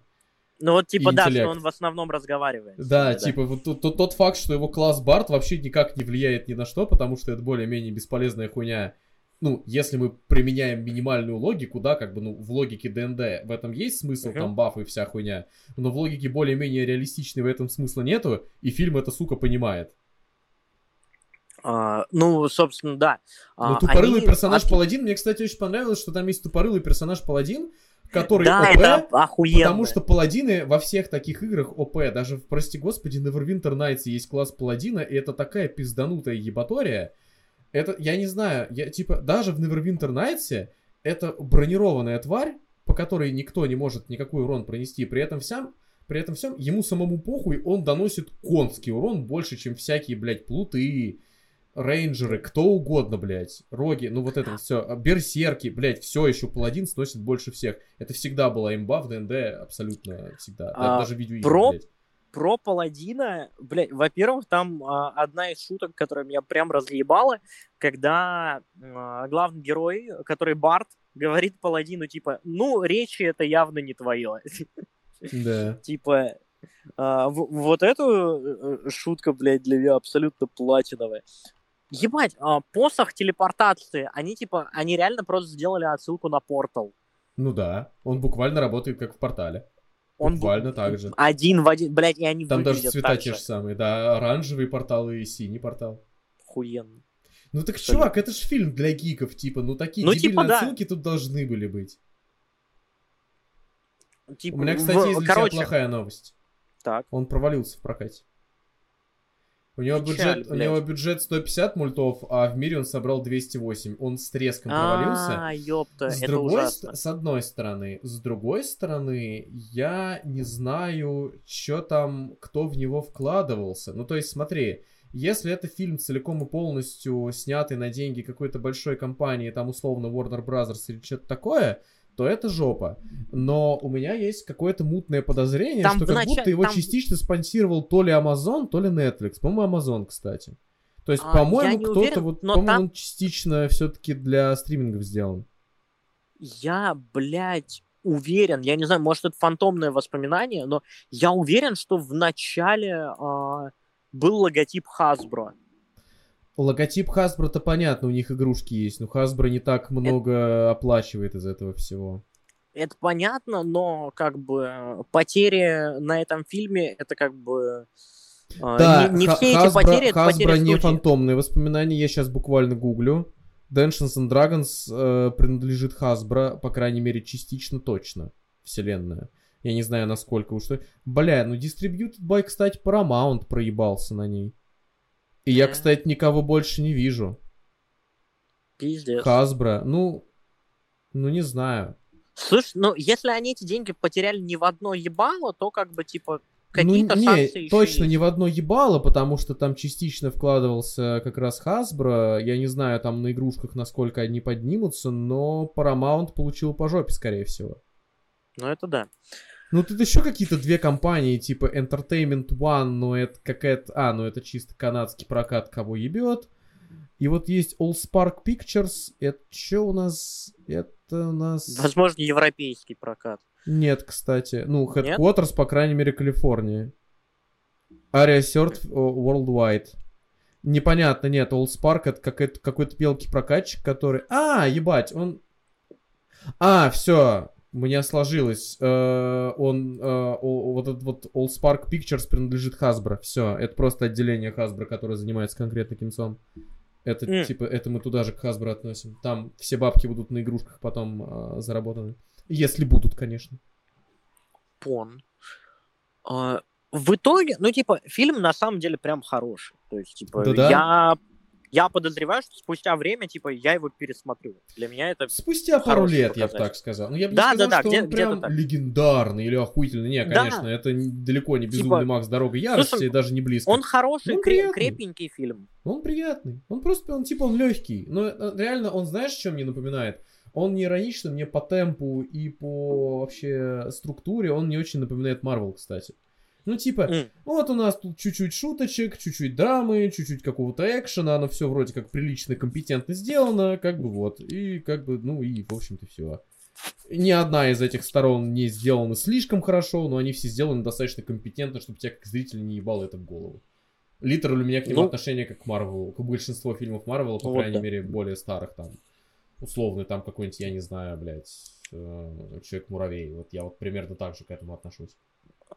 Speaker 2: Ну вот, типа, да,
Speaker 1: интеллект.
Speaker 2: что он в основном разговаривает.
Speaker 1: Да,
Speaker 2: ними,
Speaker 1: типа вот тот, тот- тот факт, что его класс Бард вообще никак не влияет ни на что, потому что это более-менее бесполезная хуйня. Ну, если мы применяем минимальную логику, да, как бы, ну, в логике ДНД в этом есть смысл,
Speaker 2: Мгм.
Speaker 1: там, бафы и вся хуйня, но в логике более-менее реалистичной в этом смысла нету, и фильм это, сука, понимает.
Speaker 2: А, ну, собственно, да.
Speaker 1: Ну,
Speaker 2: А,
Speaker 1: тупорылый
Speaker 2: они
Speaker 1: персонаж Паладин, мне, кстати, очень понравилось, что там есть тупорылый персонаж Паладин, который
Speaker 2: Да,
Speaker 1: ОП,
Speaker 2: это охуенно.
Speaker 1: Потому что паладины во всех таких играх ОП, даже, в, прости господи, Neverwinter Nights есть класс паладина, и это такая пизданутая ебатория. Это, я не знаю, я типа, даже в Neverwinter Nights это бронированная тварь, по которой никто не может никакой урон пронести, при этом всем, при этом всем, ему самому похуй, он доносит конский урон больше, чем всякие, блядь, плуты, рейнджеры, кто угодно, блядь, роги, ну вот это все, берсерки, блядь, все еще паладин сносит больше всех. Это всегда была имба в ДНД, абсолютно всегда.
Speaker 2: А,
Speaker 1: даже видеоигры,
Speaker 2: про-
Speaker 1: блядь.
Speaker 2: Про паладина, блядь, во-первых, там а, одна из шуток, которая меня прям разъебала, когда а, главный герой, который Барт, говорит паладину, типа, ну, речи это явно не твое.
Speaker 1: Да.
Speaker 2: Типа, а, вот эту э, шутка, блядь, для меня абсолютно платиновая. Ебать, а, посох телепортации, они типа, они реально просто сделали отсылку на портал.
Speaker 1: Ну да, он буквально работает как в портале.
Speaker 2: Он
Speaker 1: Буквально так же.
Speaker 2: Один в один, блядь, и они
Speaker 1: Там даже цвета те
Speaker 2: же.
Speaker 1: самые, да, оранжевый портал и синий портал.
Speaker 2: Охуенно.
Speaker 1: Ну так,
Speaker 2: Абсолютно.
Speaker 1: чувак, это же фильм для гиков, типа, ну такие
Speaker 2: Ну,
Speaker 1: дебильные
Speaker 2: типа, да.
Speaker 1: отсылки тут должны были быть.
Speaker 2: Типа,
Speaker 1: У меня,
Speaker 2: в-
Speaker 1: кстати, есть для
Speaker 2: короче,
Speaker 1: плохая новость.
Speaker 2: так.
Speaker 1: Он провалился в прокате. У него,
Speaker 2: Печаль,
Speaker 1: бюджет, у него бюджет 150 мультов, а в мире он собрал 208. Он с треском провалился.
Speaker 2: А, ёпта,
Speaker 1: С
Speaker 2: это
Speaker 1: другой,
Speaker 2: ужасно.
Speaker 1: с одной стороны, с другой стороны, я не знаю, что там, кто в него вкладывался. Ну, то есть, смотри, если это фильм целиком и полностью снятый на деньги какой-то большой компании, там, условно, Warner Brothers или что-то такое, то это жопа. Но у меня есть какое-то мутное подозрение,
Speaker 2: Там
Speaker 1: что как
Speaker 2: начале-
Speaker 1: будто его
Speaker 2: там-
Speaker 1: частично спонсировал то ли Amazon, то ли Netflix. По-моему, Amazon, кстати. То есть,
Speaker 2: А,
Speaker 1: по-моему, кто-то вот, по-моему,
Speaker 2: там-
Speaker 1: он частично все-таки для стримингов сделан.
Speaker 2: Я, блядь, уверен, я не знаю, может, это фантомное воспоминание, но я уверен, что в начале а, был логотип Hasbro.
Speaker 1: Логотип Hasbro-то понятно, у них игрушки есть, но Hasbro не так много оплачивает из этого всего.
Speaker 2: Это понятно, но как бы потери на этом фильме, это как бы... а,
Speaker 1: Да,
Speaker 2: не, не все
Speaker 1: Hasbro,
Speaker 2: эти потери, это
Speaker 1: Hasbro
Speaker 2: потери
Speaker 1: не
Speaker 2: студии.
Speaker 1: фантомные воспоминания, я сейчас буквально гуглю. Dungeons and Dragons э, принадлежит Hasbro, по крайней мере, частично точно, вселенная. Я не знаю, насколько уж... Бля, ну Distributed by, кстати, Paramount проебался на ней. И я, кстати, никого больше не вижу.
Speaker 2: Пиздец.
Speaker 1: Hasbro, ну... Ну, не знаю.
Speaker 2: Слушай, ну если они эти деньги потеряли не в одно ебало, то как бы типа
Speaker 1: Ну,
Speaker 2: какие-то
Speaker 1: не,
Speaker 2: шансы еще
Speaker 1: точно
Speaker 2: есть.
Speaker 1: не в одно ебало, потому что там частично вкладывался как раз Hasbro. Я не знаю там на игрушках, насколько они поднимутся, но Paramount получил по жопе, скорее всего.
Speaker 2: Ну, это да.
Speaker 1: Ну, тут еще какие-то две компании, типа Entertainment One, но это какая-то... А, ну это чисто канадский прокат, кого ебет. И вот есть All Spark Pictures. Это что у нас? Это у нас...
Speaker 2: Возможно, европейский прокат.
Speaker 1: Нет, кстати. Ну, Headquarters, по крайней мере, Калифорния. Aria Cert Worldwide. Непонятно, нет, All Spark это какой-то, какой-то мелкий прокатчик, который... А, ебать, он... А, все, у меня сложилось. Э, он, э, вот этот вот All Spark Pictures принадлежит Hasbro. Все, это просто отделение Hasbro, которое занимается конкретно кинцом. Это, mm. типа, это мы туда же к Hasbro относим. Там все бабки будут на игрушках потом э, заработаны. Если будут, конечно.
Speaker 2: Пон. А, в итоге, ну, типа, фильм на самом деле прям хороший. То есть, типа, Да-да. я я подозреваю, что спустя время, типа, я его пересмотрю. Для меня это
Speaker 1: Спустя пару лет, я бы так сказал. Ну, я бы да, не сказал, да, да, что где, он прям легендарный или охуительный. Не, конечно, да. это далеко не безумный типа, Макс Дорога ярости, слушай, даже не близко.
Speaker 2: Он хороший, он креп, крепенький фильм.
Speaker 1: Он приятный. Он просто, он типа, он легкий. Но э, реально, он знаешь, чем мне напоминает? Он не ироничный мне по темпу и по вообще структуре, он не очень напоминает Марвел, кстати. Ну, типа, mm. вот у нас тут чуть-чуть шуточек, чуть-чуть драмы, чуть-чуть какого-то экшена, оно все вроде как прилично, компетентно сделано, как бы вот, и как бы, ну и, в общем-то, все. Ни одна из этих сторон не сделана слишком хорошо, но они все сделаны достаточно компетентно, чтобы тебя как зрителя не ебало это в голову. Литер у меня к нему ну, отношение как к Марвелу, к большинству фильмов Марвела, по вот крайней да. мере, более старых там. Условный там какой-нибудь, я не знаю, блядь, э, Человек-муравей. Вот я вот примерно так же к этому отношусь.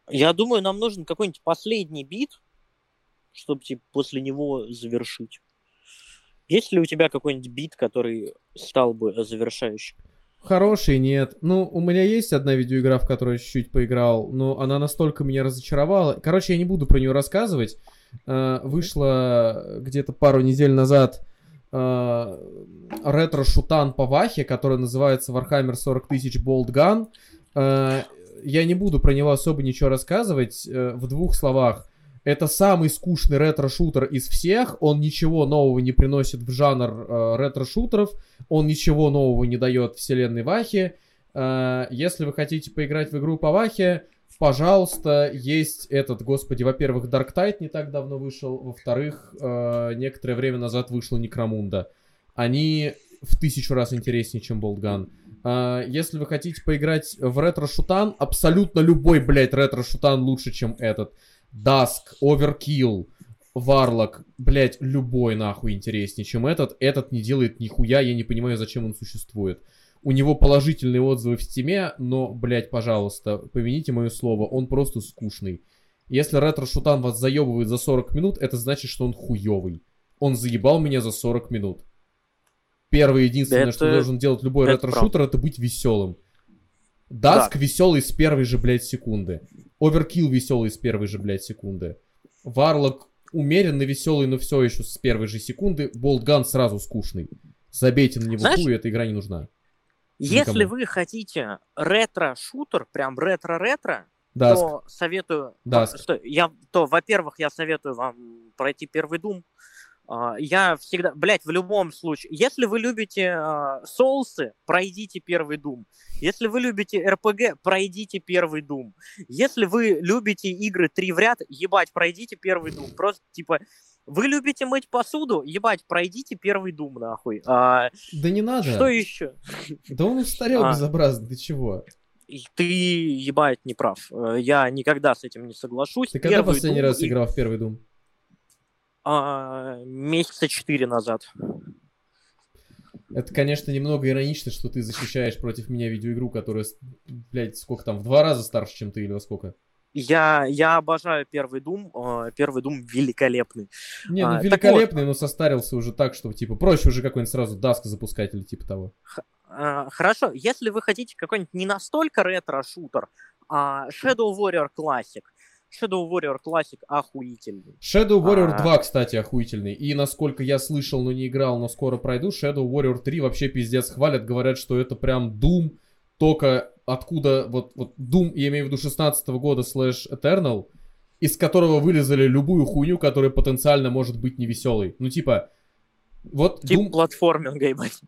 Speaker 2: Я думаю, нам нужен какой-нибудь последний бит, чтобы типа, после него завершить. Есть ли у тебя какой-нибудь бит, который стал бы завершающим?
Speaker 1: Хороший, нет. Ну, у меня есть одна видеоигра, в которую я чуть-чуть поиграл, но она настолько меня разочаровала. Короче, я не буду про нее рассказывать. Uh, вышла где-то пару недель назад uh, ретро-шутан по Вахе, который называется Warhammer 40 тысяч Bolt Gun. Я не буду про него особо ничего рассказывать. Э, в двух словах. Это самый скучный ретро-шутер из всех. Он ничего нового не приносит в жанр э, ретро-шутеров. Он ничего нового не дает вселенной Вахи. Э, если вы хотите поиграть в игру по Вахе, пожалуйста, есть этот, господи, во-первых, Dark Tide не так давно вышел, во-вторых, э, некоторое время назад вышла Некромунда. Они в тысячу раз интереснее, чем Болтган. Uh, если вы хотите поиграть в ретро-шутан, абсолютно любой, блядь, ретро-шутан лучше, чем этот. Dusk, Overkill, Warlock, блядь, любой нахуй интереснее, чем этот. Этот не делает нихуя, я не понимаю, зачем он существует. У него положительные отзывы в стиме, но, блядь, пожалуйста, помяните мое слово, он просто скучный. Если ретро-шутан вас заебывает за 40 минут, это значит, что он хуёвый. Он заебал меня за 40 минут. Первое единственное, это... что должен делать любой ретро-шутер, это быть веселым. Даск да. веселый с первой же, блядь, секунды. Оверкилл веселый с первой же, блядь, секунды. Варлок умеренно веселый, но все еще с первой же секунды. Болтган сразу скучный. Забейте на него Знаешь, хуй, эта игра не нужна.
Speaker 2: Если Никому. вы хотите ретро-шутер, прям ретро-ретро, то советую...
Speaker 1: Даск.
Speaker 2: Что, я, то, во-первых, я советую вам пройти первый Doom. А, я всегда, блядь, в любом случае, если вы любите uh, соусы, пройдите первый Doom. Если вы любите РПГ, пройдите первый Doom. Если вы любите игры три в ряд, ебать, пройдите первый Doom. Просто, типа, вы любите мыть посуду, ебать, пройдите первый Doom, нахуй. А,
Speaker 1: да не надо.
Speaker 2: Что еще?
Speaker 1: Да он устарел а, безобразно, ты чего?
Speaker 2: Ты, ебать, не прав. Э, я никогда с этим не соглашусь.
Speaker 1: Ты когда последний Doom раз и... играл в первый Doom?
Speaker 2: А, месяца четыре назад.
Speaker 1: Это, конечно, немного иронично, что ты защищаешь против меня видеоигру, которая, блядь, сколько там, в два раза старше, чем ты или во сколько?
Speaker 2: Я, я обожаю первый Дум. А, первый Дум великолепный.
Speaker 1: Не, ну а, великолепный, вот, но состарился уже так, что типа проще уже какой-нибудь сразу Даск запускать или типа того.
Speaker 2: Хорошо, если вы хотите какой-нибудь не настолько ретро-шутер, а Shadow Warrior Classic, Shadow Warrior Classic охуительный.
Speaker 1: Shadow Warrior а... 2, кстати, охуительный. И насколько я слышал, но не играл, но скоро пройду, Shadow Warrior 3 вообще пиздец хвалят. Говорят, что это прям Doom, только откуда, вот, вот Doom, я имею в виду 16 -го года слэш Eternal, из которого вылезали любую хуйню, которая потенциально может быть невеселой. Ну, типа, вот
Speaker 2: Тип Doom... платформинга, ебать.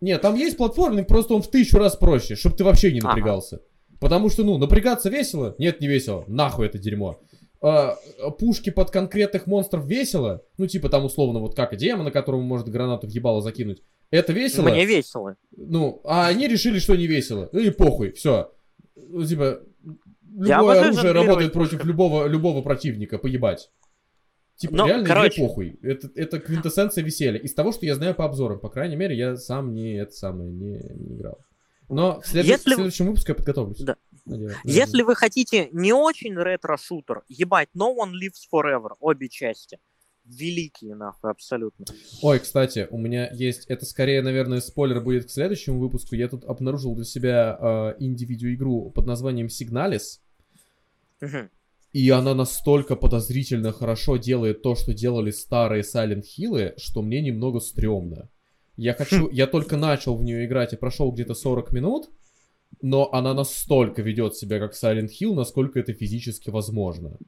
Speaker 1: Нет, там есть платформинг, просто он в тысячу раз проще, чтобы ты вообще не напрягался. Ага. Потому что, ну, напрягаться весело? Нет, не весело. Нахуй это дерьмо. А, пушки под конкретных монстров весело? Ну, типа там условно вот как демона, которому может гранату в ебало закинуть. Это весело?
Speaker 2: Мне весело.
Speaker 1: Ну, а они решили, что не весело. Ну и похуй, все. Ну, типа, любое оружие работает против
Speaker 2: пушками.
Speaker 1: любого, любого противника, поебать. Типа,
Speaker 2: Ну,
Speaker 1: реально
Speaker 2: короче.
Speaker 1: похуй. Это, это квинтэссенция веселья. Из того, что я знаю по обзорам, по крайней мере, я сам не это самое не, не играл. Но в, следу-
Speaker 2: Если-
Speaker 1: в следующем выпуске я подготовлюсь.
Speaker 2: Да.
Speaker 1: Надеюсь.
Speaker 2: Если вы хотите не очень ретро-шутер, ебать, No One Lives Forever, обе части. Великие, нахуй, абсолютно.
Speaker 1: Ой, кстати, у меня есть... Это скорее, наверное, спойлер будет к следующему выпуску. Я тут обнаружил для себя э, инди-видеоигру под названием Signalis. И она настолько подозрительно хорошо делает то, что делали старые Silent Hill, что мне немного стрёмно. Я хочу... Я только начал в нее играть и прошел где-то 40 минут, но она настолько ведет себя как Silent Hill, насколько это физически возможно.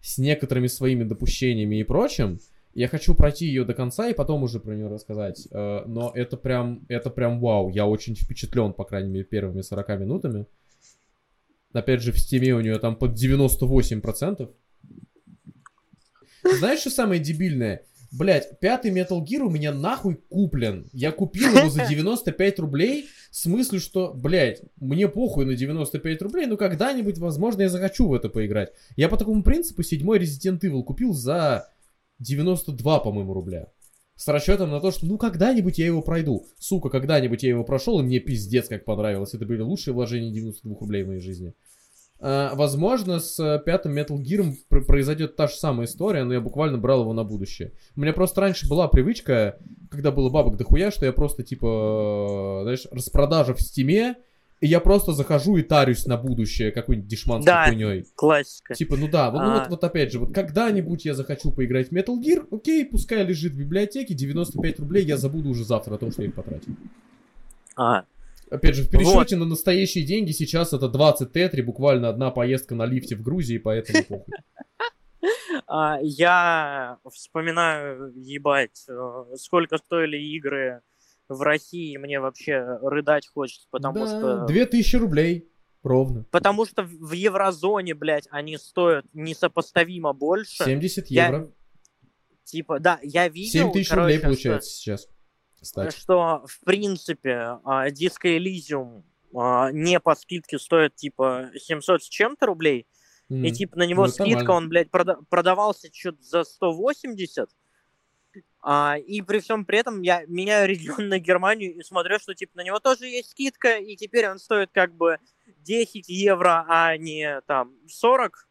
Speaker 1: С некоторыми своими допущениями и прочим. Я хочу пройти ее до конца и потом уже про нее рассказать. Э, Но это прям, это прям вау. Я очень впечатлен, по крайней мере, первыми 40 минутами. Опять же, в стиме у нее там под 98%. Знаешь, что самое дебильное? Блять, пятый Metal Gear у меня нахуй куплен. Я купил его за 95 рублей. В смысле, что, блять, мне похуй на 95 рублей, но когда-нибудь, возможно, я захочу в это поиграть. Я по такому принципу седьмой Resident Evil купил за 92, по-моему, рубля. С расчетом на то, что ну когда-нибудь я его пройду. Сука, когда-нибудь я его прошел, и мне пиздец как понравилось. Это были лучшие вложения 92 рублей в моей жизни. А, возможно, с э, пятым Metal Gear пр- произойдет та же самая история, но я буквально брал его на будущее. У меня просто раньше была привычка, когда было бабок дохуя, что я просто, типа, э, знаешь, распродажа в стиме, и я просто захожу и тарюсь на будущее какой-нибудь дешманской
Speaker 2: Да.
Speaker 1: хуйней.
Speaker 2: Классика.
Speaker 1: Типа, ну да, вот, ну
Speaker 2: А.
Speaker 1: вот, вот опять же, вот когда-нибудь я захочу поиграть в Metal Gear, окей, пускай лежит в библиотеке, 95 рублей, я забуду уже завтра о том, что я их потратил.
Speaker 2: А,
Speaker 1: Опять же, в пересчете на настоящие деньги сейчас это 20 тетри, буквально одна поездка на лифте в Грузии, поэтому похуй.
Speaker 2: а, я вспоминаю, ебать, э, сколько стоили игры в России, мне вообще рыдать хочется, потому
Speaker 1: Да,
Speaker 2: что...
Speaker 1: 2000 рублей, ровно.
Speaker 2: Потому что в еврозоне, блядь, они стоят несопоставимо больше.
Speaker 1: 70
Speaker 2: Я-
Speaker 1: евро.
Speaker 2: Типа, да, я видел,
Speaker 1: 7 тысяч
Speaker 2: короче,
Speaker 1: рублей
Speaker 2: что-
Speaker 1: получается сейчас. Кстати.
Speaker 2: что, в принципе, а, Disco Elysium а, не по скидке стоит, типа, 700 с чем-то рублей, и,
Speaker 1: М.
Speaker 2: типа, на него
Speaker 1: Ну,
Speaker 2: скидка,
Speaker 1: нормально.
Speaker 2: он, блядь, прода- продавался что-то за 180, а, и при всем при этом я меняю регион на Германию и смотрю, что, типа, на него тоже есть скидка, и теперь он стоит, как бы, 10 евро, а не, там, 40,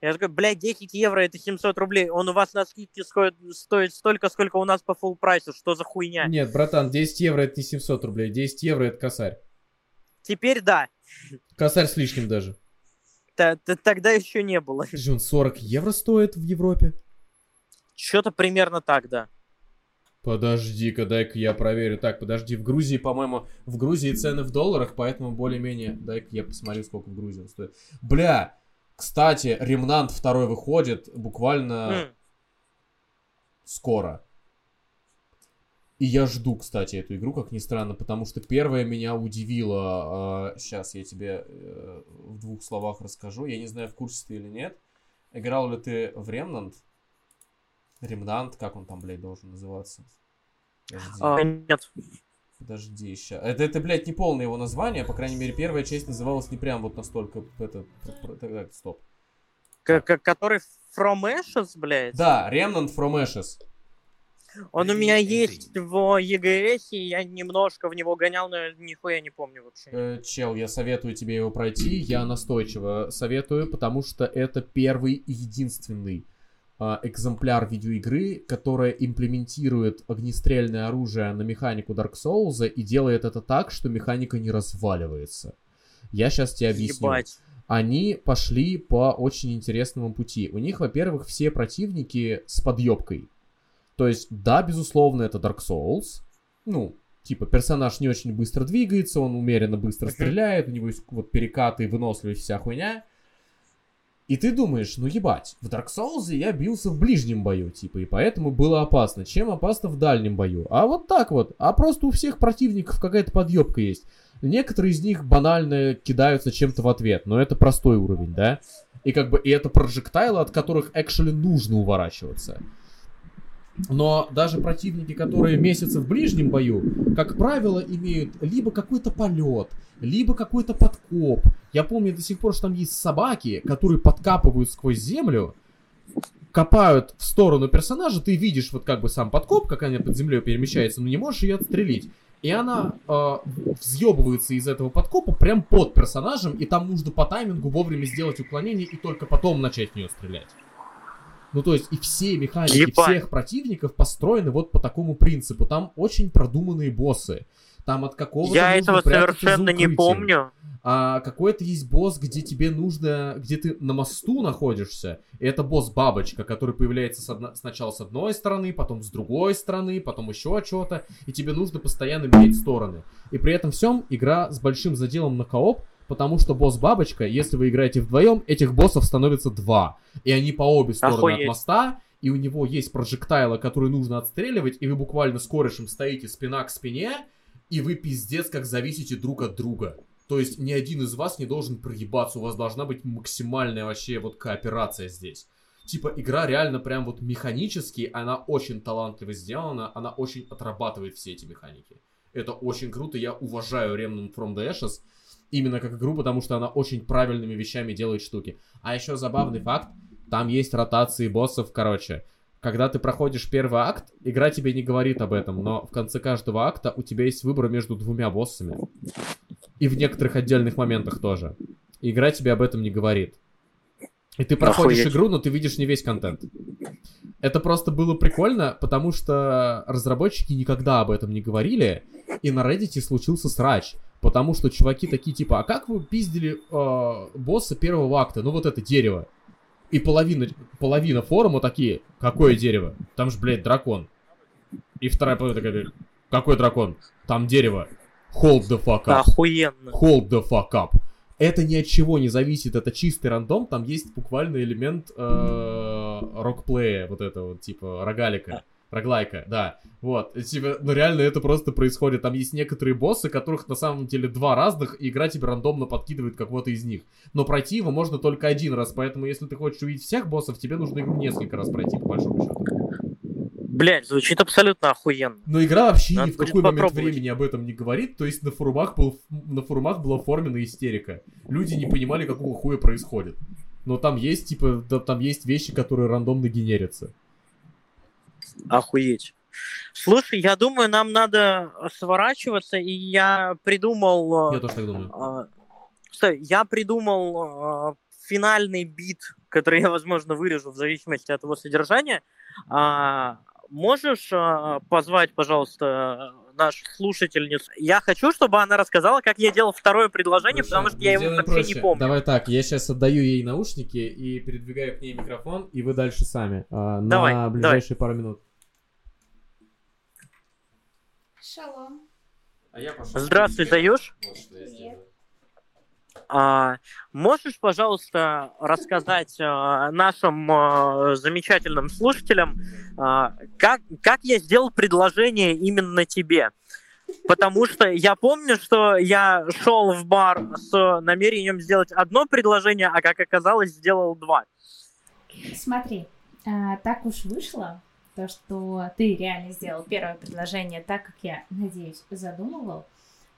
Speaker 2: я такой, блядь, 10 евро это 700 рублей. Он у вас на скидке стоит, стоит столько, сколько у нас по full прайсу. Что за хуйня?
Speaker 1: Нет, братан, 10 евро это не 700 рублей, 10 евро это косарь.
Speaker 2: Теперь да.
Speaker 1: Косарь с лишним даже.
Speaker 2: Т- т- Тогда еще не было.
Speaker 1: Он 40 евро стоит в Европе?
Speaker 2: Что-то примерно так, да.
Speaker 1: Подожди-ка, дай-ка я проверю. Так, подожди, в Грузии, по-моему, в Грузии цены в долларах, поэтому более-менее... Дай-ка я посмотрю, сколько в Грузии он стоит. Бля, кстати, Ремнант второй выходит буквально
Speaker 2: М,
Speaker 1: скоро. И я жду, кстати, эту игру, как ни странно, потому что первая меня удивила. сейчас я тебе э, в двух словах расскажу. Я не знаю, в курсе ты или нет. Играл ли ты в Ремнант? Ремнант, как он там, блядь, должен называться?
Speaker 2: А, нет.
Speaker 1: Подожди, ща. Это, это, блядь, не полное его название. По крайней мере, первая часть называлась не прям вот настолько... Это, так, стоп.
Speaker 2: К- к- который From Ashes, блядь.
Speaker 1: Да, Remnant from Ashes.
Speaker 2: Он у меня есть в ЕГС, и я немножко в него гонял, но я нихуя не помню вообще.
Speaker 1: Э, чел, я советую тебе его пройти. Я настойчиво советую, потому что это первый и единственный экземпляр видеоигры, которая имплементирует огнестрельное оружие на механику Dark Souls и делает это так, что механика не разваливается. Я сейчас тебе объясню.
Speaker 2: Ебать.
Speaker 1: они пошли по очень интересному пути. У них, во-первых, все противники с подъебкой. То есть, да, безусловно, это Dark Souls. Ну, типа, персонаж не очень быстро двигается, он умеренно быстро стреляет, у него есть вот перекаты, выносливость, вся хуйня. И ты думаешь, ну ебать, в Dark Souls я бился в ближнем бою, типа, и поэтому было опасно. Чем опасно в дальнем бою? А вот так вот. А просто у всех противников какая-то подъебка есть. Некоторые из них банально кидаются чем-то в ответ, но это простой уровень, да? И как бы и это прожектайлы, от которых actually нужно уворачиваться. Но даже противники, которые месяцы в ближнем бою, как правило, имеют либо какой-то полет, либо какой-то подкоп. Я помню до сих пор, что там есть собаки, которые подкапывают сквозь землю, копают в сторону персонажа, ты видишь вот как бы сам подкоп, как она под землей перемещается, но не можешь ее отстрелить. И она э, взъебывается из этого подкопа прям под персонажем, и там нужно по таймингу вовремя сделать уклонение и только потом начать в нее стрелять. Ну, то есть, и все механики
Speaker 2: Ебать.
Speaker 1: всех противников построены вот по такому принципу. Там очень продуманные боссы. Там от какого-то
Speaker 2: Я этого совершенно не помню.
Speaker 1: А какой-то есть босс, где тебе нужно, где ты на мосту находишься. И это босс бабочка, который появляется с одно- сначала с одной стороны, потом с другой стороны, потом еще что-то. И тебе нужно постоянно менять стороны. И при этом всем игра с большим заделом на кооп, потому что босс бабочка, если вы играете вдвоем, этих боссов становится два. И они по обе стороны от
Speaker 2: Охуеть.
Speaker 1: моста. И у него есть прожектайлы, которые нужно отстреливать, и вы буквально с корешем стоите спина к спине, и вы пиздец как зависите друг от друга. То есть ни один из вас не должен проебаться, у вас должна быть максимальная вообще вот кооперация здесь. Типа игра реально прям вот механически, она очень талантливо сделана, она очень отрабатывает все эти механики. Это очень круто, я уважаю Remnant from the Ashes именно как игру, потому что она очень правильными вещами делает штуки. А еще забавный факт, там есть ротации боссов, короче. Когда ты проходишь первый акт, игра тебе не говорит об этом, но в конце каждого акта у тебя есть выбор между двумя боссами. И в некоторых отдельных моментах тоже. Игра тебе об этом не говорит. И ты проходишь
Speaker 2: Охуеть.
Speaker 1: игру, но ты видишь не весь контент. Это просто было прикольно, потому что разработчики никогда об этом не говорили, и на Reddit случился срач. Потому что чуваки такие типа, а как вы пиздили э, босса первого акта? Ну вот это дерево. И половина, половина форума такие, какое дерево? Там же, блядь, дракон. И вторая половина такая, какой дракон? Там дерево. Hold the fuck up.
Speaker 2: Охуенно.
Speaker 1: Hold the fuck up. Это ни от чего не зависит, это чистый рандом, там есть буквально элемент э, рокплея, вот это вот, типа, рогалика, роглайка, да, вот, типа, ну реально это просто происходит, там есть некоторые боссы, которых на самом деле два разных, и игра тебе рандомно подкидывает какого-то из них, но пройти его можно только один раз, поэтому если ты хочешь увидеть всех боссов, тебе нужно игру несколько раз пройти, по большому счету.
Speaker 2: Блять, звучит абсолютно охуенно.
Speaker 1: Но игра вообще
Speaker 2: Надо
Speaker 1: ни в какой момент времени об этом не говорит. То есть на форумах, был, на форумах была оформлена истерика. Люди не понимали, какого хуя происходит. Но там есть, типа, да, там есть вещи, которые рандомно генерятся.
Speaker 2: Охуеть. Слушай, я думаю, нам надо сворачиваться, и я придумал... э,
Speaker 1: Я тоже так думаю.
Speaker 2: Стой, я придумал а, финальный бит, который я, возможно, вырежу в зависимости от его содержания. А, можешь а, позвать, пожалуйста, нашу слушательницу? Я хочу, чтобы она рассказала, как я делал второе предложение, потому что я его
Speaker 1: Сделаем
Speaker 2: вообще
Speaker 1: проще.
Speaker 2: не помню.
Speaker 1: Давай так, я сейчас отдаю ей наушники и передвигаю к ней микрофон, и вы дальше сами.
Speaker 2: Давай,
Speaker 1: на
Speaker 2: давай.
Speaker 1: ближайшие пару минут.
Speaker 3: Шалом.
Speaker 4: А я пошел.
Speaker 2: Здравствуй,
Speaker 4: сделаю.
Speaker 2: А, можешь, пожалуйста, рассказать а, нашим а, замечательным слушателям, а, как, как я сделал предложение именно тебе? Потому что я помню, что я шел в бар с намерением сделать одно предложение, а как оказалось, сделал два.
Speaker 3: Смотри, а, так уж вышло, то, что ты реально сделал первое предложение так, как я, надеюсь, задумывал.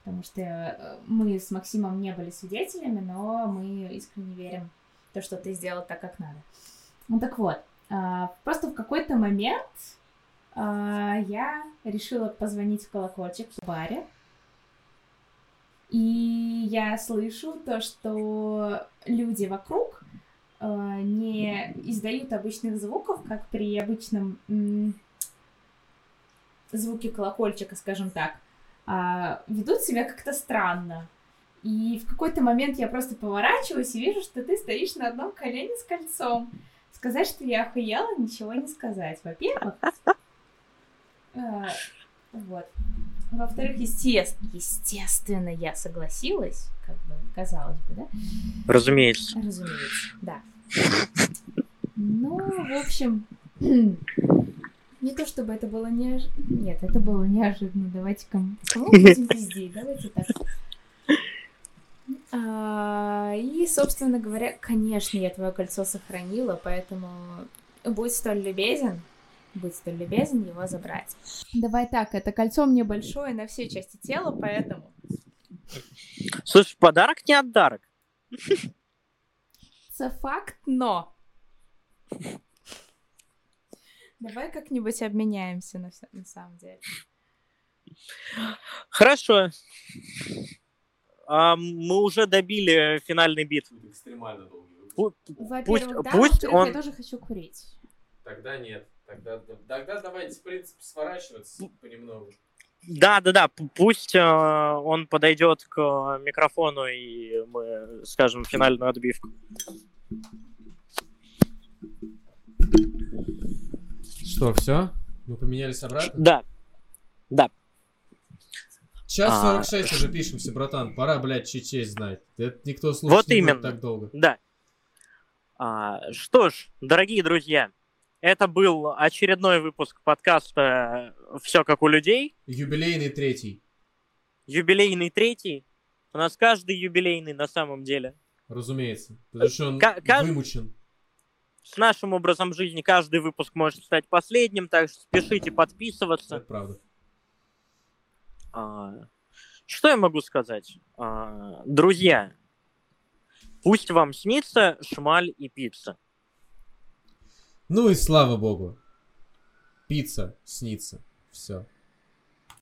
Speaker 3: Потому что э, мы с Максимом не были свидетелями, но мы искренне верим в то, что ты сделал так, как надо. Ну так вот, а, просто в какой-то момент а, я решила позвонить в колокольчик в баре. И я слышу то, что люди вокруг не издают обычных звуков, как при обычном звуке колокольчика, скажем так, а ведут себя как-то странно. И в какой-то момент я просто поворачиваюсь и вижу, что ты стоишь на одном колене с кольцом. Сказать, что я охуела, ничего не сказать. Во-первых, э, вот. Во-вторых, естественно, естественно, я согласилась, как бы, казалось бы, да?
Speaker 2: Разумеется.
Speaker 3: Разумеется, да. Ну, в общем, не то чтобы это было неожиданно. Нет, это было неожиданно. Давайте кому, кому будем пиздеть? Давайте так. А, и, собственно говоря, конечно, я твое кольцо сохранила, поэтому будь столь любезен, будь столь любезен его забрать. Давай так, это кольцо мне большое на все части тела, поэтому...
Speaker 2: Слушай, подарок не отдарок.
Speaker 3: Это факт, но... Давай как-нибудь обменяемся на, на самом деле.
Speaker 2: Хорошо. А, мы уже добили финальный бит.
Speaker 4: Экстремально долгий.
Speaker 3: Во-первых,
Speaker 2: Пусть-
Speaker 3: да,
Speaker 2: пусть он-
Speaker 3: я тоже хочу курить.
Speaker 4: Тогда нет. Тогда, тогда давайте, в принципе, сворачиваться понемногу.
Speaker 2: Да, да, да. Пусть э, он подойдет к микрофону и мы скажем финальную отбивку.
Speaker 1: Что, все? Мы поменялись обратно?
Speaker 2: Да. Да.
Speaker 1: Час
Speaker 2: А,
Speaker 1: 46 уже пишемся, братан. Пора, блядь, честь знать. Это никто слушать
Speaker 2: Вот
Speaker 1: не будет
Speaker 2: именно.
Speaker 1: так долго.
Speaker 2: Да. А, что ж, дорогие друзья, это был очередной выпуск подкаста «Все как у людей»,
Speaker 1: Юбилейный третий.
Speaker 2: юбилейный третий. У нас каждый юбилейный на самом деле.
Speaker 1: Разумеется. Потому что он
Speaker 2: ка-
Speaker 1: вымучен.
Speaker 2: С нашим образом жизни каждый выпуск может стать последним, так что спешите подписываться.
Speaker 1: Это правда.
Speaker 2: А, Что я могу сказать? А, Друзья, пусть вам снится шмаль и пицца.
Speaker 1: Ну и слава богу. Пицца снится. Все.